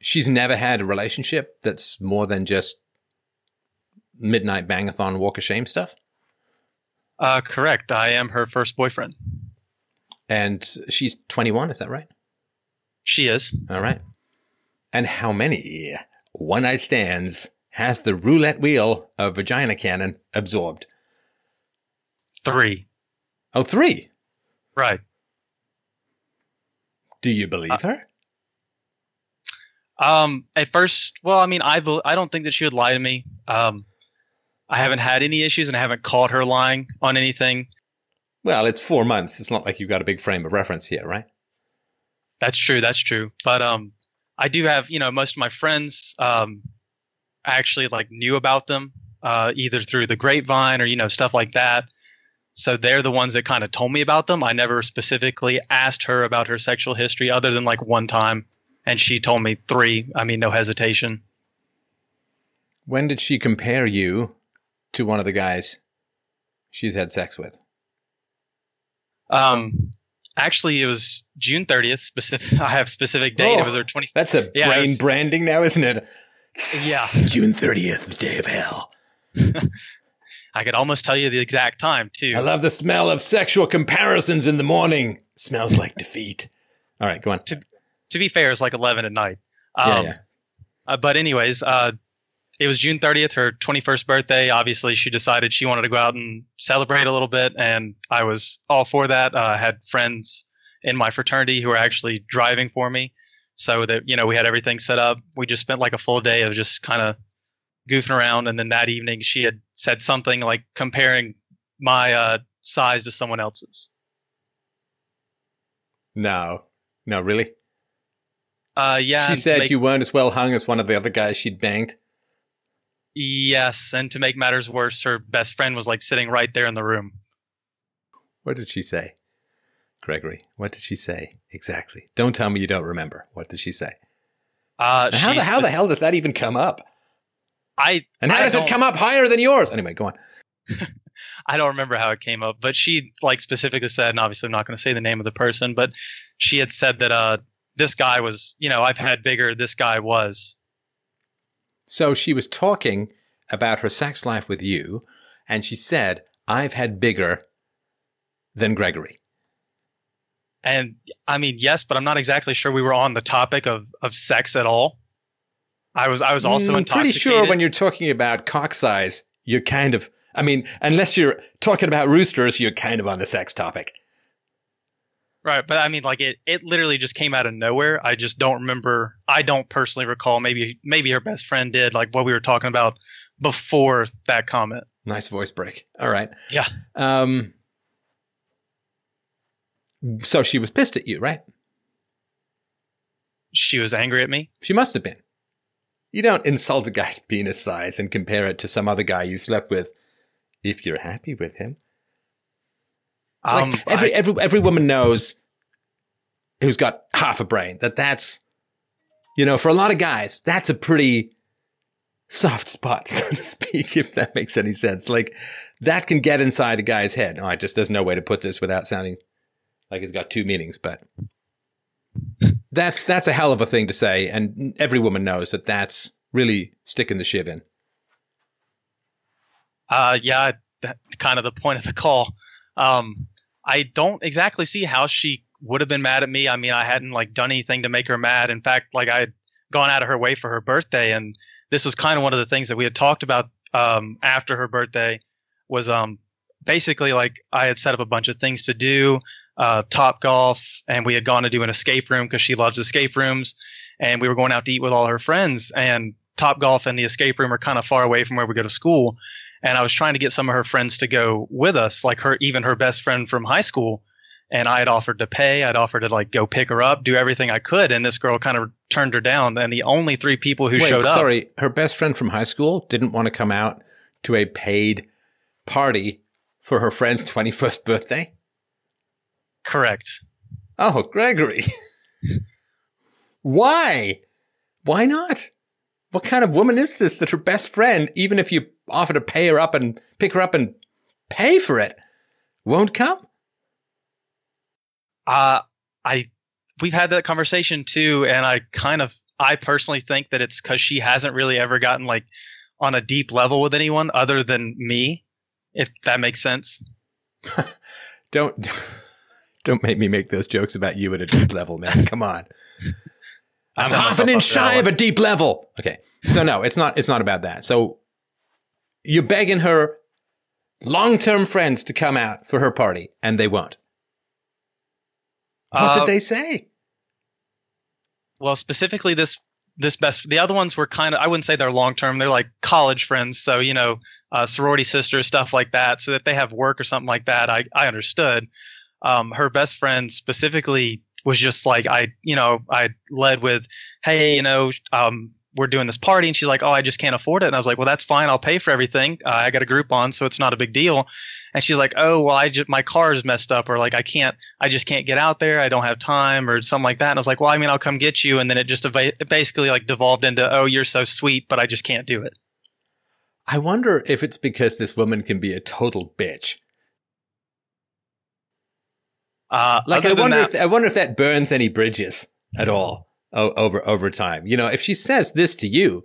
she's never had a relationship that's more than just midnight bangathon walk of shame stuff. Uh, correct. I am her first boyfriend. And she's 21, is that right? She is. All right. And how many one night stands has the roulette wheel of vagina cannon absorbed? Three. Oh, three. Right. Do you believe her? Um, at first, well, I mean, I bel I don't think that she would lie to me. Um, I haven't had any issues, and I haven't caught her lying on anything. Well, it's four months. It's not like you've got a big frame of reference here, right? That's true. That's true. But um, I do have you know most of my friends um, actually like knew about them uh, either through the grapevine or you know stuff like that. So they're the ones that kind of told me about them. I never specifically asked her about her sexual history, other than like one time, and she told me three. I mean, no hesitation. When did she compare you to one of the guys she's had sex with? Um, actually, it was June thirtieth. Specific. [LAUGHS] I have specific date. Oh, it was our twenty. That's a Yeah, brain it's- branding now, isn't it? Yeah, [LAUGHS] June 30th, the day of hell. [LAUGHS] I could almost tell you the exact time too. I love the smell of sexual comparisons in the morning. Smells like defeat. All right, go on. to to be fair, it's like eleven at night. Yeah, Um, yeah. Uh, but anyways, uh, it was June 30th, her 21st birthday. Obviously, she decided she wanted to go out and celebrate a little bit, and I was all for that. Uh, I had friends in my fraternity who were actually driving for me, so that you know we had everything set up. We just spent like a full day of just kind of goofing around, and then that evening she had said something like comparing my uh, size to someone else's. No, no, really? Uh, yeah, she said make- you weren't as well hung as one of the other guys she'd banged. Yes, and to make matters worse, her best friend was like sitting right there in the room. What did she say? Gregory, what did she say exactly? Don't tell me you don't remember. What did she say? Uh, how the how the hell does that even come up? I And how I does it come up higher than yours? Anyway, go on. [LAUGHS] I don't remember how it came up, but she like specifically said, and obviously I'm not going to say the name of the person, but she had said that uh this guy was, you know, I've had bigger. This guy was. So she was talking about her sex life with you, and she said, I've had bigger than Gregory. And I mean, yes, but I'm not exactly sure we were on the topic of of sex at all. I was I was also Mm, intoxicated. Pretty sure when you're talking about cock size, you're kind of, I mean, unless you're talking about roosters, you're kind of on the sex topic. Right, but I mean, like it, it literally just came out of nowhere. I just don't remember. I don't personally recall. Maybe, maybe her best friend did. Like what we were talking about before that comment. Nice voice break. All right. Yeah. Um, so she was pissed at you, right? She was angry at me. She must have been. You don't insult a guy's [LAUGHS] penis size and compare it to some other guy you slept with if you're happy with him. Like, Um, every, I- every every woman knows who's got half a brain that that's you know for a lot of guys that's a pretty soft spot [LAUGHS] so to speak if that makes any sense. Like that can get inside a guy's head. Oh, I just there's no way to put this without sounding like it's got two meanings but that's that's a hell of a thing to say and every woman knows that that's really sticking the shiv in. Uh, yeah, that's kind of the point of the call. Um, I don't exactly see how she would have been mad at me. I mean, I hadn't like done anything to make her mad. In fact, like I had gone out of her way for her birthday, and this was kind of one of the things that we had talked about um, after her birthday. Was um, basically like I had set up a bunch of things to do, uh, Topgolf, and we had gone to do an escape room because she loves escape rooms, and we were going out to eat with all her friends. And Topgolf and the escape room are kind of far away from where we go to school and I was trying to get some of her friends to go with us, like her, even her best friend from high school. And I had offered to pay, I'd offered to like go pick her up, do everything I could, and this girl kind of turned her down. And the only three people who Wait, showed up, sorry her best friend from high school didn't want to come out to a paid party for her friend's 21st birthday correct. Oh, Gregory. Why? Why not? What kind of woman is this that her best friend, even if you offer to pay her up and pick her up and pay for it, won't come? Uh, I, we've had that conversation too, and I kind of, I personally think that it's because she hasn't really ever gotten like on a deep level with anyone other than me, if that makes sense. [LAUGHS] Don't [LAUGHS] don't make me make those jokes about you at a deep level, man. Come on. [LAUGHS] I'm half an inch up for that shy of a deep level. Okay. So no, it's not it's not about that. So you're begging her long-term friends to come out for her party and they won't. What Uh, did they say? well specifically this this best the other ones were kind of i wouldn't say they're long term they're like college friends so you know uh, sorority sisters stuff like that so that they have work or something like that i, I understood um, her best friend specifically was just like I, you know, I led with, "Hey, you know, um, we're doing this party," and she's like, "Oh, I just can't afford it." And I was like, "Well, that's fine. I'll pay for everything. Uh, I got a Groupon, so it's not a big deal." And she's like, "Oh, well, I just my car is messed up, or like I can't, I just can't get out there. I don't have time, or something like that." And I was like, "Well, I mean, I'll come get you." And then it just eva- it basically like devolved into, "Oh, you're so sweet, but I just can't do it." I wonder if it's because this woman can be a total bitch. Uh, Like I wonder that- if I wonder if that burns any bridges at all o- over over time. You know, if she says this to you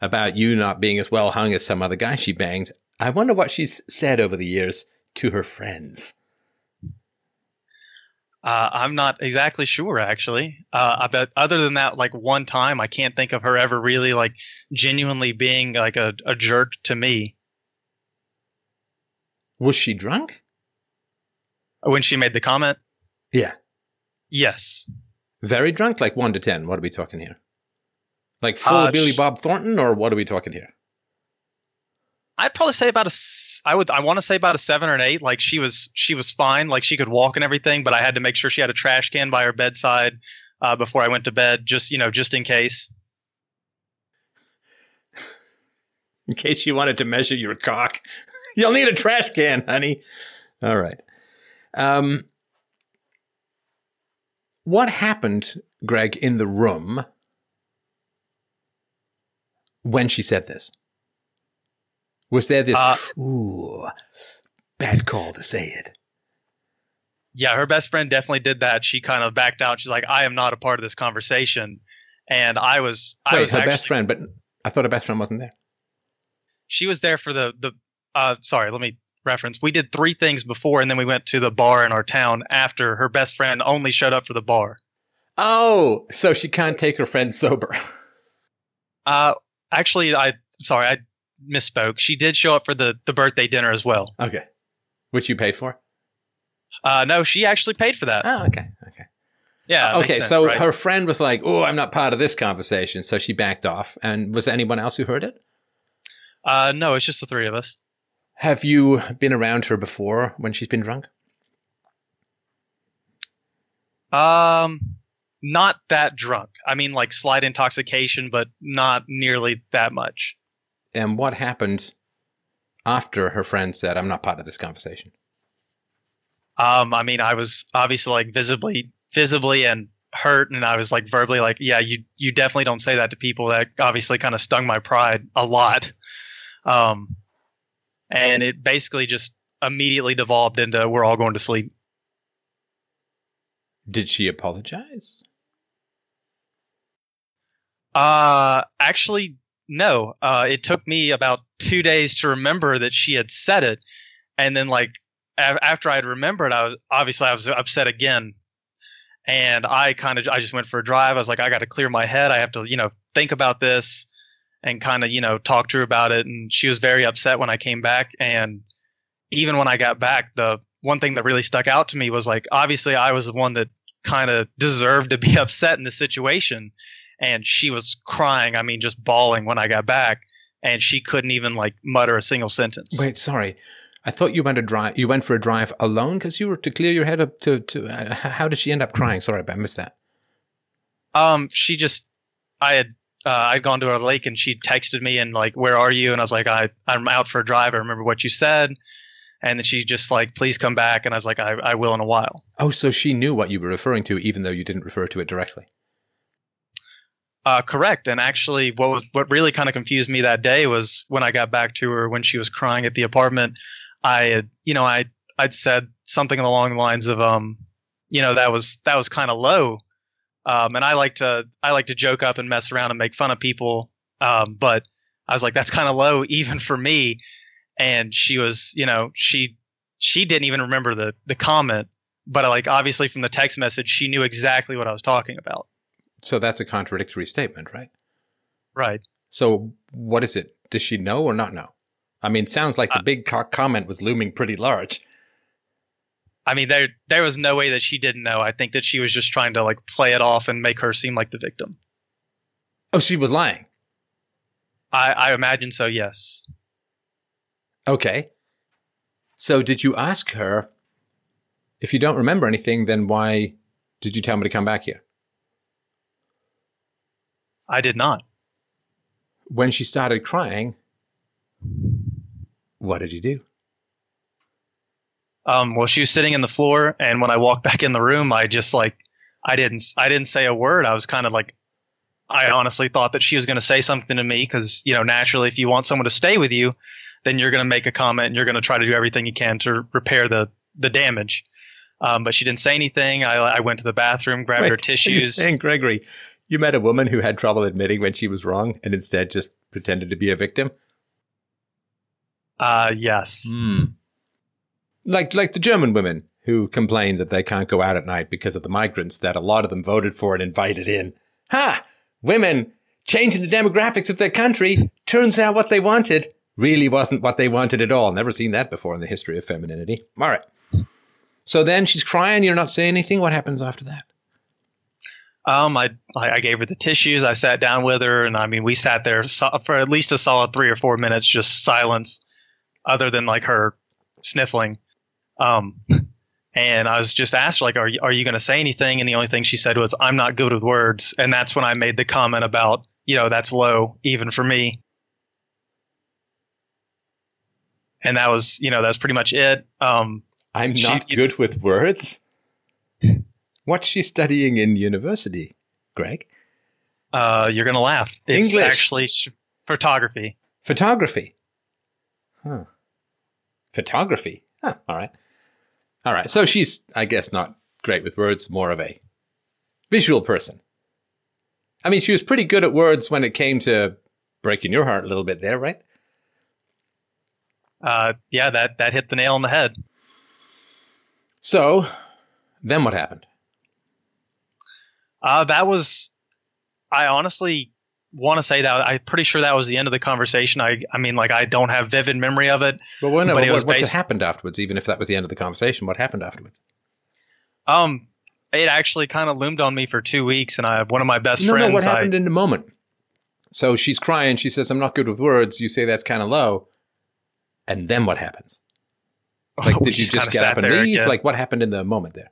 about you not being as well hung as some other guy she banged, I wonder what she's said over the years to her friends. Uh, I'm not exactly sure, actually. Uh, but other than that, like one time, I can't think of her ever really like genuinely being like a, a jerk to me Was she drunk? when she made the comment. Yeah, Yes, very drunk, like one to ten. What are we talking here? Like full Uh, Billy Bob Thornton, or what are we talking here? I'd probably say about a. I would. I want to say about a seven or an eight. Like she was. She was fine. Like she could walk and everything, but I had to make sure she had a trash can by her bedside uh, before I went to bed, just you know, just in case. [LAUGHS] In case you wanted to measure your cock, [LAUGHS] you'll need a trash can, honey. All right. Um, what happened, Greg, in the room when she said this? Was there this, Uh, ooh, bad call to say it? Yeah, her best friend definitely did that. She kind of backed out. She's like, "I am not a part of this conversation," and I was. I was her actually, best friend, but I thought her best friend wasn't there. she was there for the the uh sorry let me reference we did three things before and then we went to the bar in our town after her best friend only showed up for the bar Oh, so she can't take her friend sober. [LAUGHS] uh actually i sorry i misspoke she did show up for the the birthday dinner as well okay. Which you paid for? uh no she actually paid for that Oh, okay. Okay. yeah that okay, sense, so right? her friend was like, "Oh, I'm not part of this conversation," so she backed off. And was there anyone else who heard it? uh no it's just the three of us Have you been around her before when she's been drunk? um not that drunk i mean like slight intoxication but not nearly that much And what happened after her friend said, "I'm not part of this conversation"? Um, I mean, I was obviously like visibly, visibly and hurt, and I was like verbally like, "Yeah, you you definitely don't say that to people." That obviously kind of stung my pride a lot. Um, and it basically just immediately devolved into we're all going to sleep. Did she apologize? Uh, actually, no. Uh, it took me about two days to remember that she had said it, and then like a- after I had remembered, I was obviously I was upset again, and I kind of I just went for a drive. I was like, I got to clear my head. I have to you know think about this, and kind of you know talked to her about it. And she was very upset when I came back, and even when I got back, the one thing that really stuck out to me was like obviously I was the one that kind of deserved to be [LAUGHS] upset in the situation and she was crying i mean just bawling when i got back and she couldn't even like mutter a single sentence Wait, sorry. I thought you went a drive. You went for a drive alone because you were to clear your head up to. to uh, how did she end up crying? Sorry, I missed that. um she just i had uh, i'd gone to a lake and she texted me and like where are you and i was like i i'm out for a drive i remember what you said and then she just like please come back and i was like i, I will in a while Oh, so she knew what you were referring to, even though you didn't refer to it directly. Uh, correct. And actually, what was what really kind of confused me that day was when I got back to her when she was crying at the apartment. I had, you know, I I'd said something along the lines of, um, you know, that was that was kind of low. Um, and I like to I like to joke up and mess around and make fun of people. Um, but I was like, that's kind of low even for me. And she was, you know, she she didn't even remember the the comment, but like obviously from the text message, she knew exactly what I was talking about. So that's a contradictory statement, right? Right. So what is it? Does she know or not know? I mean, sounds like the Uh, big co- comment was looming pretty large. I mean, there there was no way that she didn't know. I think that she was just trying to like play it off and make her seem like the victim. Oh, she was lying. I, I imagine so. Yes. Okay. So did you ask her if you don't remember anything, then why did you tell me to come back here? I did not. When she started crying, what did you do? Um, well, she was sitting in the floor, and when I walked back in the room, I just like I didn't I didn't say a word. I was kind of like I honestly thought that she was going to say something to me because you know naturally, if you want someone to stay with you, then you're going to make a comment and you're going to try to do everything you can to repair the the damage. Um, but she didn't say anything. I, I went to the bathroom, grabbed Wait, her tissues. saying, Gregory, you met a woman who had trouble admitting when she was wrong and instead just pretended to be a victim? Uh, yes. Hmm. Like like the German women who complain that they can't go out at night because of the migrants that a lot of them voted for and invited in. Ha! Women changing the demographics of their country. Turns out what they wanted really wasn't what they wanted at all. Never seen that before in the history of femininity. All right. So then she's crying. You're not saying anything. What happens after that? Um, I I gave her the tissues. I sat down with her, and I mean, we sat there for at least a solid three or four minutes, just silence, other than like her sniffling. Um, and I was just asked like, "Are you are you going to say anything?" And the only thing she said was, "I'm not good with words." And that's when I made the comment about, you know, that's low even for me. And that was, you know, that's pretty much it. Um, I'm She- not good with words. What's she studying in university, Greg? uh, you're gonna laugh. It's English. actually sh- photography. Photography. Huh. Photography. Huh. All right. All right. So she's, I guess, not great with words, more of a visual person. I mean, she was pretty good at words when it came to breaking your heart a little bit there, right? Uh, yeah, that that hit the nail on the head. So then what happened? Uh, that was, I honestly want to say that I'm pretty sure that was the end of the conversation. I, I mean, like I don't have vivid memory of it. Well, well no, But but it was what, what happened afterwards, even if that was the end of the conversation? What happened afterwards? Um, it actually kind of loomed on me for two weeks, and I have one of my best no, friends. no, what I- happened in the moment? So she's crying. She says, I'm not good with words. You say that's kind of low. And then what happens? [LAUGHS] Like, did you just kinda get up and leave? again. Like, what happened in the moment there?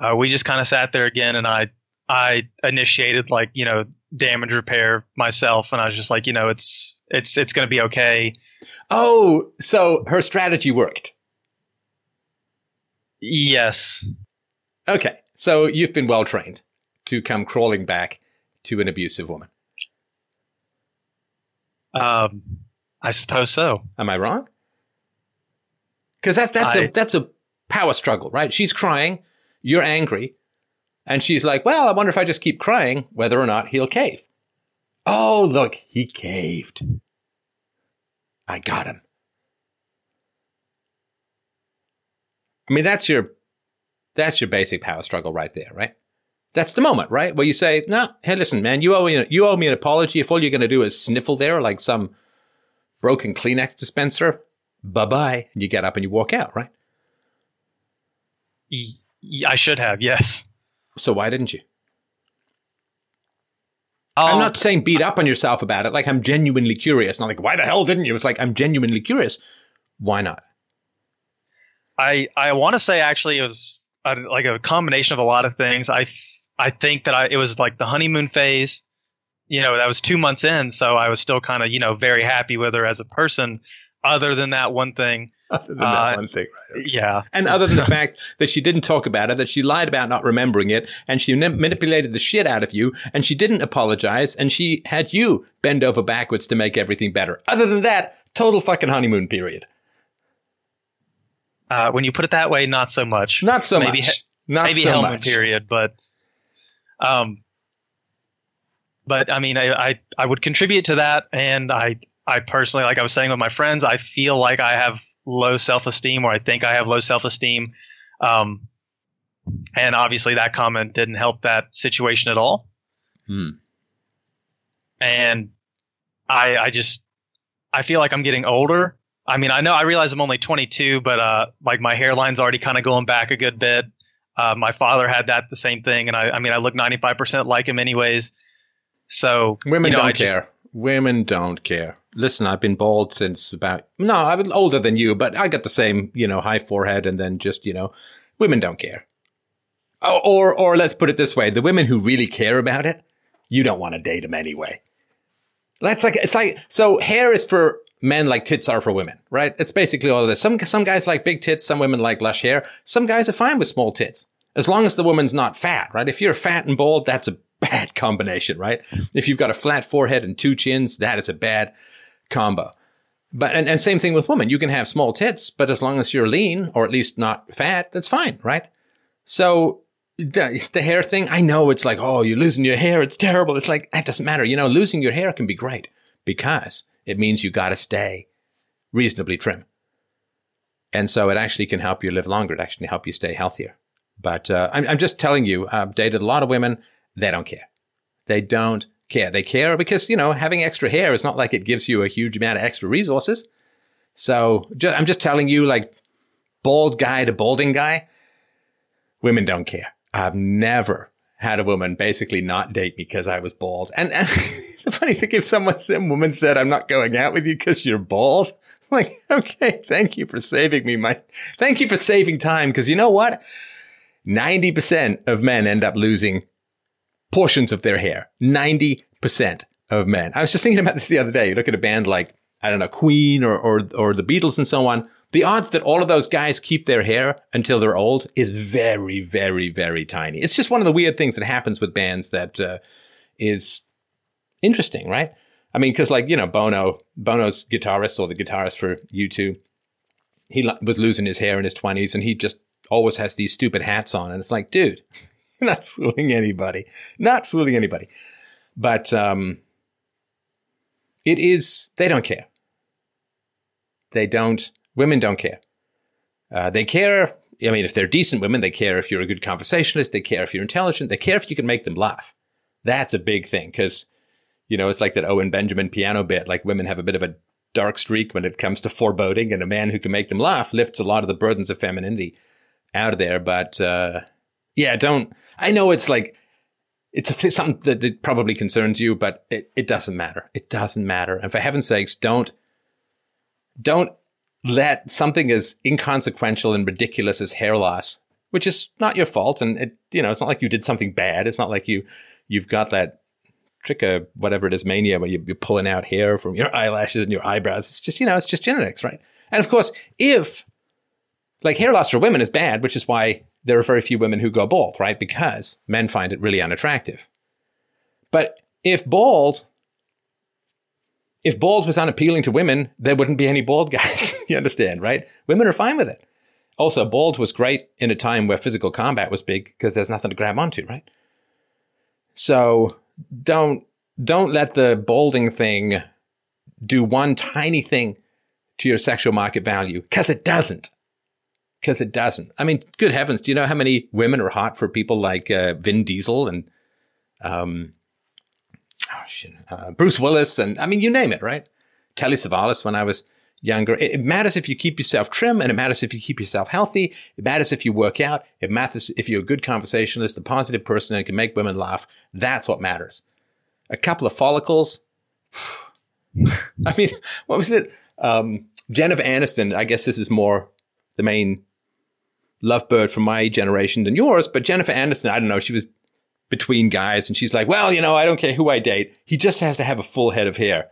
uh, we just kind of sat there again, and I I initiated like you know damage repair myself, and I was just like, you know, it's it's it's going to be okay. Oh, so her strategy worked. Yes, Okay. So you've been well trained to come crawling back to an abusive woman. um, I suppose so. Am I wrong? Because that's that's a I- that's a power struggle, right? She's crying, you're angry, and she's like, "Well, I wonder if I just keep crying, whether or not he'll cave." Oh, look, he caved. I got him. I mean, that's your that's your basic power struggle right there, right? That's the moment, right? Where you say, "No, hey, listen, man, you owe me you owe me an apology. If all you're going to do is sniffle there like some broken Kleenex dispenser, bye bye," and you get up and you walk out, right? I should have. Yes. So why didn't you? I'm Um, not saying beat up on yourself about it. Like I'm genuinely curious. Not like why the hell didn't you? It's like I'm genuinely curious. Why not? I I want to say actually it was a, like a combination of a lot of things. I I think that I it was like the honeymoon phase. You know, that was two months in, so I was still kind of you know very happy with her as a person. Other than that one thing, Uh, that one thing, right? yeah, And other than the [LAUGHS] fact that she didn't talk about it, that she lied about not remembering it, and she ma- manipulated the shit out of you, and she didn't apologize, and she had you bend over backwards to make everything better. Other than that, total fucking honeymoon period. uh, when you put it that way, not so much. Not so Maybe much. not maybe so much. period, but um, but I mean, I, I I would contribute to that, and I I personally, like I was saying with my friends, I feel like I have low self esteem, or I think I have low self esteem, um, and obviously that comment didn't help that situation at all, Hmm. and I I just I feel like I'm getting older. I mean, I know I realize I'm only 22, but uh, like my hairline's already kind of going back a good bit. Uh, my father had that the same thing, and I, I mean, I look 95% like him anyways. So Women you know, don't I just- care. Women don't care. Listen, I've been bald since about no, I was older than you, but I got the same, you know, high forehead and then just, you know, women don't care. Oh, or, or let's put it this way: the women who really care about it, you don't want to date them anyway. That's like it's like so. Hair is for men like tits are for women, right? It's basically all of this. Some some guys like big tits, some women like lush hair. Some guys are fine with small tits as long as the woman's not fat, right? If you're fat and bald, that's a bad combination, right? If you've got a flat forehead and two chins, that is a bad combo. But and, and same thing with women. You can have small tits, but as long as you're lean or at least not fat, that's fine, right? So the, the hair thing, I know it's like, oh, you're losing your hair. It's terrible. It's like, that doesn't matter. You know, losing your hair can be great because it means you got to stay reasonably trim. And so it actually can help you live longer. It actually help you stay healthier. But uh, I'm, I'm, just telling you, I've dated a lot of women. They don't care. They don't care. They care because, you know, having extra hair is not like it gives you a huge amount of extra resources. So I'm just telling you, like, bald guy to balding guy, women don't care. I've never had a woman basically not date me because I was bald. And, and [LAUGHS] the funny thing, if someone, some woman said, I'm not going out with you because you're bald, I'm like, [LAUGHS] okay, thank you for saving me my, thank you for saving time. Cause you know what? 90% of men end up losing portions of their hair. 90% of men. I was just thinking about this the other day. You look at a band like, I don't know, Queen or, or, or the Beatles and so on. The odds that all of those guys keep their hair until they're old is very, very, very tiny. It's just one of the weird things that happens with bands that uh, is interesting, right? I mean, because like you know, Bono, Bono's guitarist or the guitarist for U2, he was losing his hair in his twenties, and he just always has these stupid hats on. And it's like, dude, [LAUGHS] not fooling anybody. Not fooling anybody. But um, it is, they don't care. They don't, women don't care. Uh, they care, I mean, if they're decent women, they care if you're a good conversationalist. They care if you're intelligent. They care if you can make them laugh. That's a big thing because, you know, it's like that Owen Benjamin piano bit. Like women have a bit of a dark streak when it comes to foreboding, and a man who can make them laugh lifts a lot of the burdens of femininity out of there. But uh, yeah, don't. I know it's like it's th- something that, that, probably concerns you, but it, it doesn't matter. It doesn't matter. And for heaven's sakes, don't don't let something as inconsequential and ridiculous as hair loss, which is not your fault, and it you know it's not like you did something bad. It's not like you you've got that trick of whatever it is mania where you're pulling out hair from your eyelashes and your eyebrows. It's just you know it's just genetics, right? And of course, if like hair loss for women is bad, which is why there are very few women who go bald, right? Because men find it really unattractive. But if bald, if bald was unappealing to women, there wouldn't be any bald guys. [LAUGHS] you understand, right? Women are fine with it. Also, bald was great in a time where physical combat was big because there's nothing to grab onto, right? So don't don't let the balding thing do one tiny thing to your sexual market value because it doesn't because it doesn't. I mean, good heavens, do you know how many women are hot for people like uh, Vin Diesel and um, oh shit, uh, Bruce Willis and I mean, you name it, right? Telly Savalas when I was younger. It, it, matters if you keep yourself trim, and it matters if you keep yourself healthy. It matters if you work out. It matters if you're a good conversationalist, a positive person, and can make women laugh. That's what matters. A couple of follicles. [SIGHS] I mean, [LAUGHS] what was it? Um, Jennifer Aniston. I guess this is more the main lovebird from my generation than yours, but Jennifer Anderson, I don't know, she was between guys and she's like, well, you know, I don't care who I date. He just has to have a full head of hair.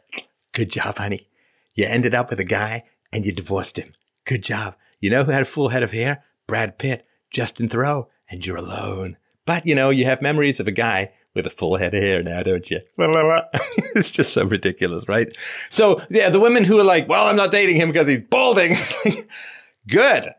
Good job, honey. You ended up with a guy and you divorced him. Good job. You know who had a full head of hair? Brad Pitt, Justin Theroux, and you're alone. But, you know, you have memories of a guy with a full head of hair now, don't you? [LAUGHS] it's just so ridiculous, right? So, yeah, the women who are like, well, I'm not dating him because he's balding. [LAUGHS] Good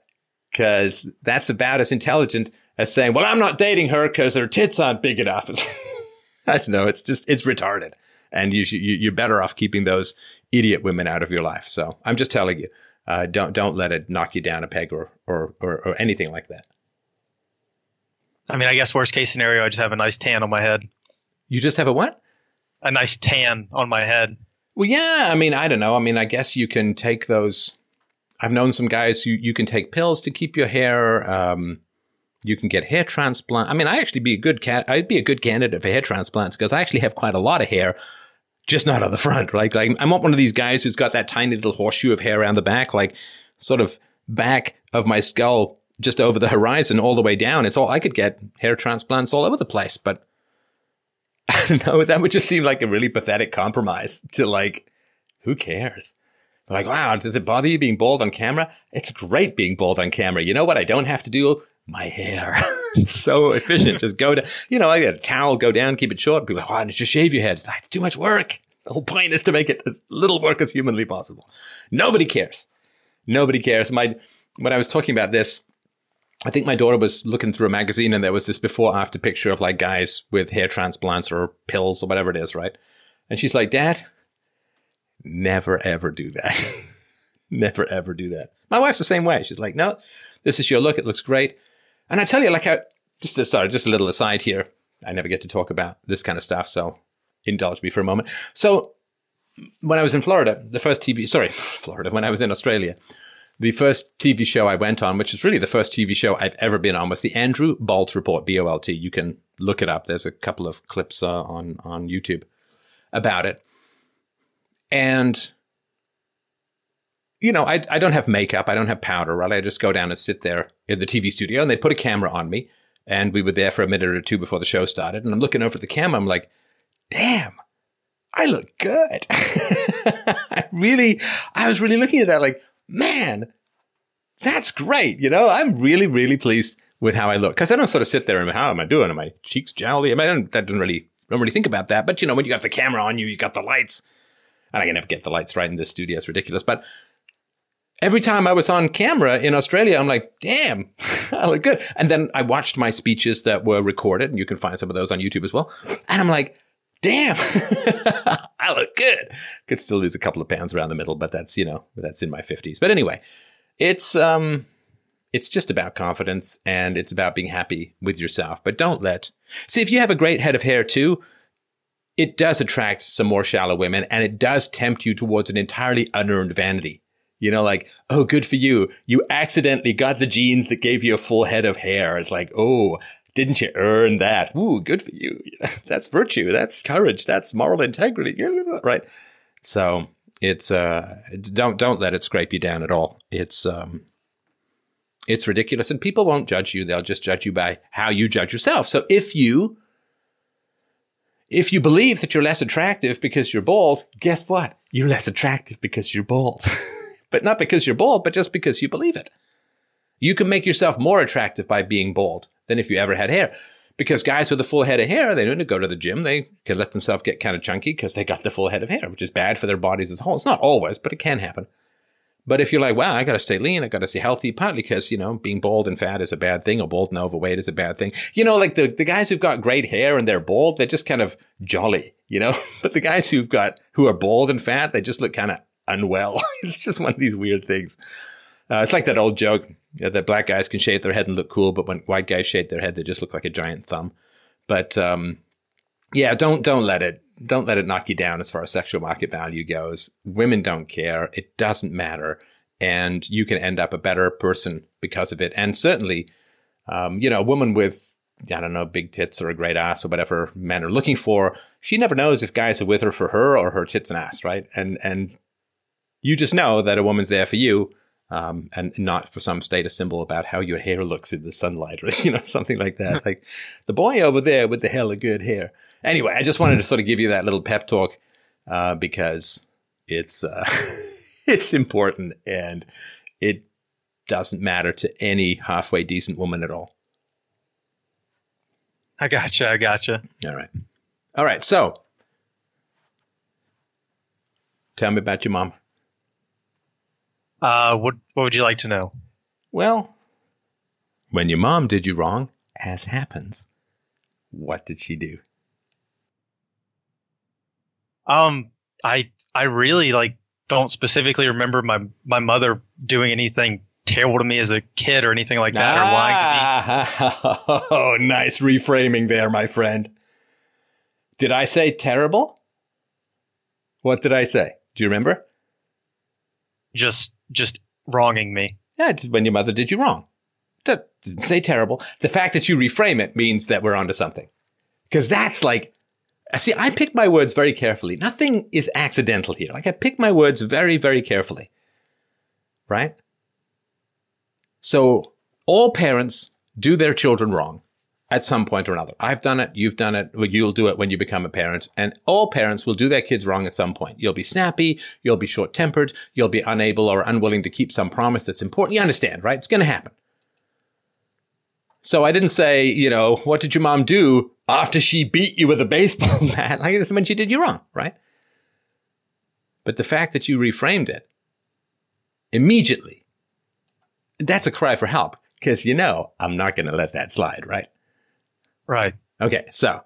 because that's about as intelligent as saying, well, I'm not dating her because her tits aren't big enough. [LAUGHS] I don't know. It's just, it's retarded. And you, you, are better off keeping those idiot women out of your life. So I'm just telling you, uh, don't, don't let it knock you down a peg or, or, or, or anything like that. I mean, I guess worst case scenario, I just have a nice tan on my head. You just have a what? A nice tan on my head. Well, yeah. I mean, I don't know. I mean, I guess you can take those I've known some guys who you can take pills to keep your hair. Um, you can get hair transplant. I mean, I actually be a good cat. I'd be a good candidate for hair transplants because I actually have quite a lot of hair, just not on the front. Like, like I'm not one of these guys who's got that tiny little horseshoe of hair around the back, like sort of back of my skull just over the horizon, all the way down. It's all I could get hair transplants all over the place, but [LAUGHS] I don't know. That would just seem like a really pathetic compromise to like, who cares? Like, wow, does it bother you being bald on camera? It's great being bald on camera. You know what? I don't have to do my hair. [LAUGHS] so efficient. Just go to, you know, I get a towel, go down, keep it short. People are like, why don't you just shave your head? It's like, it's too much work. The whole point is to make it as little work as humanly possible. Nobody cares. Nobody cares. My, when I was talking about this, I think my daughter was looking through a magazine and there was this before after picture of like guys with hair transplants or pills or whatever it is, right? And she's like, Dad, never ever do that. [LAUGHS] never ever do that. My wife's the same way. She's like, no, this is your look. It looks great. And I tell you, like, I, just sorry, just a little aside here. I never get to talk about this kind of stuff, so indulge me for a moment. So, when I was in Florida, the first TV, sorry, [LAUGHS] Florida, when I was in Australia, the first TV show I went on, which is really the first TV show I've ever been on, was the Andrew Bolt Report, B O L T. You can look it up. There's a couple of clips uh, on on YouTube about it. And you know, I, I don't have makeup. I don't have powder, right? I just go down and sit there in the TV studio and they put a camera on me. And we were there for a minute or two before the show started. And I'm looking over at the camera. I'm like, damn, I look good. [LAUGHS] I really, I was really looking at that like, man, that's great. You know, I'm really, really pleased with how I look. Cause I don't sort of sit there and how am I doing? Are my cheeks jowly? I mean, I I don't really, don't really think about that. But you know, when you got the camera on you, you got the lights and I can never get the lights right in this studio. It's ridiculous. But every time I was on camera in Australia, I'm like, damn, [LAUGHS] I look good. And then I watched my speeches that were recorded, and you can find some of those on YouTube as well. And I'm like, damn, [LAUGHS] I look good. Could still lose a couple of pounds around the middle, but that's, you know, that's in my 50s. But anyway, it's, um, it's just about confidence and it's about being happy with yourself. But don't let, see, if you have a great head of hair too, it does attract some more shallow women and it does tempt you towards an entirely unearned vanity. You know, like, oh, good for you. You accidentally got the genes that gave you a full head of hair. It's like, oh, didn't you earn that? Ooh, good for you. [LAUGHS] That's virtue. That's courage. That's moral integrity. [LAUGHS] Right. So it's, uh, don't, don't let it scrape you down at all. It's, um, it's ridiculous and people won't judge you. They'll just judge you by how you judge yourself. So if you, if you believe that you're less attractive because you're bald, guess what? You're less attractive because you're bald. [LAUGHS] but not because you're bald, but just because you believe it. You can make yourself more attractive by being bald than if you ever had hair. Because guys with a full head of hair, they don't go to the gym. They can let themselves get kind of chunky because they got the full head of hair, which is bad for their bodies as a whole. It's not always, but it can happen. But if you're like, wow, I got to stay lean, I got to stay healthy, partly because, you know, being bald and fat is a bad thing, or bald and overweight is a bad thing. You know, like the, the guys who've got great hair and they're bald, they're just kind of jolly, you know? [LAUGHS] But the guys who've got, who are bald and fat, they just look kind of unwell. [LAUGHS] it's just one of these weird things. Uh, it's like that old joke that black guys can shave their head and look cool, but when white guys shave their head, they just look like a giant thumb. But um, yeah, don't don't let it don't let it knock you down as far as sexual market value goes. Women don't care; it doesn't matter, and you can end up a better person because of it. And certainly, um, you know, a woman with I don't know, big tits or a great ass or whatever men are looking for, she never knows if guys are with her for her or her tits and ass, right? And and you just know that a woman's there for you um, and not for some status symbol about how your hair looks in the sunlight or [LAUGHS] you know something like that. [LAUGHS] like the boy over there with the hella good hair. Anyway, I just wanted to sort of give you that little pep talk uh, because it's uh, [LAUGHS] it's important and it doesn't matter to any halfway decent woman at all. I gotcha. I gotcha. All right. All right. So tell me about your mom. Uh, what what would you like to know? Well, when your mom did you wrong, as happens, what did she do? Um, I I really like don't specifically remember my my mother doing anything terrible to me as a kid or anything like that ah, or lying to me. [LAUGHS] Oh, nice reframing there, my friend. Did I say terrible? What did I say? Do you remember? Just just wronging me. Yeah, it's when your mother did you wrong. That didn't say terrible. The fact that you reframe it means that we're onto something. Because that's like, see, I pick my words very carefully. Nothing is accidental here. Like I pick my words very, very carefully. Right? So All parents do their children wrong at some point or another. I've done it. You've done it. You'll do it when you become a parent. And all parents will do their kids wrong at some point. You'll be snappy. You'll be short tempered. You'll be unable or unwilling to keep some promise that's important. You understand, right? It's going to happen. So I didn't say, you know, what did your mom do after she beat you with a baseball [LAUGHS] bat? Like this when she did you wrong, right? But the fact that you reframed it immediately, that's a cry for help because you know I'm not going to let that slide, right? Right. Okay, so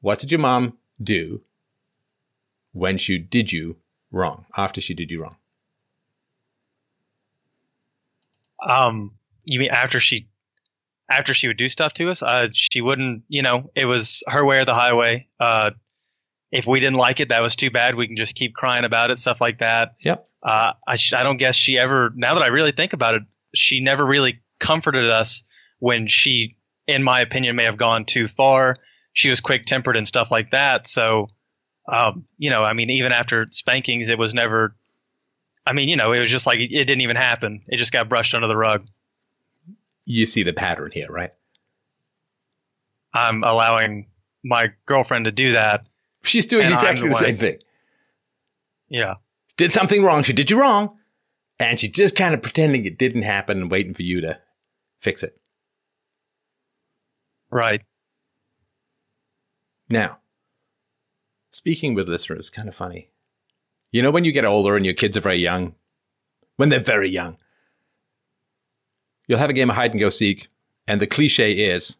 what did your mom do when she did you wrong, after she did you wrong? Um, you mean after she after she would do stuff to us? Uh, she wouldn't. You know, it was her way or the highway. Uh, if we didn't like it, that was too bad. We can just keep crying about it, stuff like that. Yep. Uh, I sh- I don't guess she ever. Now that I really think about it, she never really comforted us when she, in my opinion, may have gone too far. She was quick tempered and stuff like that. So, um, you know, I mean, even after spankings, it was never. I mean, you know, it was just like it didn't even happen. It just got brushed under the rug. You see the pattern here, right? I'm allowing my girlfriend to do that. She's doing exactly the the same thing. Yeah. Did something wrong. She did you wrong. And she's just kind of pretending it didn't happen and waiting for you to fix it. Right. Now, speaking with listeners, kind of funny. You know, when you get older and your kids are very young, when they're very young, you'll have a game of hide and go seek, and the cliche is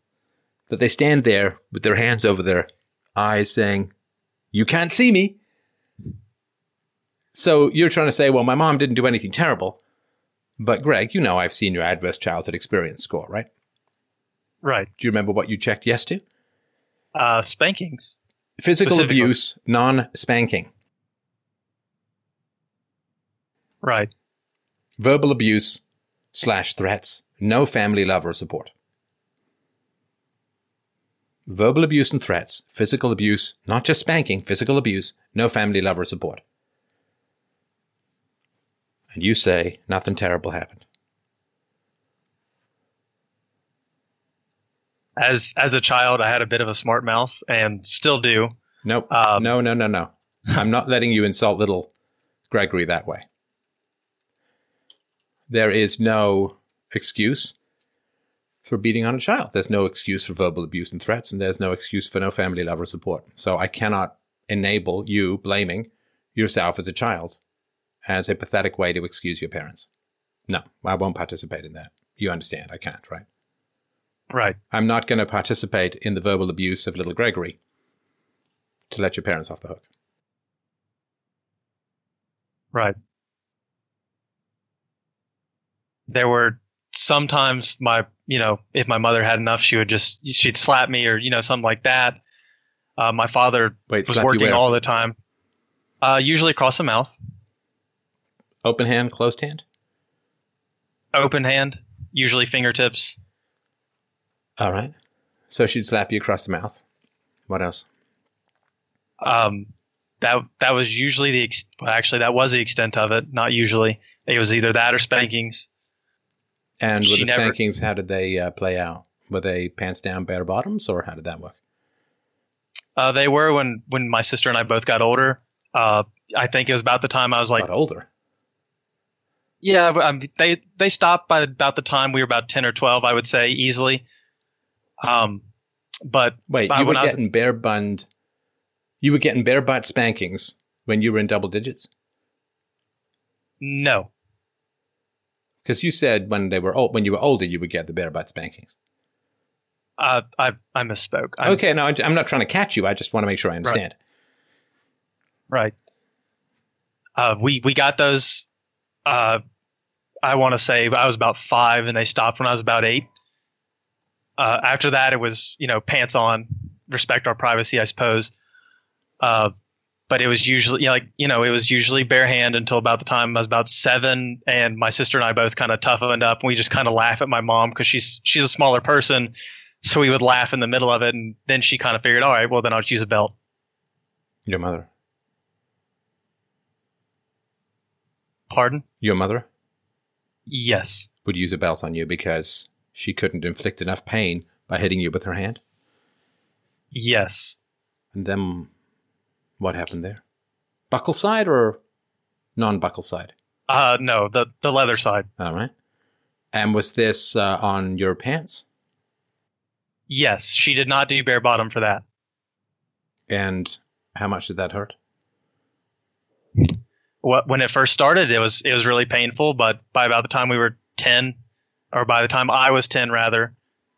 that they stand there with their hands over their eyes saying, You can't see me. So you're trying to say, Well, my mom didn't do anything terrible. But Greg, you know I've seen your adverse childhood experience score, right? Right. Do you remember what you checked yes to? Uh, spankings. Physical abuse, non spanking. Right. verbal abuse slash threats, no family love or support. Verbal abuse and threats, physical abuse, not just spanking, physical abuse, no family love or support. And you say nothing terrible happened. As as a child, I had a bit of a smart mouth and still do. Nope. Um, no, no, no, no. I'm not letting you insult little Gregory that way. There is no excuse for beating on a child. There's no excuse for verbal abuse and threats, and there's no excuse for no family love or support. So I cannot enable you blaming yourself as a child as a pathetic way to excuse your parents. No, I won't participate in that. You understand, I can't, right? Right. I'm not going to participate in the verbal abuse of little Gregory to let your parents off the hook. Right. There were sometimes my, you know, if my mother had enough, she would just she'd slap me or you know something like that. Uh, my father Wait, was working all the time, uh, usually across the mouth, Open hand, closed hand? open hand, usually fingertips. All right. So she'd slap you across the mouth. What else? Um, that that was usually the ex- well, actually that was the extent of it. Not usually. It was either that or spankings. And with She the never- spankings, how did they uh, play out? Were they pants down, bare bottoms, or how did that work? Uh, they were when when my sister and I both got older. Uh, I think it was about the time I was like Got older. Yeah, um, they they stopped by about the time we were about ten or twelve, I would say easily. Um, but Wait, you were I was- getting bare bunned. You were getting bare butt spankings when you were in double digits? no, Because you said when they were old, when you were older, you would get the bare butt spankings. uh, I I misspoke. I'm, okay, no, I- I'm not trying to catch you. I just want to make sure I understand. right. Uh, we we got those. Uh, I want to say I was about five, and they stopped when I was about eight. Uh, after that, it was you know pants on, respect our privacy, I suppose. But it was usually like you know it was usually bare hand until about the time I was about seven, and my sister and I both kind of toughened up, and we just kind of laugh at my mom because she's she's a smaller person, so we would laugh in the middle of it, and then she kind of figured, all right, well then I'll just use a belt. Your mother. Pardon? Your mother? Yes. would use a belt on you because she couldn't inflict enough pain by hitting you with her hand. Yes. And then what happened there? Buckle side or non buckle side? Uh, no, the the leather side. All right. And was this uh, on your pants? Yes, she did not do bare bottom for that. And how much did that hurt? What when it first started, it was it was really painful. But by about the time we were ten, or by the time I was ten, rather,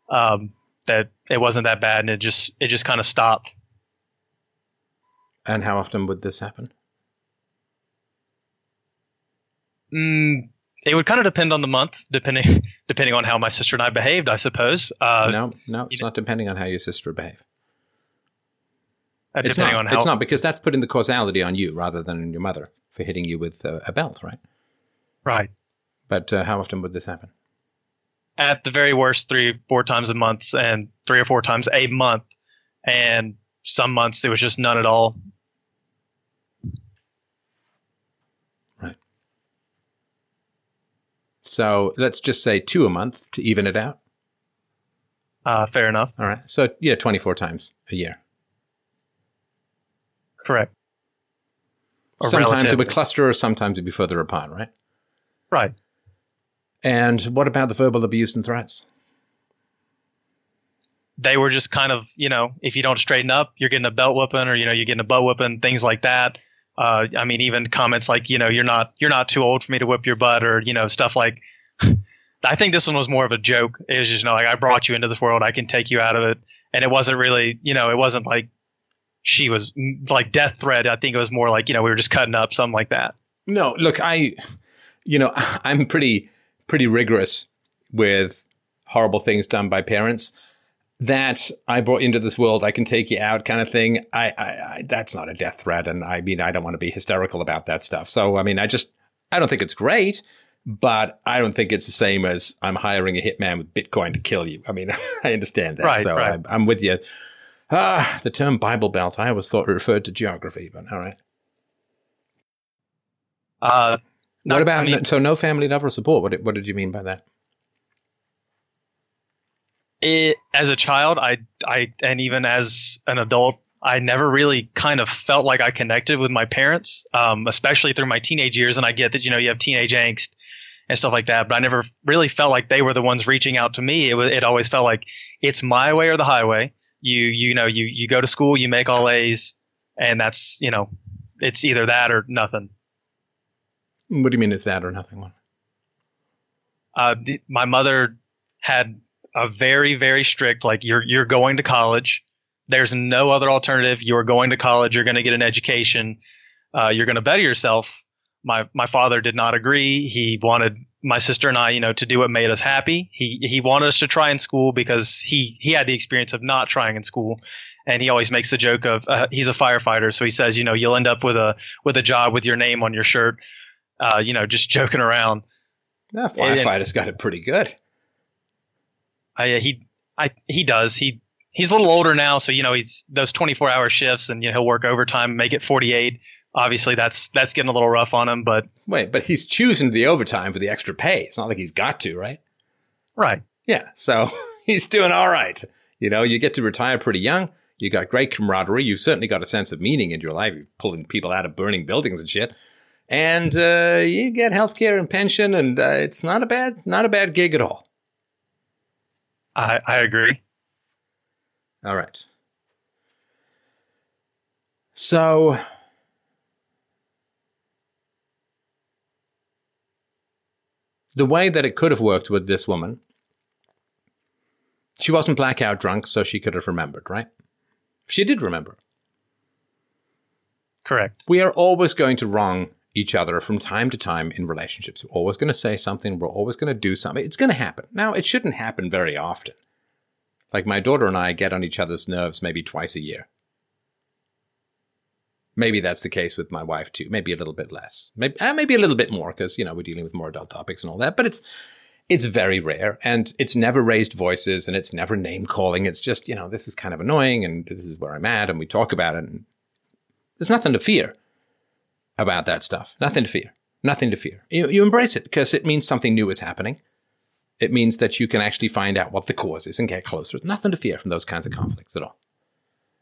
um, that it wasn't that bad, and it just it just kind of stopped. And how often would this happen? Mm, it would kind of depend on the month, depending [LAUGHS] depending on how my sister and I behaved, I suppose. Uh, no, no, it's you know- not depending on how your sister behave. uh, It's depending not, on how it's not because that's putting the causality on you rather than on your mother for hitting you with uh, a belt, right? right. But uh, how often would this happen? At the very worst, three four times a month, and three or four times a month, and some months it was just none at all. So let's just say two a month to even it out. Uh, fair enough. All right. So yeah, 24 times a year. Correct. Or sometimes it would cluster or sometimes it'd be further apart, right? Right. And what about the verbal abuse and threats? they were just kind of, you know, if you don't straighten up, you're getting a belt whooping or, you know, you're getting a butt whooping, things like that. Uh, I mean, even comments like, you know, you're not, you're not too old for me to whip your butt or, you know, stuff like, [LAUGHS] I think this one was more of a joke. It was just, you know, like I brought you into this world. I can take you out of it. And it wasn't really, you know, it wasn't like she was like death threat. I think it was more like, you know, we were just cutting up, something like that. No, look, I, you know, [LAUGHS] I'm pretty, pretty rigorous with horrible things done by parents. That I brought into this world, I can take you out, kind of thing. I, I, I, that's not a death threat, and I mean, I don't want to be hysterical about that stuff. So, I mean, I just, I don't think it's great, but I don't think it's the same as I'm hiring a hitman with Bitcoin to kill you. I mean, [LAUGHS] I understand that, Right, so right. I'm, I'm with you. Ah, the term Bible Belt, I always thought it referred to geography, but all right. Uh, what about I mean- so no family love or support? What did, what did you mean by that? It, as a child, I, I, and even as an adult, I never really kind of felt like I connected with my parents, um, especially through my teenage years. And I get that, you know, you have teenage angst and stuff like that, but I never really felt like they were the ones reaching out to me. It was, it always felt like it's my way or the highway. You, you know, you, you go to school, you make all A's and that's, you know, it's either that or nothing. What do you mean? Is that or nothing? One. uh, the, my mother had a very very strict like you're you're going to college. There's no other alternative. You're going to college. You're going to get an education. Uh, you're going to better yourself. My my father did not agree. He wanted my sister and I you know to do what made us happy. He he wanted us to try in school because he he had the experience of not trying in school. And he always makes the joke of uh, he's a firefighter. So he says you know you'll end up with a with a job with your name on your shirt uh, you know just joking around. No, It's- firefighters got it pretty good. I, uh, he I he does. He he's a little older now, so you know he's those 24 hour shifts, and you know he'll work overtime, make it 48. Obviously, that's that's getting a little rough on him, but Wait, but he's choosing the overtime for the extra pay. It's not like he's got to, right? right. Yeah, so [LAUGHS] he's doing all right. You know, you get to retire pretty young. You got great camaraderie. You've certainly got a sense of meaning in your life. You're pulling people out of burning buildings and shit. And uh, you get health care and pension, and uh, it's not a bad, not a bad gig at all. I I agree. All right. So the way that it could have worked with this woman, she wasn't blackout drunk, so she could have remembered, right? She did remember. Correct. We are always going to wrong each other from time to time in relationships. We're always going to say something. We're always going to do something. It's going to happen. Now, it shouldn't happen very often. Like my daughter and I get on each other's nerves maybe twice a year. Maybe that's the case with my wife too. Maybe a little bit less. Maybe uh, maybe a little bit more because you know we're dealing with more adult topics and all that. But it's it's very rare, and it's never raised voices, and it's never name calling. It's just you know this is kind of annoying, and this is where I'm at, and we talk about it. And there's nothing to fear about that stuff. Nothing to fear. Nothing to fear. You, you embrace it because it means something new is happening. It means that you can actually find out what the cause is and get closer. Nothing to fear from those kinds of conflicts at all.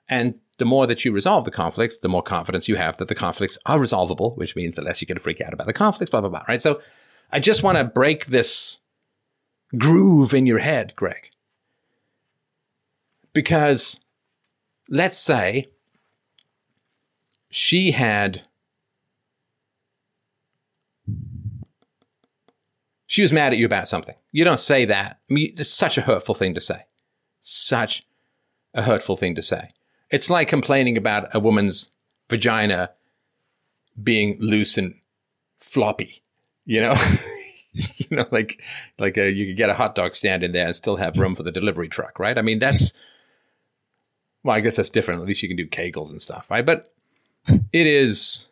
And the more that you resolve the conflicts, the more confidence you have that the conflicts are resolvable, which means the less you get to freak out about the conflicts, blah, blah, blah, right? So I just want to break this groove in your head, Greg. Because let's say she had she was mad at you about something. You don't say that. I mean, it's such a hurtful thing to say. Such a hurtful thing to say. It's like complaining about a woman's vagina being loose and floppy. You know, [LAUGHS] you know, like like a, you could get a hot dog stand in there and still have room for the delivery truck, right? I mean, that's well, I guess that's different. At least you can do kegels and stuff, right? But it is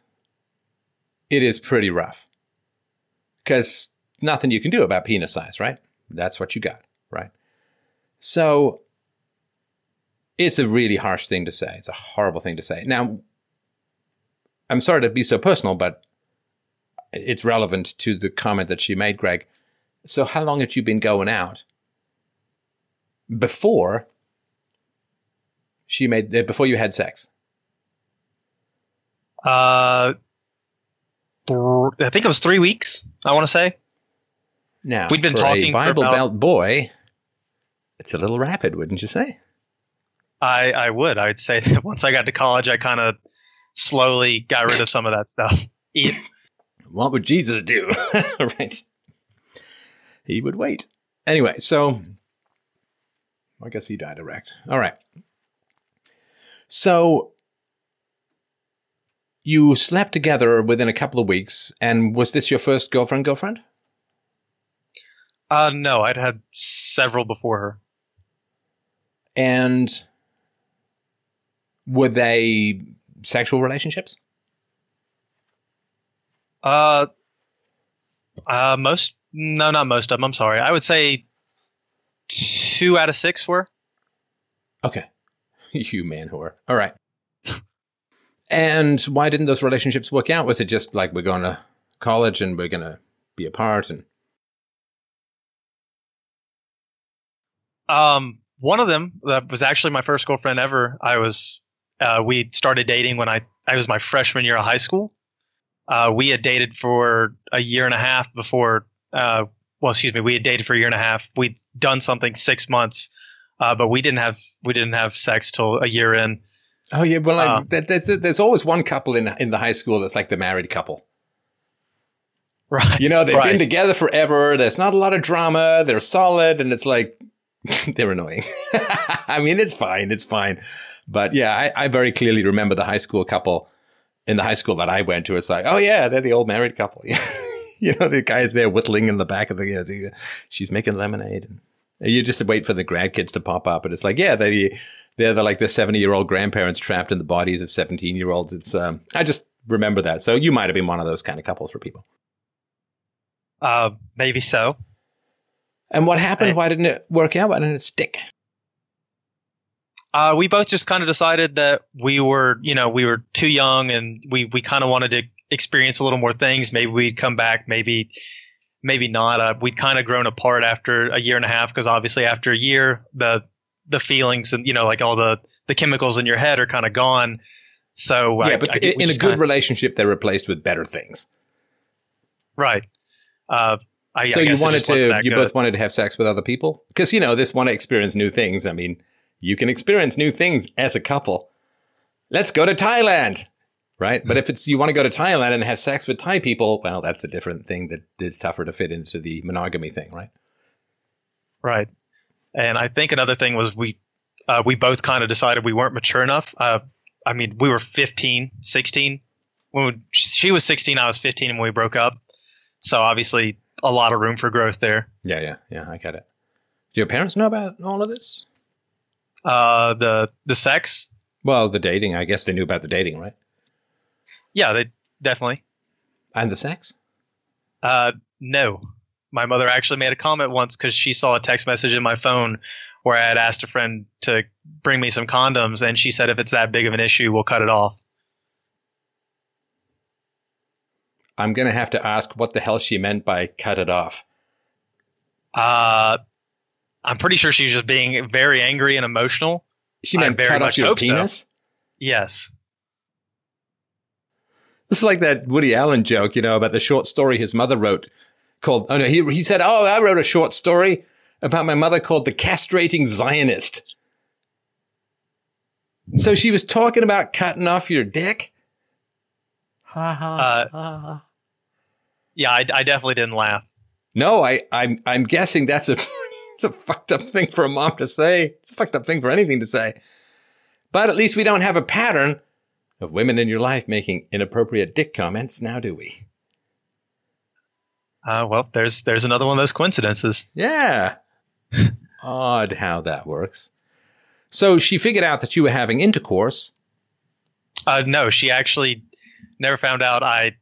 it is pretty rough because nothing you can do about penis size, right? That's what you got, right? So it's a really harsh thing to say. It's a horrible thing to say. Now, I'm sorry to be so personal, but it's relevant to the comment that she made, Greg. So, how long had you been going out before she made uh, before you had sex? Uh, I think it was three weeks. I want to say. Now we've been for talking a Bible for about, Belt boy. It's a little rapid, wouldn't you say? I I would. I'd say that [LAUGHS] once I got to college, I kind of slowly got rid of some of that stuff. [LAUGHS] Eat. What would Jesus do? [LAUGHS] right. He would wait. Anyway, so I guess he died erect. All right. So you slept together within a couple of weeks, and was this your first girlfriend? Girlfriend? Uh, no, I'd had several before her. And were they sexual relationships? Uh, uh, most no, not most of them. I'm sorry. I would say two out of six were. Okay, [LAUGHS] you man whore. All right. and why didn't those relationships work out? Was it just like we're going to college and we're going to be apart and? Um, one of them that was actually my first girlfriend ever. I was, uh, we started dating when I, I was my freshman year of high school. Uh, we had dated for a year and a half before, uh, well, excuse me, we had dated for a year and a half. We'd done something six months, uh, but we didn't have, we didn't have sex till a year in. Oh yeah, well, Uh, that, that's, there's always one couple in in the high school that's like the married couple. Right. You know, they've right. been together forever. There's not a lot of drama. They're solid, and it's like [LAUGHS] they're annoying. [LAUGHS] I mean, it's fine. It's fine. But yeah, I, I very clearly remember the high school couple in the high school that I went to. It's like, oh yeah, they're the old married couple. [LAUGHS] you know, the guy's there whittling in the back of the. You know, she's making lemonade. And you just wait for the grandkids to pop up, and it's like, yeah, they they're the, like the seventy year old grandparents trapped in the bodies of seventeen year olds. It's um, I just remember that. So you might have been one of those kind of couples for people. Uh, maybe so. And what happened? Why didn't it work out? Why didn't it stick? Uh, we both just kind of decided that we were, you know, we were too young and we, we kind of wanted to experience a little more things. Maybe we'd come back, maybe, maybe not. Uh, we'd kind of grown apart after a year and a half because obviously after a year, the, the feelings and, you know, like all the, the chemicals in your head are kind of gone. So yeah, I- but I in, in a good kinda- relationship, they're replaced with better things. right. Uh, I, so I you wanted to, you good. both wanted to have sex with other people because you know this want to experience new things. I mean, you can experience new things as a couple. Let's go to Thailand, right? but if it's you want to go to Thailand and have sex with Thai people, well, that's a different thing that is tougher to fit into the monogamy thing, right? Right. And I think another thing was we uh, we both kind of decided we weren't mature enough. Uh, I mean, we were 15, 16. When we, she was 16, I was 15 when we broke up. So obviously a lot of room for growth there. Yeah, yeah, yeah. I get it. Do your parents know about all of this? Uh, the the sex, Well, the dating. I guess they knew about the dating, right? yeah, they definitely. And the sex. Uh, no, my mother actually made a comment once because she saw a text message in my phone where I had asked a friend to bring me some condoms, and she said if it's that big of an issue, we'll cut it off. I'm going to have to ask what the hell she meant by cut it off. Uh, I'm pretty sure she's just being very angry and emotional. She I meant very cut off your hope so. penis? Yes. This is like that Woody Allen joke, you know, about the short story his mother wrote called, oh no, he, he said, oh, I wrote a short story about my mother called The Castrating Zionist. So she was talking about cutting off your dick? Ha ha. Uh, ha. Yeah, I, I definitely didn't laugh. No, I, I'm, I'm guessing that's a, [LAUGHS] it's a fucked up thing for a mom to say. It's a fucked up thing for anything to say. But at least we don't have a pattern of women in your life making inappropriate dick comments now, do we? Uh, well, there's there's another one of those coincidences. Yeah. [LAUGHS] Odd how that works. So she figured out that you were having intercourse. Uh, no, she actually never found out I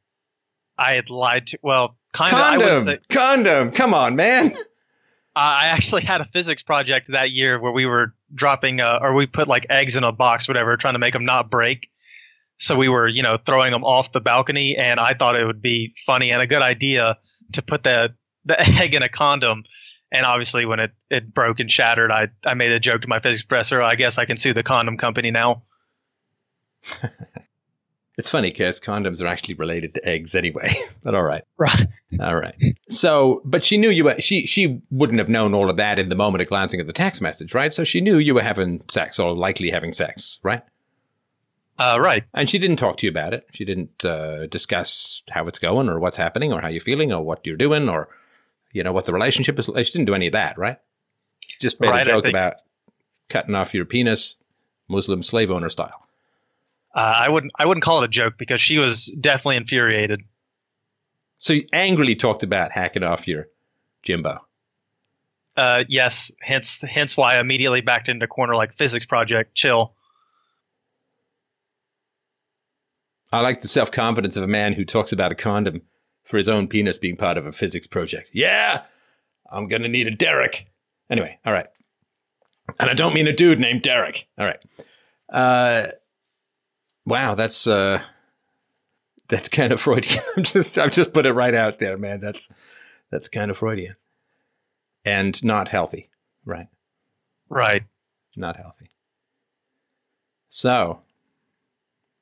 I had lied to. Well, kind of. I would Condom. say Condom. Come on, man. [LAUGHS] I actually had a physics project that year where we were dropping, uh, or we put like eggs in a box, whatever, trying to make them not break. So we were, you know, throwing them off the balcony, and I thought it would be funny and a good idea to put the the [LAUGHS] egg in a condom. And obviously, when it, it broke and shattered, I, I made a joke to my physics professor. I guess I can sue the condom company now. [LAUGHS] It's funny because condoms are actually related to eggs anyway. [LAUGHS] but all right. Right. All right. So, but she knew you were, she, she wouldn't have known all of that in the moment of glancing at the text message, right? So she knew you were having sex or likely having sex, right? Uh, right. And she didn't talk to you about it. She didn't uh, discuss how it's going or what's happening or how you're feeling or what you're doing or, you know, what the relationship is. She didn't do any of that, right? She just made Right, a I joke think- about cutting off your penis, Muslim slave owner style. Uh, I wouldn't I wouldn't call it a joke because she was definitely infuriated. So you angrily talked about hacking off your Jimbo. Uh, yes, hence hence why I immediately backed into corner like physics project. Chill. I like the self confidence of a man who talks about a condom for his own penis being part of a physics project. Yeah, I'm going to need a Derek. Anyway, all right. And I don't mean a dude named Derek. All right. Uh, wow, that's uh, that's kind of [LAUGHS] Freudian. I'm just I've just put it right out there, man. That's that's kind of Freudian and not healthy, right? Right. Not healthy. So,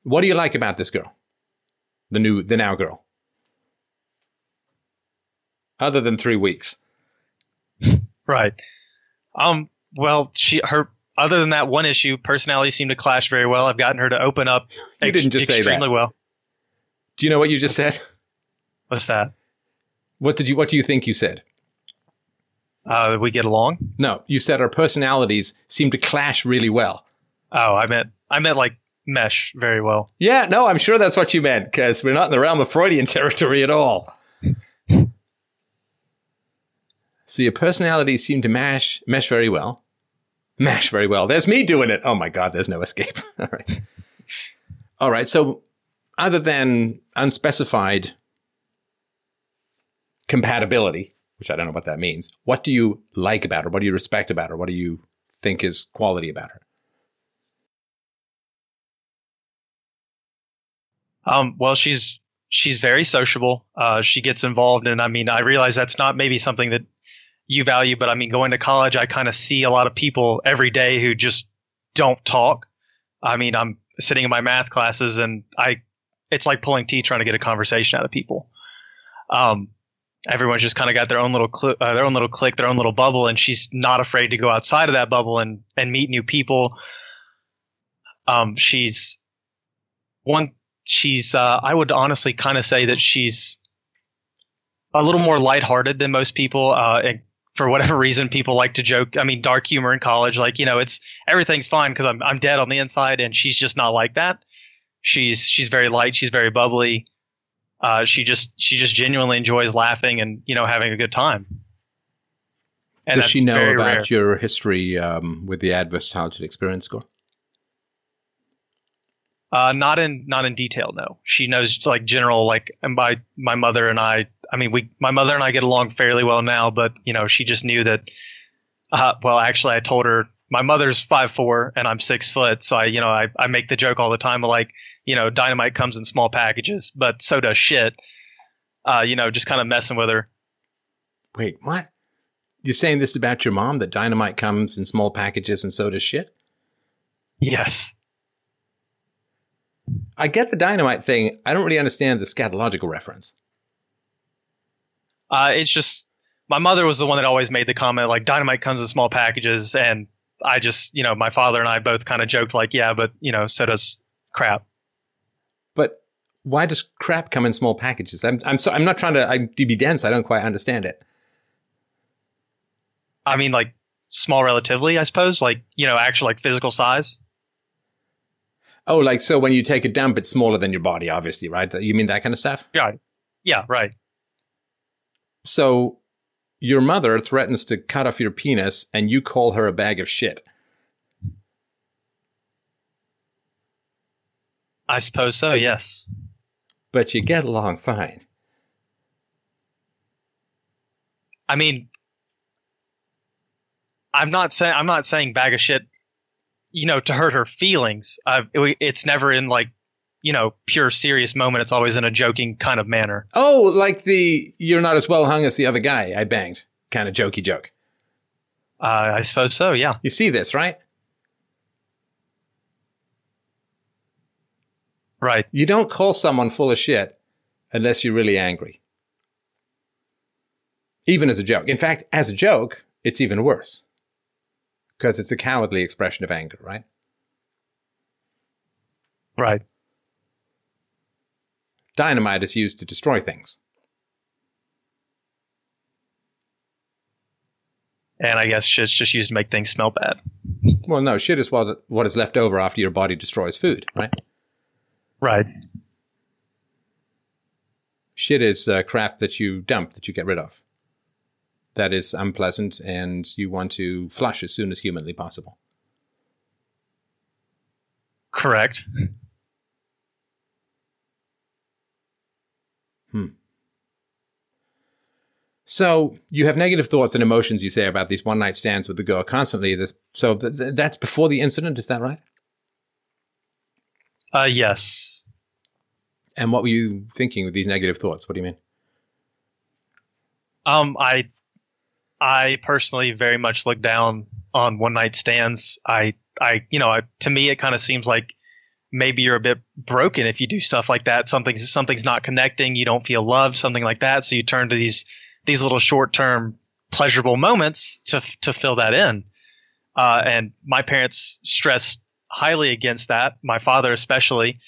what do you like about this girl? The new, the now girl. Other than three weeks. [LAUGHS] Right. Um. Well, she her other than that one issue, personalities seem to clash very well. I've gotten her to open up You didn't just say that. extremely well. Do you know what you just said? What's that? What did you, what do you think you said? Uh, we get along. No, you said our personalities seem to clash really well. Oh, I meant I meant like mesh very well. Yeah, no, I'm sure that's what you meant because we're not in the realm of Freudian [LAUGHS] territory at all. so your personalities seem to mash mesh very well. Mash very well. There's me doing it. Oh my god, there's no escape. [LAUGHS] all right. All right. So other than unspecified compatibility, which I don't know what that means, what do you like about her? What do you respect about her? What do you think is quality about her? Um, well, she's she's very sociable. Uh, she gets involved, and I mean, I realize that's not maybe something that you value, but I mean, going to college, I kind of see a lot of people every day who just don't talk. I mean, I'm sitting in my math classes, and I, it's like pulling teeth trying to get a conversation out of people. Um, everyone's just kind of got their own little cl- uh, their own little clique, their own little bubble, and she's not afraid to go outside of that bubble and and meet new people. Um, she's one she's uh, I would honestly kind of say that she's a little more lighthearted than most people. Uh, for whatever reason, people like to joke. I mean, dark humor in college, like you know, it's everything's fine because I'm I'm dead on the inside, and she's just not like that. She's she's very light. She's very bubbly. Uh, she just she just genuinely enjoys laughing and you know having a good time. And Does she know about rare. your history um, with the adverse childhood experience score? Uh, not in not in detail. No, she knows like general like, and by my mother and I. I mean, we my mother and I get along fairly well now, but you know, she just knew that. Uh, well, actually, I told her my mother's five four and I'm six foot, so I you know I I make the joke all the time of like you know dynamite comes in small packages, but so does shit. uh, you know, just kind of messing with her. Wait, what? You're saying this about your mom that dynamite comes in small packages and so does shit? Yes. I get the dynamite thing. I don't really understand the scatological reference. Uh, it's just my mother was the one that always made the comment like dynamite comes in small packages, and I just you know my father and I both kind of joked like yeah, but you know so does crap. But why does crap come in small packages? I'm I'm so I'm not trying to I'm, to be dense. I don't quite understand it. I mean like small relatively, I suppose, like you know actual like physical size. Oh, like so when you take a dump, it's smaller than your body, obviously, right? You mean that kind of stuff? Yeah, yeah, right. So your mother threatens to cut off your penis, and you call her a bag of shit. I suppose so. Yes. But you get along fine. I mean, I'm not saying I'm not saying bag of shit you know, to hurt her feelings. Uh, it, it's never in like, you know, pure serious moment. It's always in a joking kind of manner. Oh, like the you're not as well hung as the other guy I banged kind of jokey joke. Uh, I suppose so. Yeah. You see this, right? Right. You don't call someone full of shit unless you're really angry. Even as a joke. In fact, as a joke, it's even worse because it's a cowardly expression of anger, right? Right. Dynamite is used to destroy things. And I guess shit's just used to make things smell bad. Well, no, shit is what, what is left over after your body destroys food, right? Right. Shit is uh, crap that you dump, that you get rid of that is unpleasant and you want to flush as soon as humanly possible. Correct. So you have negative thoughts and emotions, you say, about these one night stands with the girl constantly. This, so th- th- that's before the incident, is that right? Uh, yes. And what were you thinking with these negative thoughts? What do you mean? Um, I I personally very much look down on one night stands. I, I, you know, I, to me, it kind of seems like maybe you're a bit broken if you do stuff like that. Something's something's not connecting. You don't feel loved, something like that. So you turn to these these little short term pleasurable moments to to fill that in. Uh, and my parents stressed highly against that. My father especially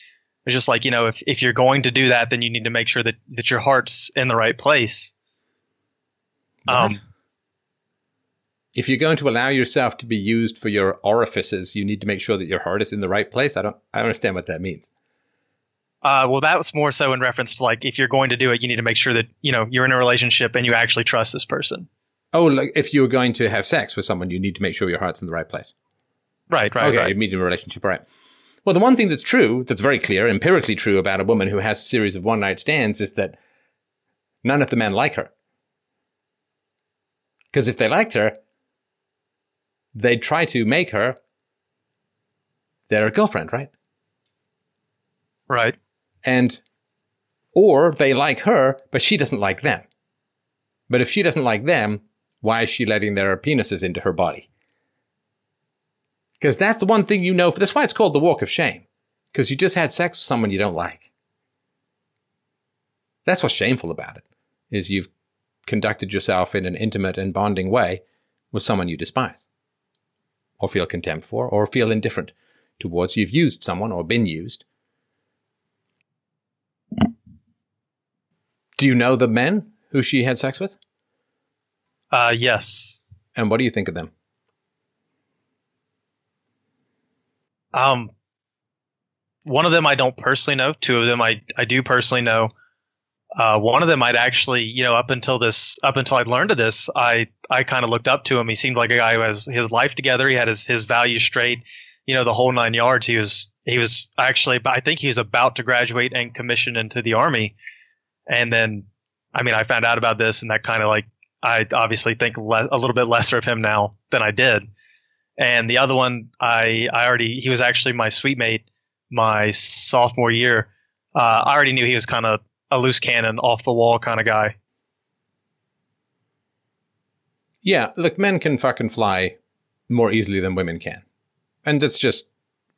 was just like, you know, if if you're going to do that, then you need to make sure that that your heart's in the right place. Um, if you're going to allow yourself to be used for your orifices, you need to make sure that your heart is in the right place. I don't, I don't understand what that means. Uh, well, that was more so in reference to like if you're going to do it, you need to make sure that you know you're in a relationship and you actually trust this person. Oh, like if you're going to have sex with someone, you need to make sure your heart's in the right place. Right, right. Okay, right. you meet in a relationship, right? Well, the one thing that's true, that's very clear, empirically true about a woman who has a series of one night stands is that none of the men like her. Because if they liked her, they'd try to make her their girlfriend, right? Right. And, or they like her, but she doesn't like them. But if she doesn't like them, why is she letting their penises into her body? Because that's the one thing you know. That's why it's called the walk of shame. Because you just had sex with someone you don't like. That's what's shameful about it, is you've conducted yourself in an intimate and bonding way with someone you despise or feel contempt for, or feel indifferent towards. You've used someone or been used. Do you know the men who she had sex with? Uh, yes. And what do you think of them? Um, one of them I don't personally know. Two of them I, I do personally know. Uh, one of them I'd actually, you know, up until this, up until I learned of this, I, I kind of looked up to him. He seemed like a guy who has his life together. He had his, his values straight, you know, the whole nine yards. He was, he was actually, I think he was about to graduate and commission into the army. And then, I mean, I found out about this and that kind of like, I obviously think le- a little bit lesser of him now than I did. And the other one, I, I already, he was actually my suite mate my sophomore year. Uh, I already knew he was kind of a loose cannon, off the wall kind of guy. Yeah, look, men can fucking fly more easily than women can. And it's just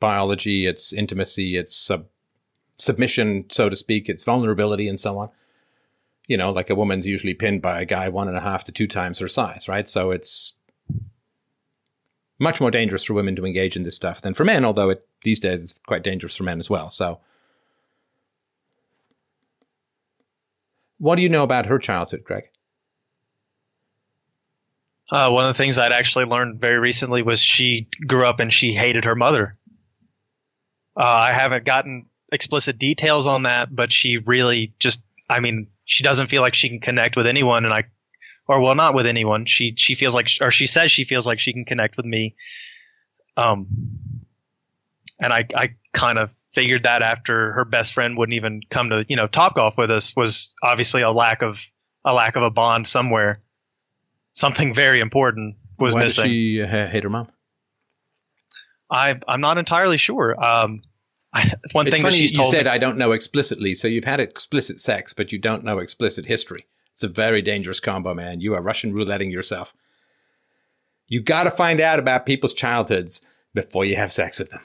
biology, it's intimacy, it's sub- submission, so to speak, it's vulnerability and so on. You know, like a woman's usually pinned by a guy one and a half to two times her size, right? So it's much more dangerous for women to engage in this stuff than for men, although it, these days it's quite dangerous for men as well. So, what do you know about her childhood, Greg? Uh, one of the things I'd actually learned very recently was she grew up and she hated her mother. Uh, I haven't gotten explicit details on that, but she really just, I mean, she doesn't feel like she can connect with anyone, and I, or well, not with anyone. She she feels like, or she says she feels like she can connect with me. Um, and I I kind of figured that after her best friend wouldn't even come to you know Topgolf with us was obviously a lack of a lack of a bond somewhere. Something very important was Why missing. Does she uh, hate her mom? I I'm not entirely sure. Um, [LAUGHS] one it's thing that funny she's you said me, I don't know explicitly. So you've had explicit sex, but you don't know explicit history. It's a very dangerous combo, man. You are Russian rouletting yourself. You got to find out about people's childhoods before you have sex with them.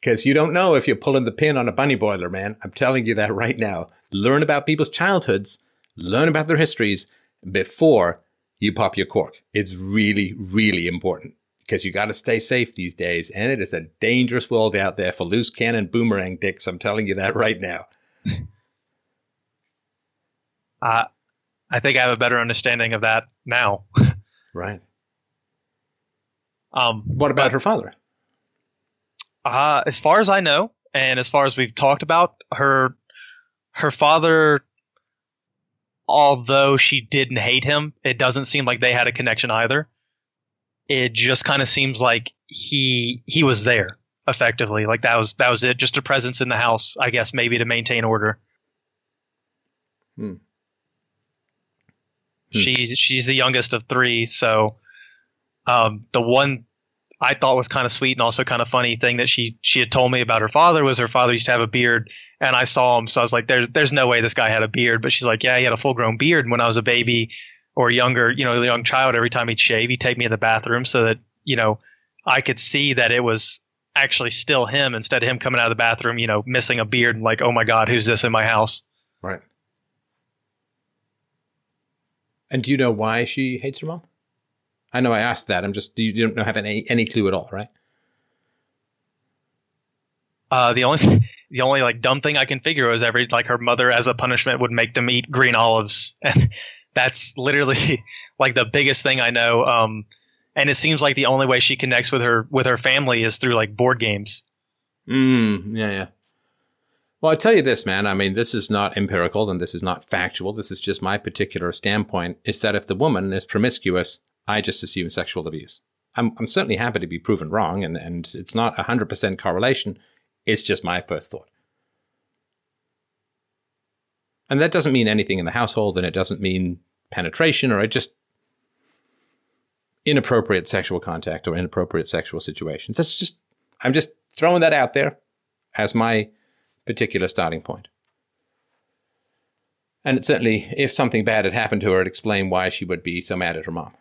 Because you don't know if you're pulling the pin on a bunny boiler, man. I'm telling you that right now. Learn about people's childhoods, learn about their histories before you pop your cork. It's really, really important because you got to stay safe these days. And it is a dangerous world out there for loose cannon boomerang dicks. I'm telling you that right now. [LAUGHS] uh, I think I have a better understanding of that now. [LAUGHS] Right. Um, What about but, her father? Uh, as far as I know, and as far as we've talked about her, her father, although she didn't hate him, it doesn't seem like they had a connection either. It just kind of seems like he he was there effectively, like that was that was it, just a presence in the house, I guess, maybe to maintain order. Hmm. Hmm. She's she's the youngest of three, so um, the one I thought was kind of sweet and also kind of funny thing that she she had told me about her father was her father used to have a beard and I saw him so I was like there's there's no way this guy had a beard but she's like yeah he had a full grown beard when I was a baby or younger you know a young child every time he'd shave he'd take me in the bathroom so that you know I could see that it was actually still him instead of him coming out of the bathroom you know missing a beard and like oh my god who's this in my house Right. And do you know why she hates her mom? I know I asked that. I'm just you don't have any any clue at all, right? Uh, the only [LAUGHS] the only like dumb thing I can figure was every like her mother as a punishment would make them eat green olives, [LAUGHS] and that's literally [LAUGHS] like the biggest thing I know. Um, and it seems like the only way she connects with her with her family is through like board games. Mm, yeah, yeah. Well, I tell you this, man. I mean, this is not empirical and this is not factual. This is just my particular standpoint. Is that if the woman is promiscuous, I just assume sexual abuse. I'm, I'm certainly happy to be proven wrong, and, and it's not a 100% correlation. It's just my first thought. And that doesn't mean anything in the household, and it doesn't mean penetration, or just inappropriate sexual contact or inappropriate sexual situations. That's just, I'm just throwing that out there as my particular starting point. And it certainly, if something bad had happened to her, it explained why she would be so mad at her mom.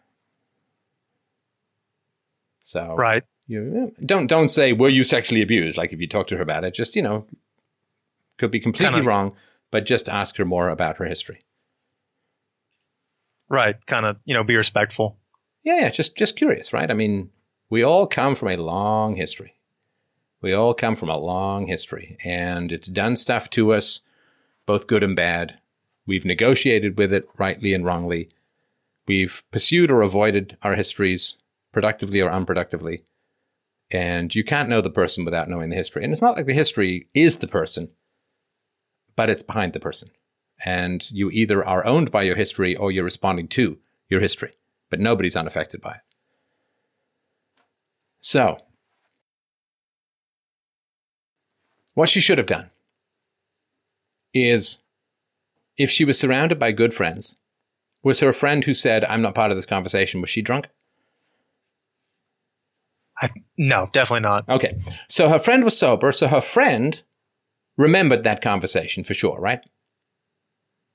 So Right. you don't don't say were you sexually abused? Like if you talk to her about it, just you know, could be completely Kinda- wrong, but just ask her more about her history. Right. Kind of you know be respectful. Yeah, yeah, just just curious, right? I mean, we all come from a long history. We all come from a long history, and it's done stuff to us, both good and bad. We've negotiated with it rightly and wrongly. We've pursued or avoided our histories, productively or unproductively. And you can't know the person without knowing the history. And it's not like the history is the person, but it's behind the person. And you either are owned by your history or you're responding to your history but nobody's unaffected by it. So, what she should have done is if she was surrounded by good friends, was her friend who said, I'm not part of this conversation, was she drunk? I, no, definitely not. Okay. So her friend was sober. So her friend remembered that conversation for sure, right?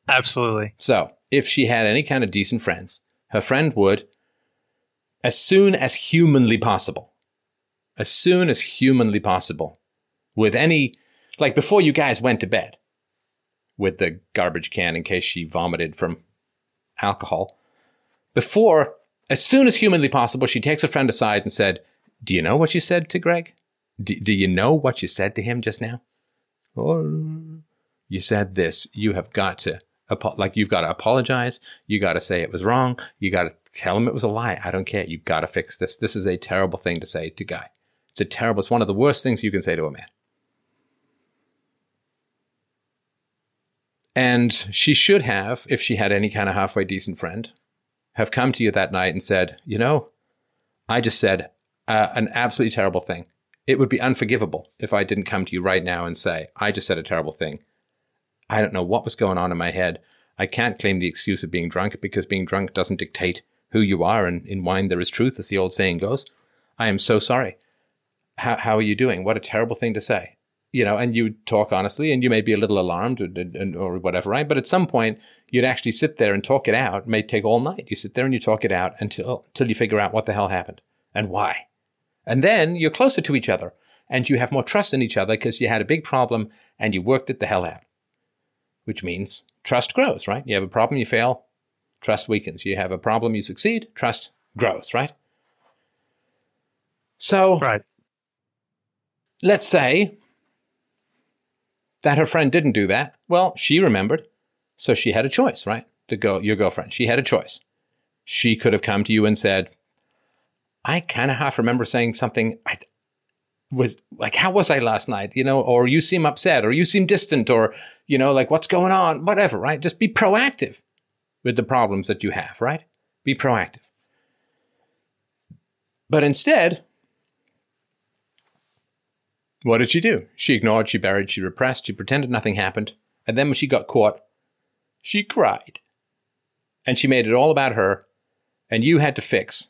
Absolutely. So, if she had any kind of decent friends, her friend would, as soon as humanly possible, as soon as humanly possible, with any, like before you guys went to bed, with the garbage can in case she vomited from alcohol, before, as soon as humanly possible, she takes her friend aside and said, Do you know what you said to Greg? Do, do you know what you said to him just now? Oh, you said this. You have got to like you've got to apologize. You got to say it was wrong. You got to tell him it was a lie. I don't care. You've got to fix this. This is a terrible thing to say to guy. It's a terrible. It's one of the worst things you can say to a man. And she should have, if she had any kind of halfway decent friend, have come to you that night and said, you know, I just said uh, an absolutely terrible thing. It would be unforgivable if I didn't come to you right now and say, I just said a terrible thing. I don't know what was going on in my head. I can't claim the excuse of being drunk because being drunk doesn't dictate who you are, and in wine there is truth, as the old saying goes. I am so sorry. How, how are you doing? What a terrible thing to say. You know, and you talk honestly, and you may be a little alarmed or, or whatever, right? But at some point, you'd actually sit there and talk it out. It may take all night. You sit there and you talk it out until until you figure out what the hell happened and why. And then you're closer to each other and you have more trust in each other because you had a big problem and you worked it the hell out which means trust grows, right? You have a problem, you fail, trust weakens. You have a problem, you succeed, trust grows, right? So, right. let's say that her friend didn't do that. Well, she remembered. So she had a choice, right? To go, your girlfriend. She had a choice. She could have come to you and said, I kind of half remember saying something. I, was like, how was I last night? You know, or you seem upset or you seem distant or, you know, like what's going on? Whatever, right? Just be proactive with the problems that you have, right? Be proactive. But instead, what did she do? She ignored, she buried, she repressed, she pretended nothing happened. And then when she got caught, she cried. And she made it all about her. And you had to fix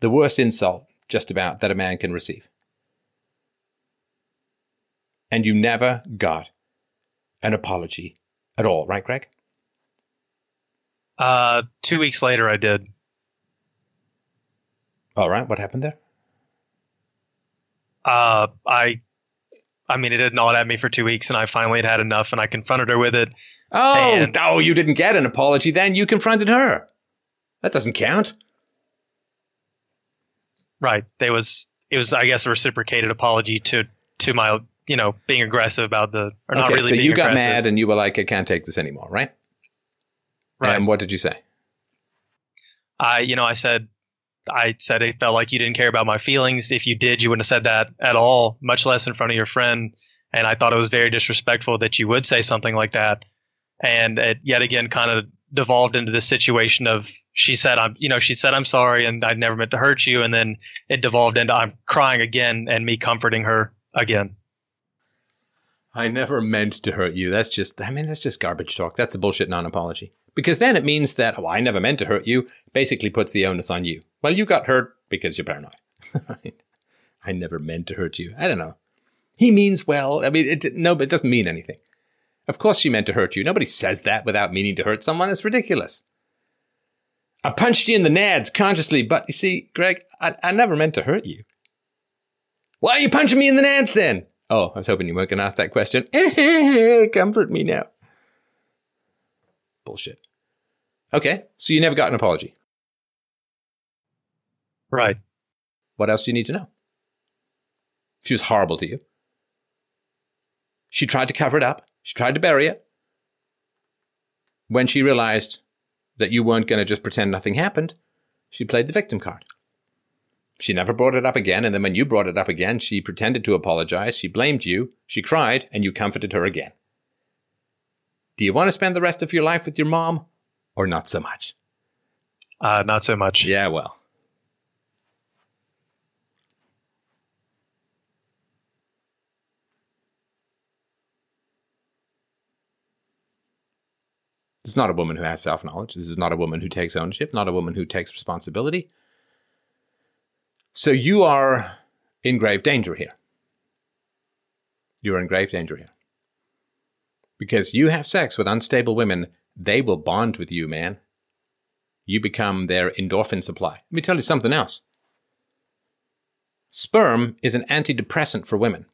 the worst insult, just about, that a man can receive and you never got an apology at all, right, Greg? Uh, two weeks later, I did. All right, what happened there? Uh, I, I mean, it had gnawed at me for two weeks, and I finally had had enough, and I confronted her with it. Oh, and, oh, you didn't get an apology then. You confronted her. That doesn't count. Right. There was it was I guess a reciprocated apology to to my you know, being aggressive about the or okay, not really. So you got aggressive. mad and you were like, "I can't take this anymore," right? Right. And what did you say? I, you know, I said, I said it felt like you didn't care about my feelings. If you did, you wouldn't have said that at all, much less in front of your friend. And I thought it was very disrespectful that you would say something like that. And it yet again kind of devolved into this situation of she said I'm you know she said I'm sorry and I never meant to hurt you and then it devolved into I'm crying again and me comforting her again. I never meant to hurt you. That's just, I mean, that's just garbage talk. That's a bullshit non apology. Because then it means that, oh, I never meant to hurt you, basically puts the onus on you. Well, you got hurt because you're paranoid. [LAUGHS] I never meant to hurt you. I don't know. He means well. I mean, it, no, but it doesn't mean anything. Of course she meant to hurt you. Nobody says that without meaning to hurt someone. It's ridiculous. I punched you in the nads consciously, but you see, Greg, I, I never meant to hurt you. Why are you punching me in the nads then? Oh, I was hoping you weren't going to ask that question. [LAUGHS] Comfort me now. Bullshit. Okay, so you never got an apology. Right. What else do you need to know? She was horrible to you. She tried to cover it up. She tried to bury it. When she realized that you weren't going to just pretend nothing happened, she played the victim card. She never brought it up again, and then when you brought it up again, she pretended to apologize, she blamed you, she cried, and you comforted her again. Do you want to spend the rest of your life with your mom, or not so much? Uh, not so much. Yeah, well. This is not a woman who has self knowledge. This is not a woman who takes ownership, not a woman who takes responsibility. So you are in grave danger here. You're in grave danger here. Because you have sex with unstable women they will bond with you, man. You become their endorphin supply. Let me tell you something else. Sperm is an antidepressant for women.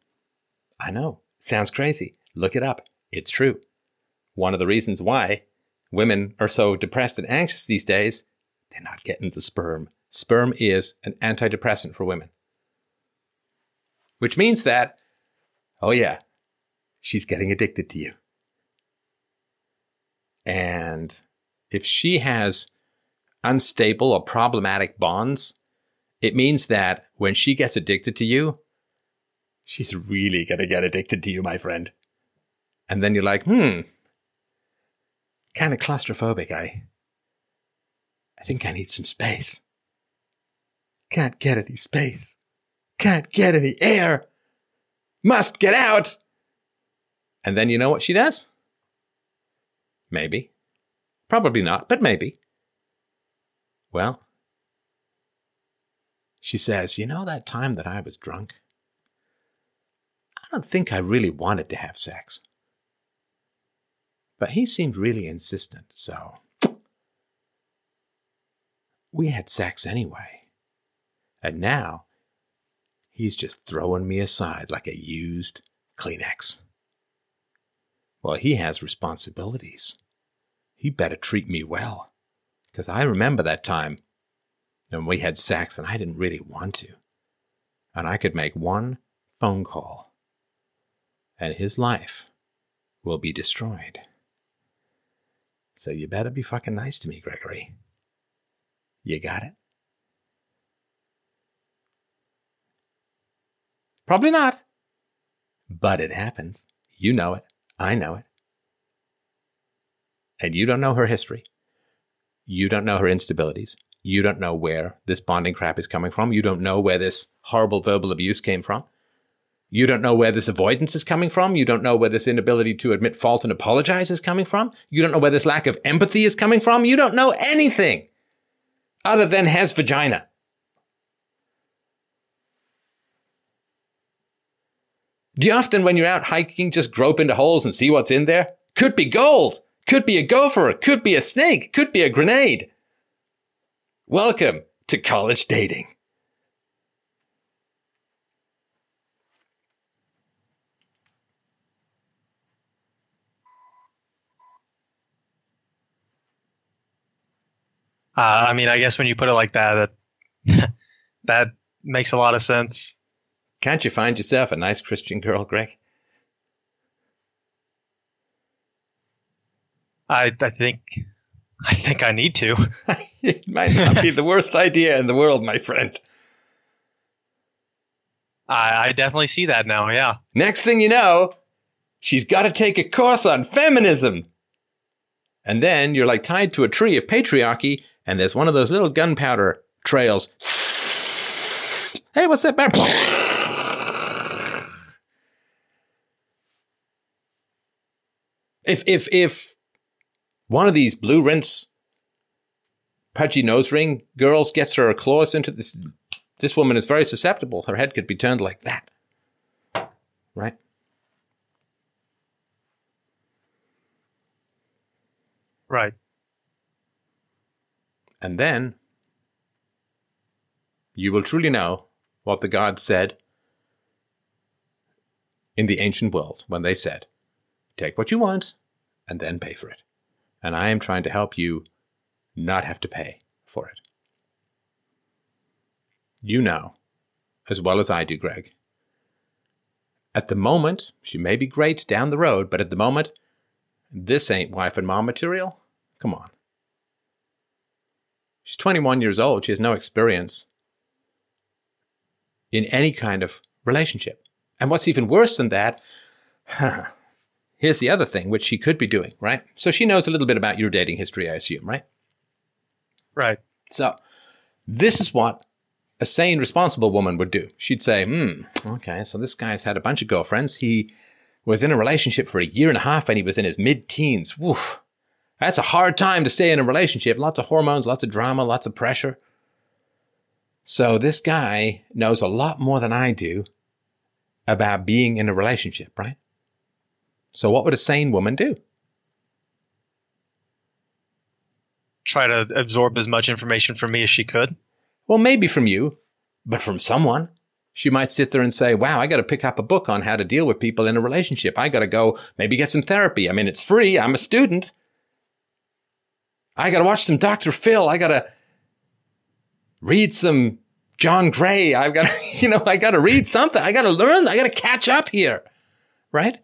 I know. Sounds crazy. Look it up. It's true. One of the reasons why women are so depressed and anxious these days, they're not getting the sperm. Sperm is an antidepressant for women. Which means that, oh yeah, she's getting addicted to you. And if she has unstable or problematic bonds, it means that when she gets addicted to you, she's really going to get addicted to you, my friend. And then you're like, hmm, kind of claustrophobic. I, I think I need some space. Can't get any space. Can't get any air. Must get out. And then you know what she does? Maybe. Probably not, but maybe. Well, she says, You know that time that I was drunk? I don't think I really wanted to have sex. But he seemed really insistent, so we had sex anyway. And now he's just throwing me aside like a used Kleenex. Well, he has responsibilities. He better treat me well. Because I remember that time when we had sex and I didn't really want to. And I could make one phone call, and his life will be destroyed. So you better be fucking nice to me, Gregory. You got it? Probably not. But it happens. You know it. I know it. And you don't know her history. You don't know her instabilities. You don't know where this bonding crap is coming from. You don't know where this horrible verbal abuse came from. You don't know where this avoidance is coming from. You don't know where this inability to admit fault and apologize is coming from. You don't know where this lack of empathy is coming from. You don't know anything other than has vagina. Do you often, when you're out hiking, just grope into holes and see what's in there? Could be gold, could be a gopher, could be a snake, could be a grenade. Welcome to college dating. Uh, I mean, I guess when you put it like that, that [LAUGHS] that makes a lot of sense. Can't you find yourself a nice Christian girl, Greg? I I think I think I need to. [LAUGHS] it might not be the worst idea in the world, my friend. I, I definitely see that now. Yeah. Next thing you know, she's got to take a course on feminism. And then you're like tied to a tree of patriarchy, and there's one of those little gunpowder trails. hey, what's that? If if if one of these blue rinse pudgy nose ring girls gets her claws into this this woman is very susceptible. Her head could be turned like that. Right? Right. And then you will truly know what the gods said in the ancient world when they said, Take what you want and then pay for it. And I am trying to help you not have to pay for it. You know, as well as I do, Greg. At the moment, she may be great down the road, but at the moment, this ain't wife and mom material. Come on. She's 21 years old. She has no experience in any kind of relationship. And what's even worse than that, [LAUGHS] here's the other thing, which she could be doing, right? So she knows a little bit about your dating history, I assume, right? Right. So this is what a sane, responsible woman would do. She'd say, hmm, okay, so this guy's had a bunch of girlfriends. He was in a relationship for a year and a half and he was in his mid teens. Woof. That's a hard time to stay in a relationship. Lots of hormones, lots of drama, lots of pressure. So this guy knows a lot more than I do about being in a relationship, right? So what would a sane woman do? try to absorb as much information from me as she could. Well, maybe from you, but from someone. She might sit there and say, wow, I got to pick up a book on how to deal with people in a relationship. I got to go maybe get some therapy. I mean, it's free. I'm a student. I got to watch some Dr. Phil. I got to read some John Gray. I've got to, [LAUGHS] you know, I got to read something. I got to learn. I got to catch up here. Right?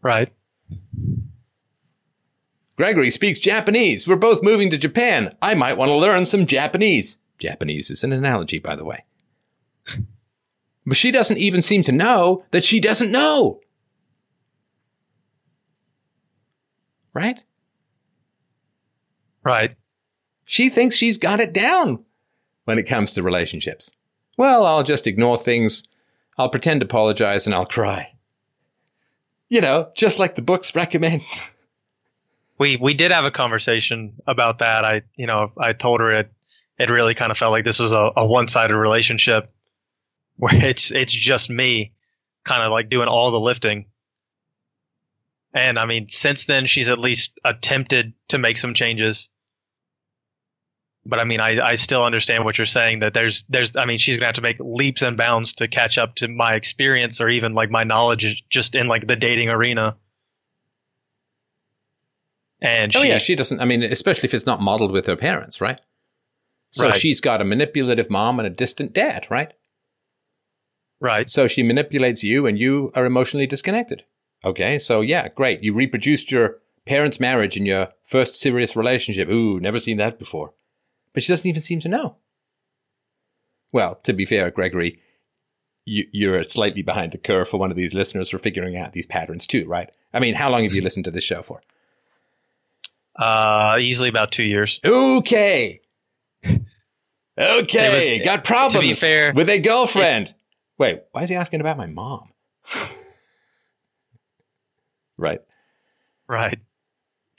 Right. Gregory speaks Japanese. We're both moving to Japan. I might want to learn some Japanese. Japanese is an analogy, by the way. but she doesn't even seem to know that she doesn't know. Right? Right. She thinks she's got it down when it comes to relationships. Well, I'll just ignore things. I'll pretend to apologize and I'll cry. You know, just like the books recommend. [LAUGHS] we we did have a conversation about that. I you know I told her it it really kind of felt like this was a, a one sided relationship where [LAUGHS] it's it's just me kind of like doing all the lifting. And I mean, since then she's at least attempted to make some changes. But I mean, I, I still understand what you're saying that there's there's I mean she's gonna have to make leaps and bounds to catch up to my experience or even like my knowledge just in like the dating arena. And oh she, yeah, she doesn't. I mean, especially if it's not modeled with her parents, right? So Right. she's got a manipulative mom and a distant dad, right? right, So she manipulates you, and you are emotionally disconnected. Okay, so yeah, great. You reproduced your parents' marriage in your first serious relationship. Ooh, never seen that before. But she doesn't even seem to know. Well, to be fair, Gregory, you, you're slightly behind the curve for one of these listeners for figuring out these patterns too, right? I mean, how long have you listened to this show for? uh, easily about two years. Okay. [LAUGHS] Okay. Was- Got problems to be fair, with a girlfriend. Wait, why is he asking about my mom? [LAUGHS] right. Right.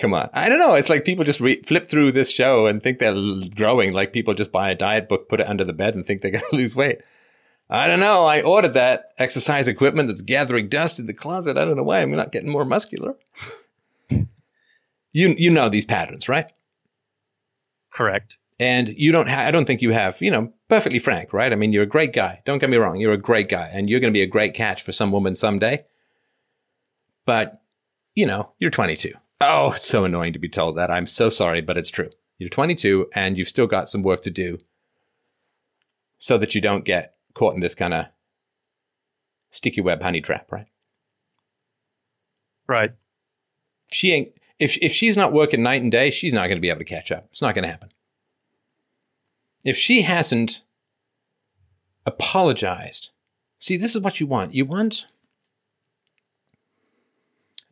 Come on. I don't know. It's like people just re- flip through this show and think they're growing. Like people just buy a diet book, put it under the bed, and think they're [LAUGHS] going to lose weight. I don't know. I ordered that exercise equipment that's gathering dust in the closet. I don't know why I'm not getting more muscular. you you know these patterns, right? Correct. and you don't ha- I don't think you have, you know, perfectly frank, right? I mean, you're a great guy. Don't get me wrong. You're a great guy and you're going to be a great catch for some woman someday. But, you know, you're 22. Oh, it's so annoying to be told that. I'm so sorry, but it's true. You're 22 and you've still got some work to do so that you don't get caught in this kind of sticky web honey trap, right? Right. She ain't if if she's not working night and day, she's not going to be able to catch up. It's not going to happen. If she hasn't apologized, see, this is what you want. You want.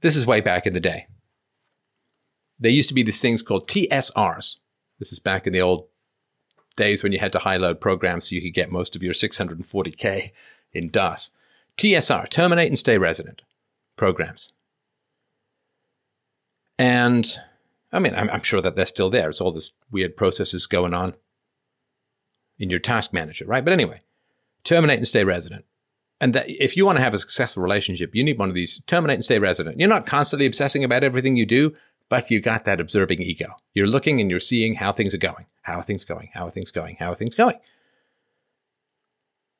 This is way back in the day. There used to be these things called TSRs. This is back in the old days when you had to high load programs so you could get most of your 640k in DOS. TSR, terminate and stay resident programs. And I mean, I'm, I'm sure that they're still there. It's all this weird processes going on in your task manager, right? But anyway, terminate and stay resident. And that if you want to have a successful relationship, you need one of these terminate and stay resident. You're not constantly obsessing about everything you do, but you got that observing ego. You're looking and you're seeing how things are going. How are things going? How are things going? How are things going?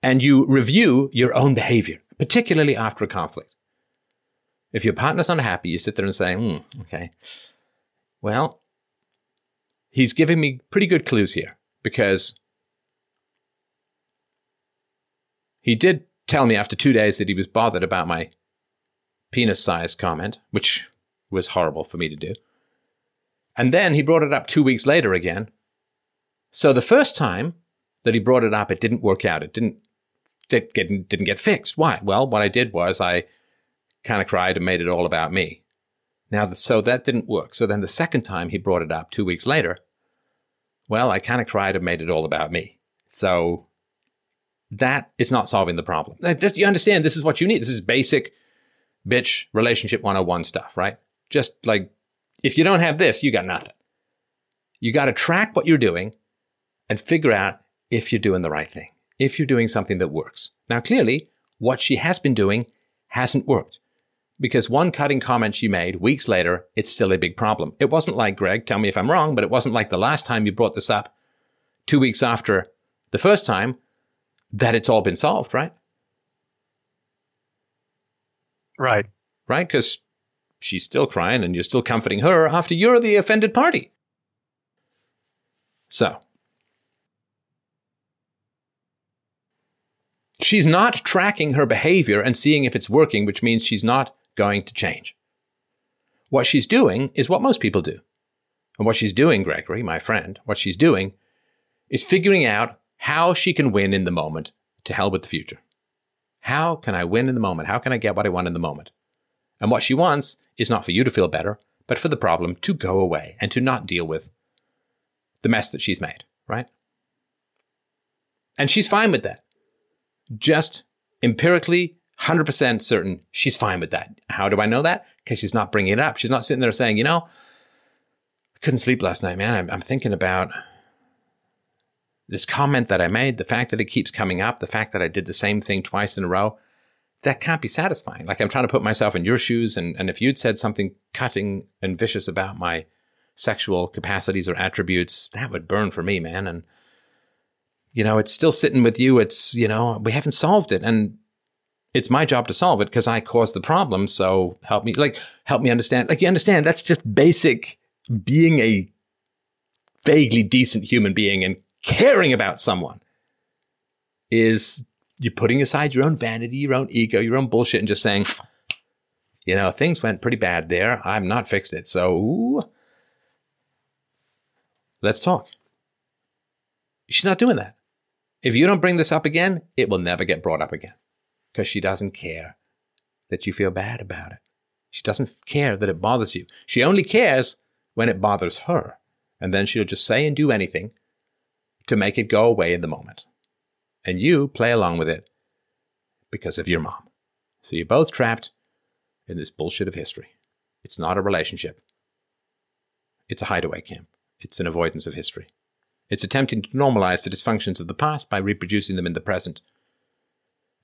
And you review your own behavior, particularly after a conflict. If your partner's unhappy, you sit there and say, hmm, okay, well, he's giving me pretty good clues here because he did tell me after two days that he was bothered about my penis size comment, which was horrible for me to do. And then he brought it up two weeks later again. So the first time that he brought it up, it didn't work out. It didn't it get, didn't get fixed. Why? Well, what I did was I kind of cried and made it all about me. Now, the, so that didn't work. So then the second time he brought it up two weeks later, well, I kind of cried and made it all about me. So that is not solving the problem. This- you understand this is what you need. This is basic bitch relationship 101 stuff, right? Just like if you don't have this, you got nothing. You got to track what you're doing and figure out if you're doing the right thing, if you're doing something that works. Now, clearly, what she has been doing hasn't worked. because one cutting comment she made weeks later, it's still a big problem. It wasn't like, Greg, tell me if I'm wrong, but it wasn't like the last time you brought this up two weeks after the first time that it's all been solved, right? Right. Right? Because she's still crying and you're still comforting her after you're the offended party. So, she's not tracking her behavior and seeing if it's working, which means she's not going to change. What she's doing is what most people do. And what she's doing, Gregory, my friend, what she's doing is figuring out how she can win in the moment to hell with the future. How can I win in the moment? How can I get what I want in the moment? And what she wants is not for you to feel better, but for the problem to go away and to not deal with the mess that she's made, right? And she's fine with that. Just empirically, 100% certain she's fine with that. How do I know that? Because she's not bringing it up. She's not sitting there saying, you know, I couldn't sleep last night, man. I'm, I'm thinking about this comment that I made, the fact that it keeps coming up, the fact that I did the same thing twice in a row, that can't be satisfying. Like I'm trying to put myself in your shoes, and, and if you'd said something cutting and vicious about my sexual capacities or attributes, that would burn for me, man. And you know, it's still sitting with you. It's you know, we haven't solved it, and it's my job to solve it because I caused the problem. So help me, like, help me understand. Like, you understand that's just basic being a vaguely decent human being and caring about someone is you're putting aside your own vanity, your own ego, your own bullshit, and just saying, you know, things went pretty bad there. I'm not fixed it. So let's talk. She's not doing that. If you don't bring this up again, it will never get brought up again because she doesn't care that you feel bad about it. She doesn't care that it bothers you. She only cares when it bothers her. And then she'll just say and do anything to make it go away in the moment. And you play along with it because of your mom. So you're both trapped in this bullshit of history. It's not a relationship. It's a hideaway camp. It's an avoidance of history. It's attempting to normalize the dysfunctions of the past by reproducing them in the present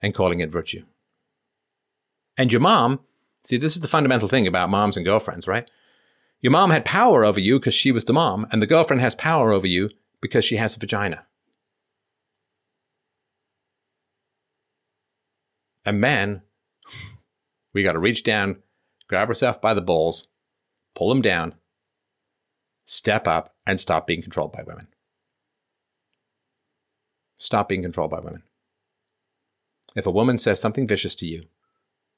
and calling it virtue. And your mom, see, this is the fundamental thing about moms and girlfriends, right? Your mom had power over you because she was the mom, and the girlfriend has power over you because she has a vagina. And man, we got to reach down, grab ourselves by the balls, pull them down, step up, and stop being controlled by women. Stop being controlled by women. If a woman says something vicious to you,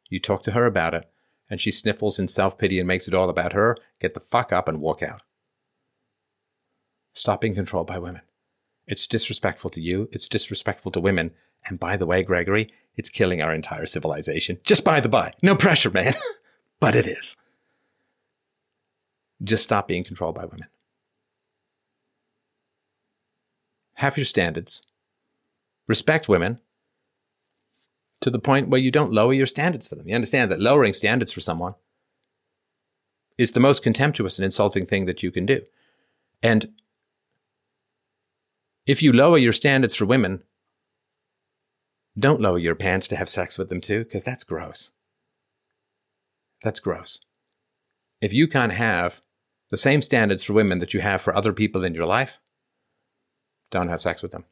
you talk to her about it, and she sniffles in self pity and makes it all about her, get the fuck up and walk out. Stop being controlled by women. It's disrespectful to you, it's disrespectful to women, and by the way, Gregory, it's killing our entire civilization. Just by the by. No pressure, man. [LAUGHS] but it is. Just stop being controlled by women. Have your standards. Respect women to the point where you don't lower your standards for them. You understand that lowering standards for someone is the most contemptuous and insulting thing that you can do. And if you lower your standards for women, don't lower your pants to have sex with them too, because that's gross. That's gross. If you can't have the same standards for women that you have for other people in your life, don't have sex with them.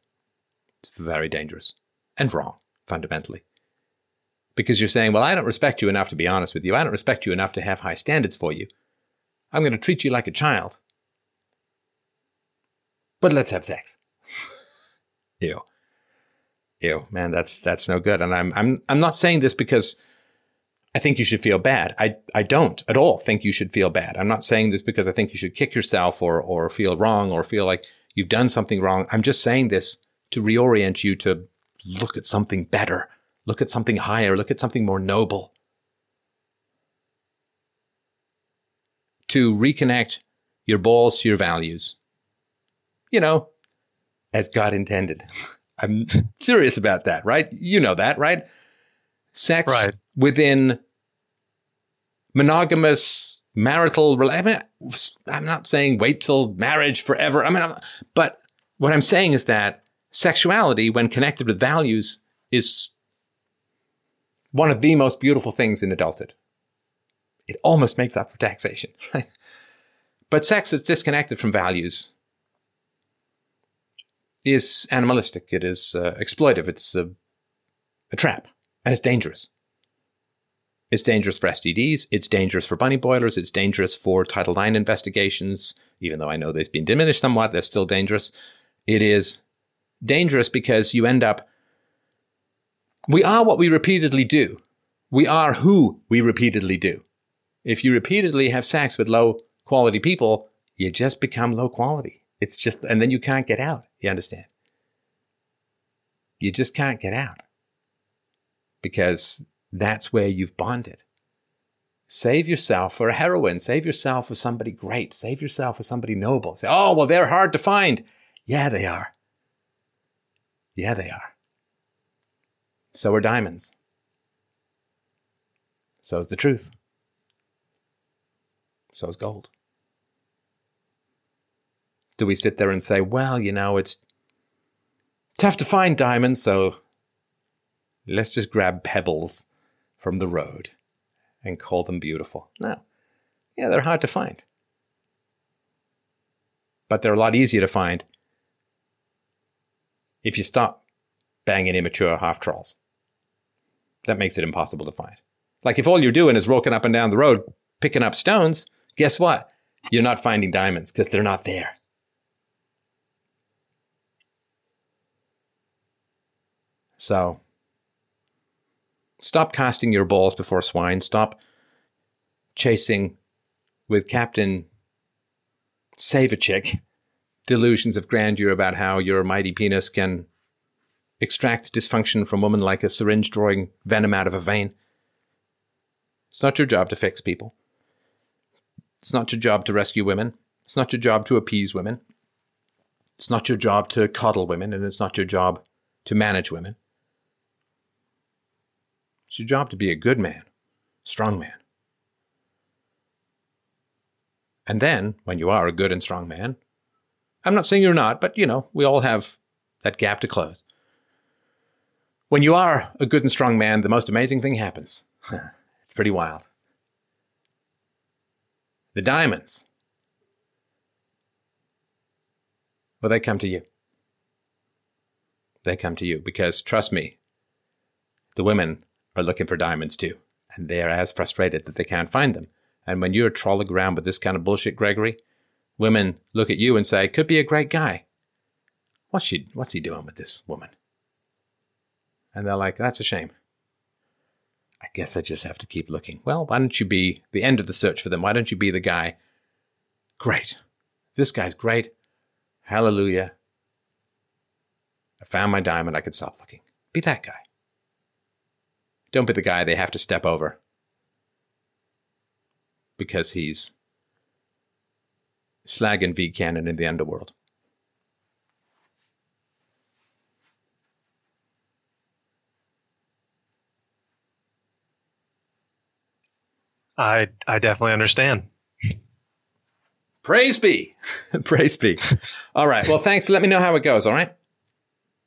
It's very dangerous and wrong, fundamentally. Because you're saying, well, I don't respect you enough to be honest with you. I don't respect you enough to have high standards for you. I'm going to treat you like a child. But let's have sex. Ew. Ew, man, that's that's no good. And I'm I'm I'm not saying this because I think you should feel bad. I I don't at all think you should feel bad. I'm not saying this because I think you should kick yourself or or feel wrong or feel like you've done something wrong. I'm just saying this to reorient you to look at something better, look at something higher, look at something more noble. To reconnect your balls to your values. You know, as God intended. [LAUGHS] I'm serious about that, right? You know that, right? Sex Right. within monogamous marital rela- I mean, I'm not saying wait till marriage forever. I mean, I'm, but what I'm saying is that sexuality, when connected with values, is one of the most beautiful things in adulthood. It almost makes up for taxation, [LAUGHS] right? But sex is disconnected from values, is animalistic, it is uh, exploitive, it's a, a trap, and it's dangerous. It's dangerous for STDs, it's dangerous for bunny boilers, it's dangerous for Title IX investigations, even though I know they've been diminished somewhat, they're still dangerous. It is dangerous because you end up. We are what we repeatedly do. We are who we repeatedly do. If you repeatedly have sex with low quality people, you just become low quality. It's just, and then you can't get out. You understand? You just can't get out because that's where you've bonded. Save yourself for a heroine. Save yourself for somebody great. Save yourself for somebody noble. Say, oh, well, they're hard to find. Yeah, they are. Yeah, they are. So are diamonds. So is the truth. So is gold. Do we sit there and say, well, you know, it's tough to find diamonds, so let's just grab pebbles from the road and call them beautiful? No. Yeah, they're hard to find. But they're a lot easier to find if you stop banging immature half trolls. That makes it impossible to find. Like if all you're doing is walking up and down the road picking up stones, guess what? You're not finding diamonds because they're not there. So stop casting your balls before swine. Stop chasing with Captain Save a Chick delusions of grandeur about how your mighty penis can extract dysfunction from women like a syringe drawing venom out of a vein. It's not your job to fix people. It's not your job to rescue women. It's not your job to appease women. It's not your job to coddle women, and it's not your job to manage women. Your job to be a good man, strong man. And then, when you are a good and strong man, I'm not saying you're not, but you know, we all have that gap to close. When you are a good and strong man, the most amazing thing happens. [LAUGHS] it's pretty wild. The diamonds. Well, they come to you. They come to you because, trust me, the women are looking for diamonds too. And they are as frustrated that they can't find them. And when you're trolling around with this kind of bullshit, Gregory, women look at you and say, could be a great guy. What's, she, what's he doing with this woman? And they're like, that's a shame. I guess I just have to keep looking. Well, why don't you be the end of the search for them? Why don't you be the guy? Great. This guy's great. Hallelujah. I found my diamond. I could stop looking. Be that guy. Don't be the guy they have to step over because he's slagging V Cannon in the underworld. I I definitely understand. Praise be. [LAUGHS] Praise be. [LAUGHS] All right. Well, thanks. Let me know how it goes. All right.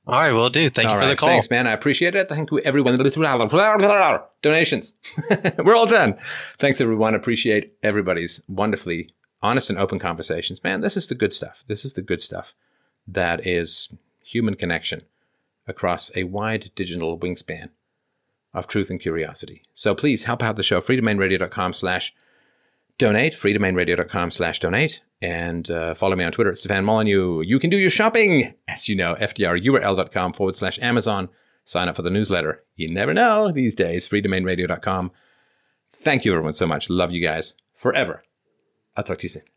All right, will do. Thank all you for right. the call. Thanks, man. I appreciate it. Thank you, everyone. [LAUGHS] Donations. [LAUGHS] We're all done. Thanks, everyone. Appreciate everybody's wonderfully honest and open conversations. Man, this is the good stuff. This is the good stuff that is human connection across a wide digital wingspan of truth and curiosity. So please help out the show. freedomainradio.com slash donate, freedomainradio.com slash donate, and uh, follow me on Twitter at Stefan Molyneux. You can do your shopping, as you know, fdrurl.com forward slash Amazon. Sign up for the newsletter. You never know these days, freedomainradio.com. Thank you, everyone, so much. Love you guys forever. I'll talk to you soon.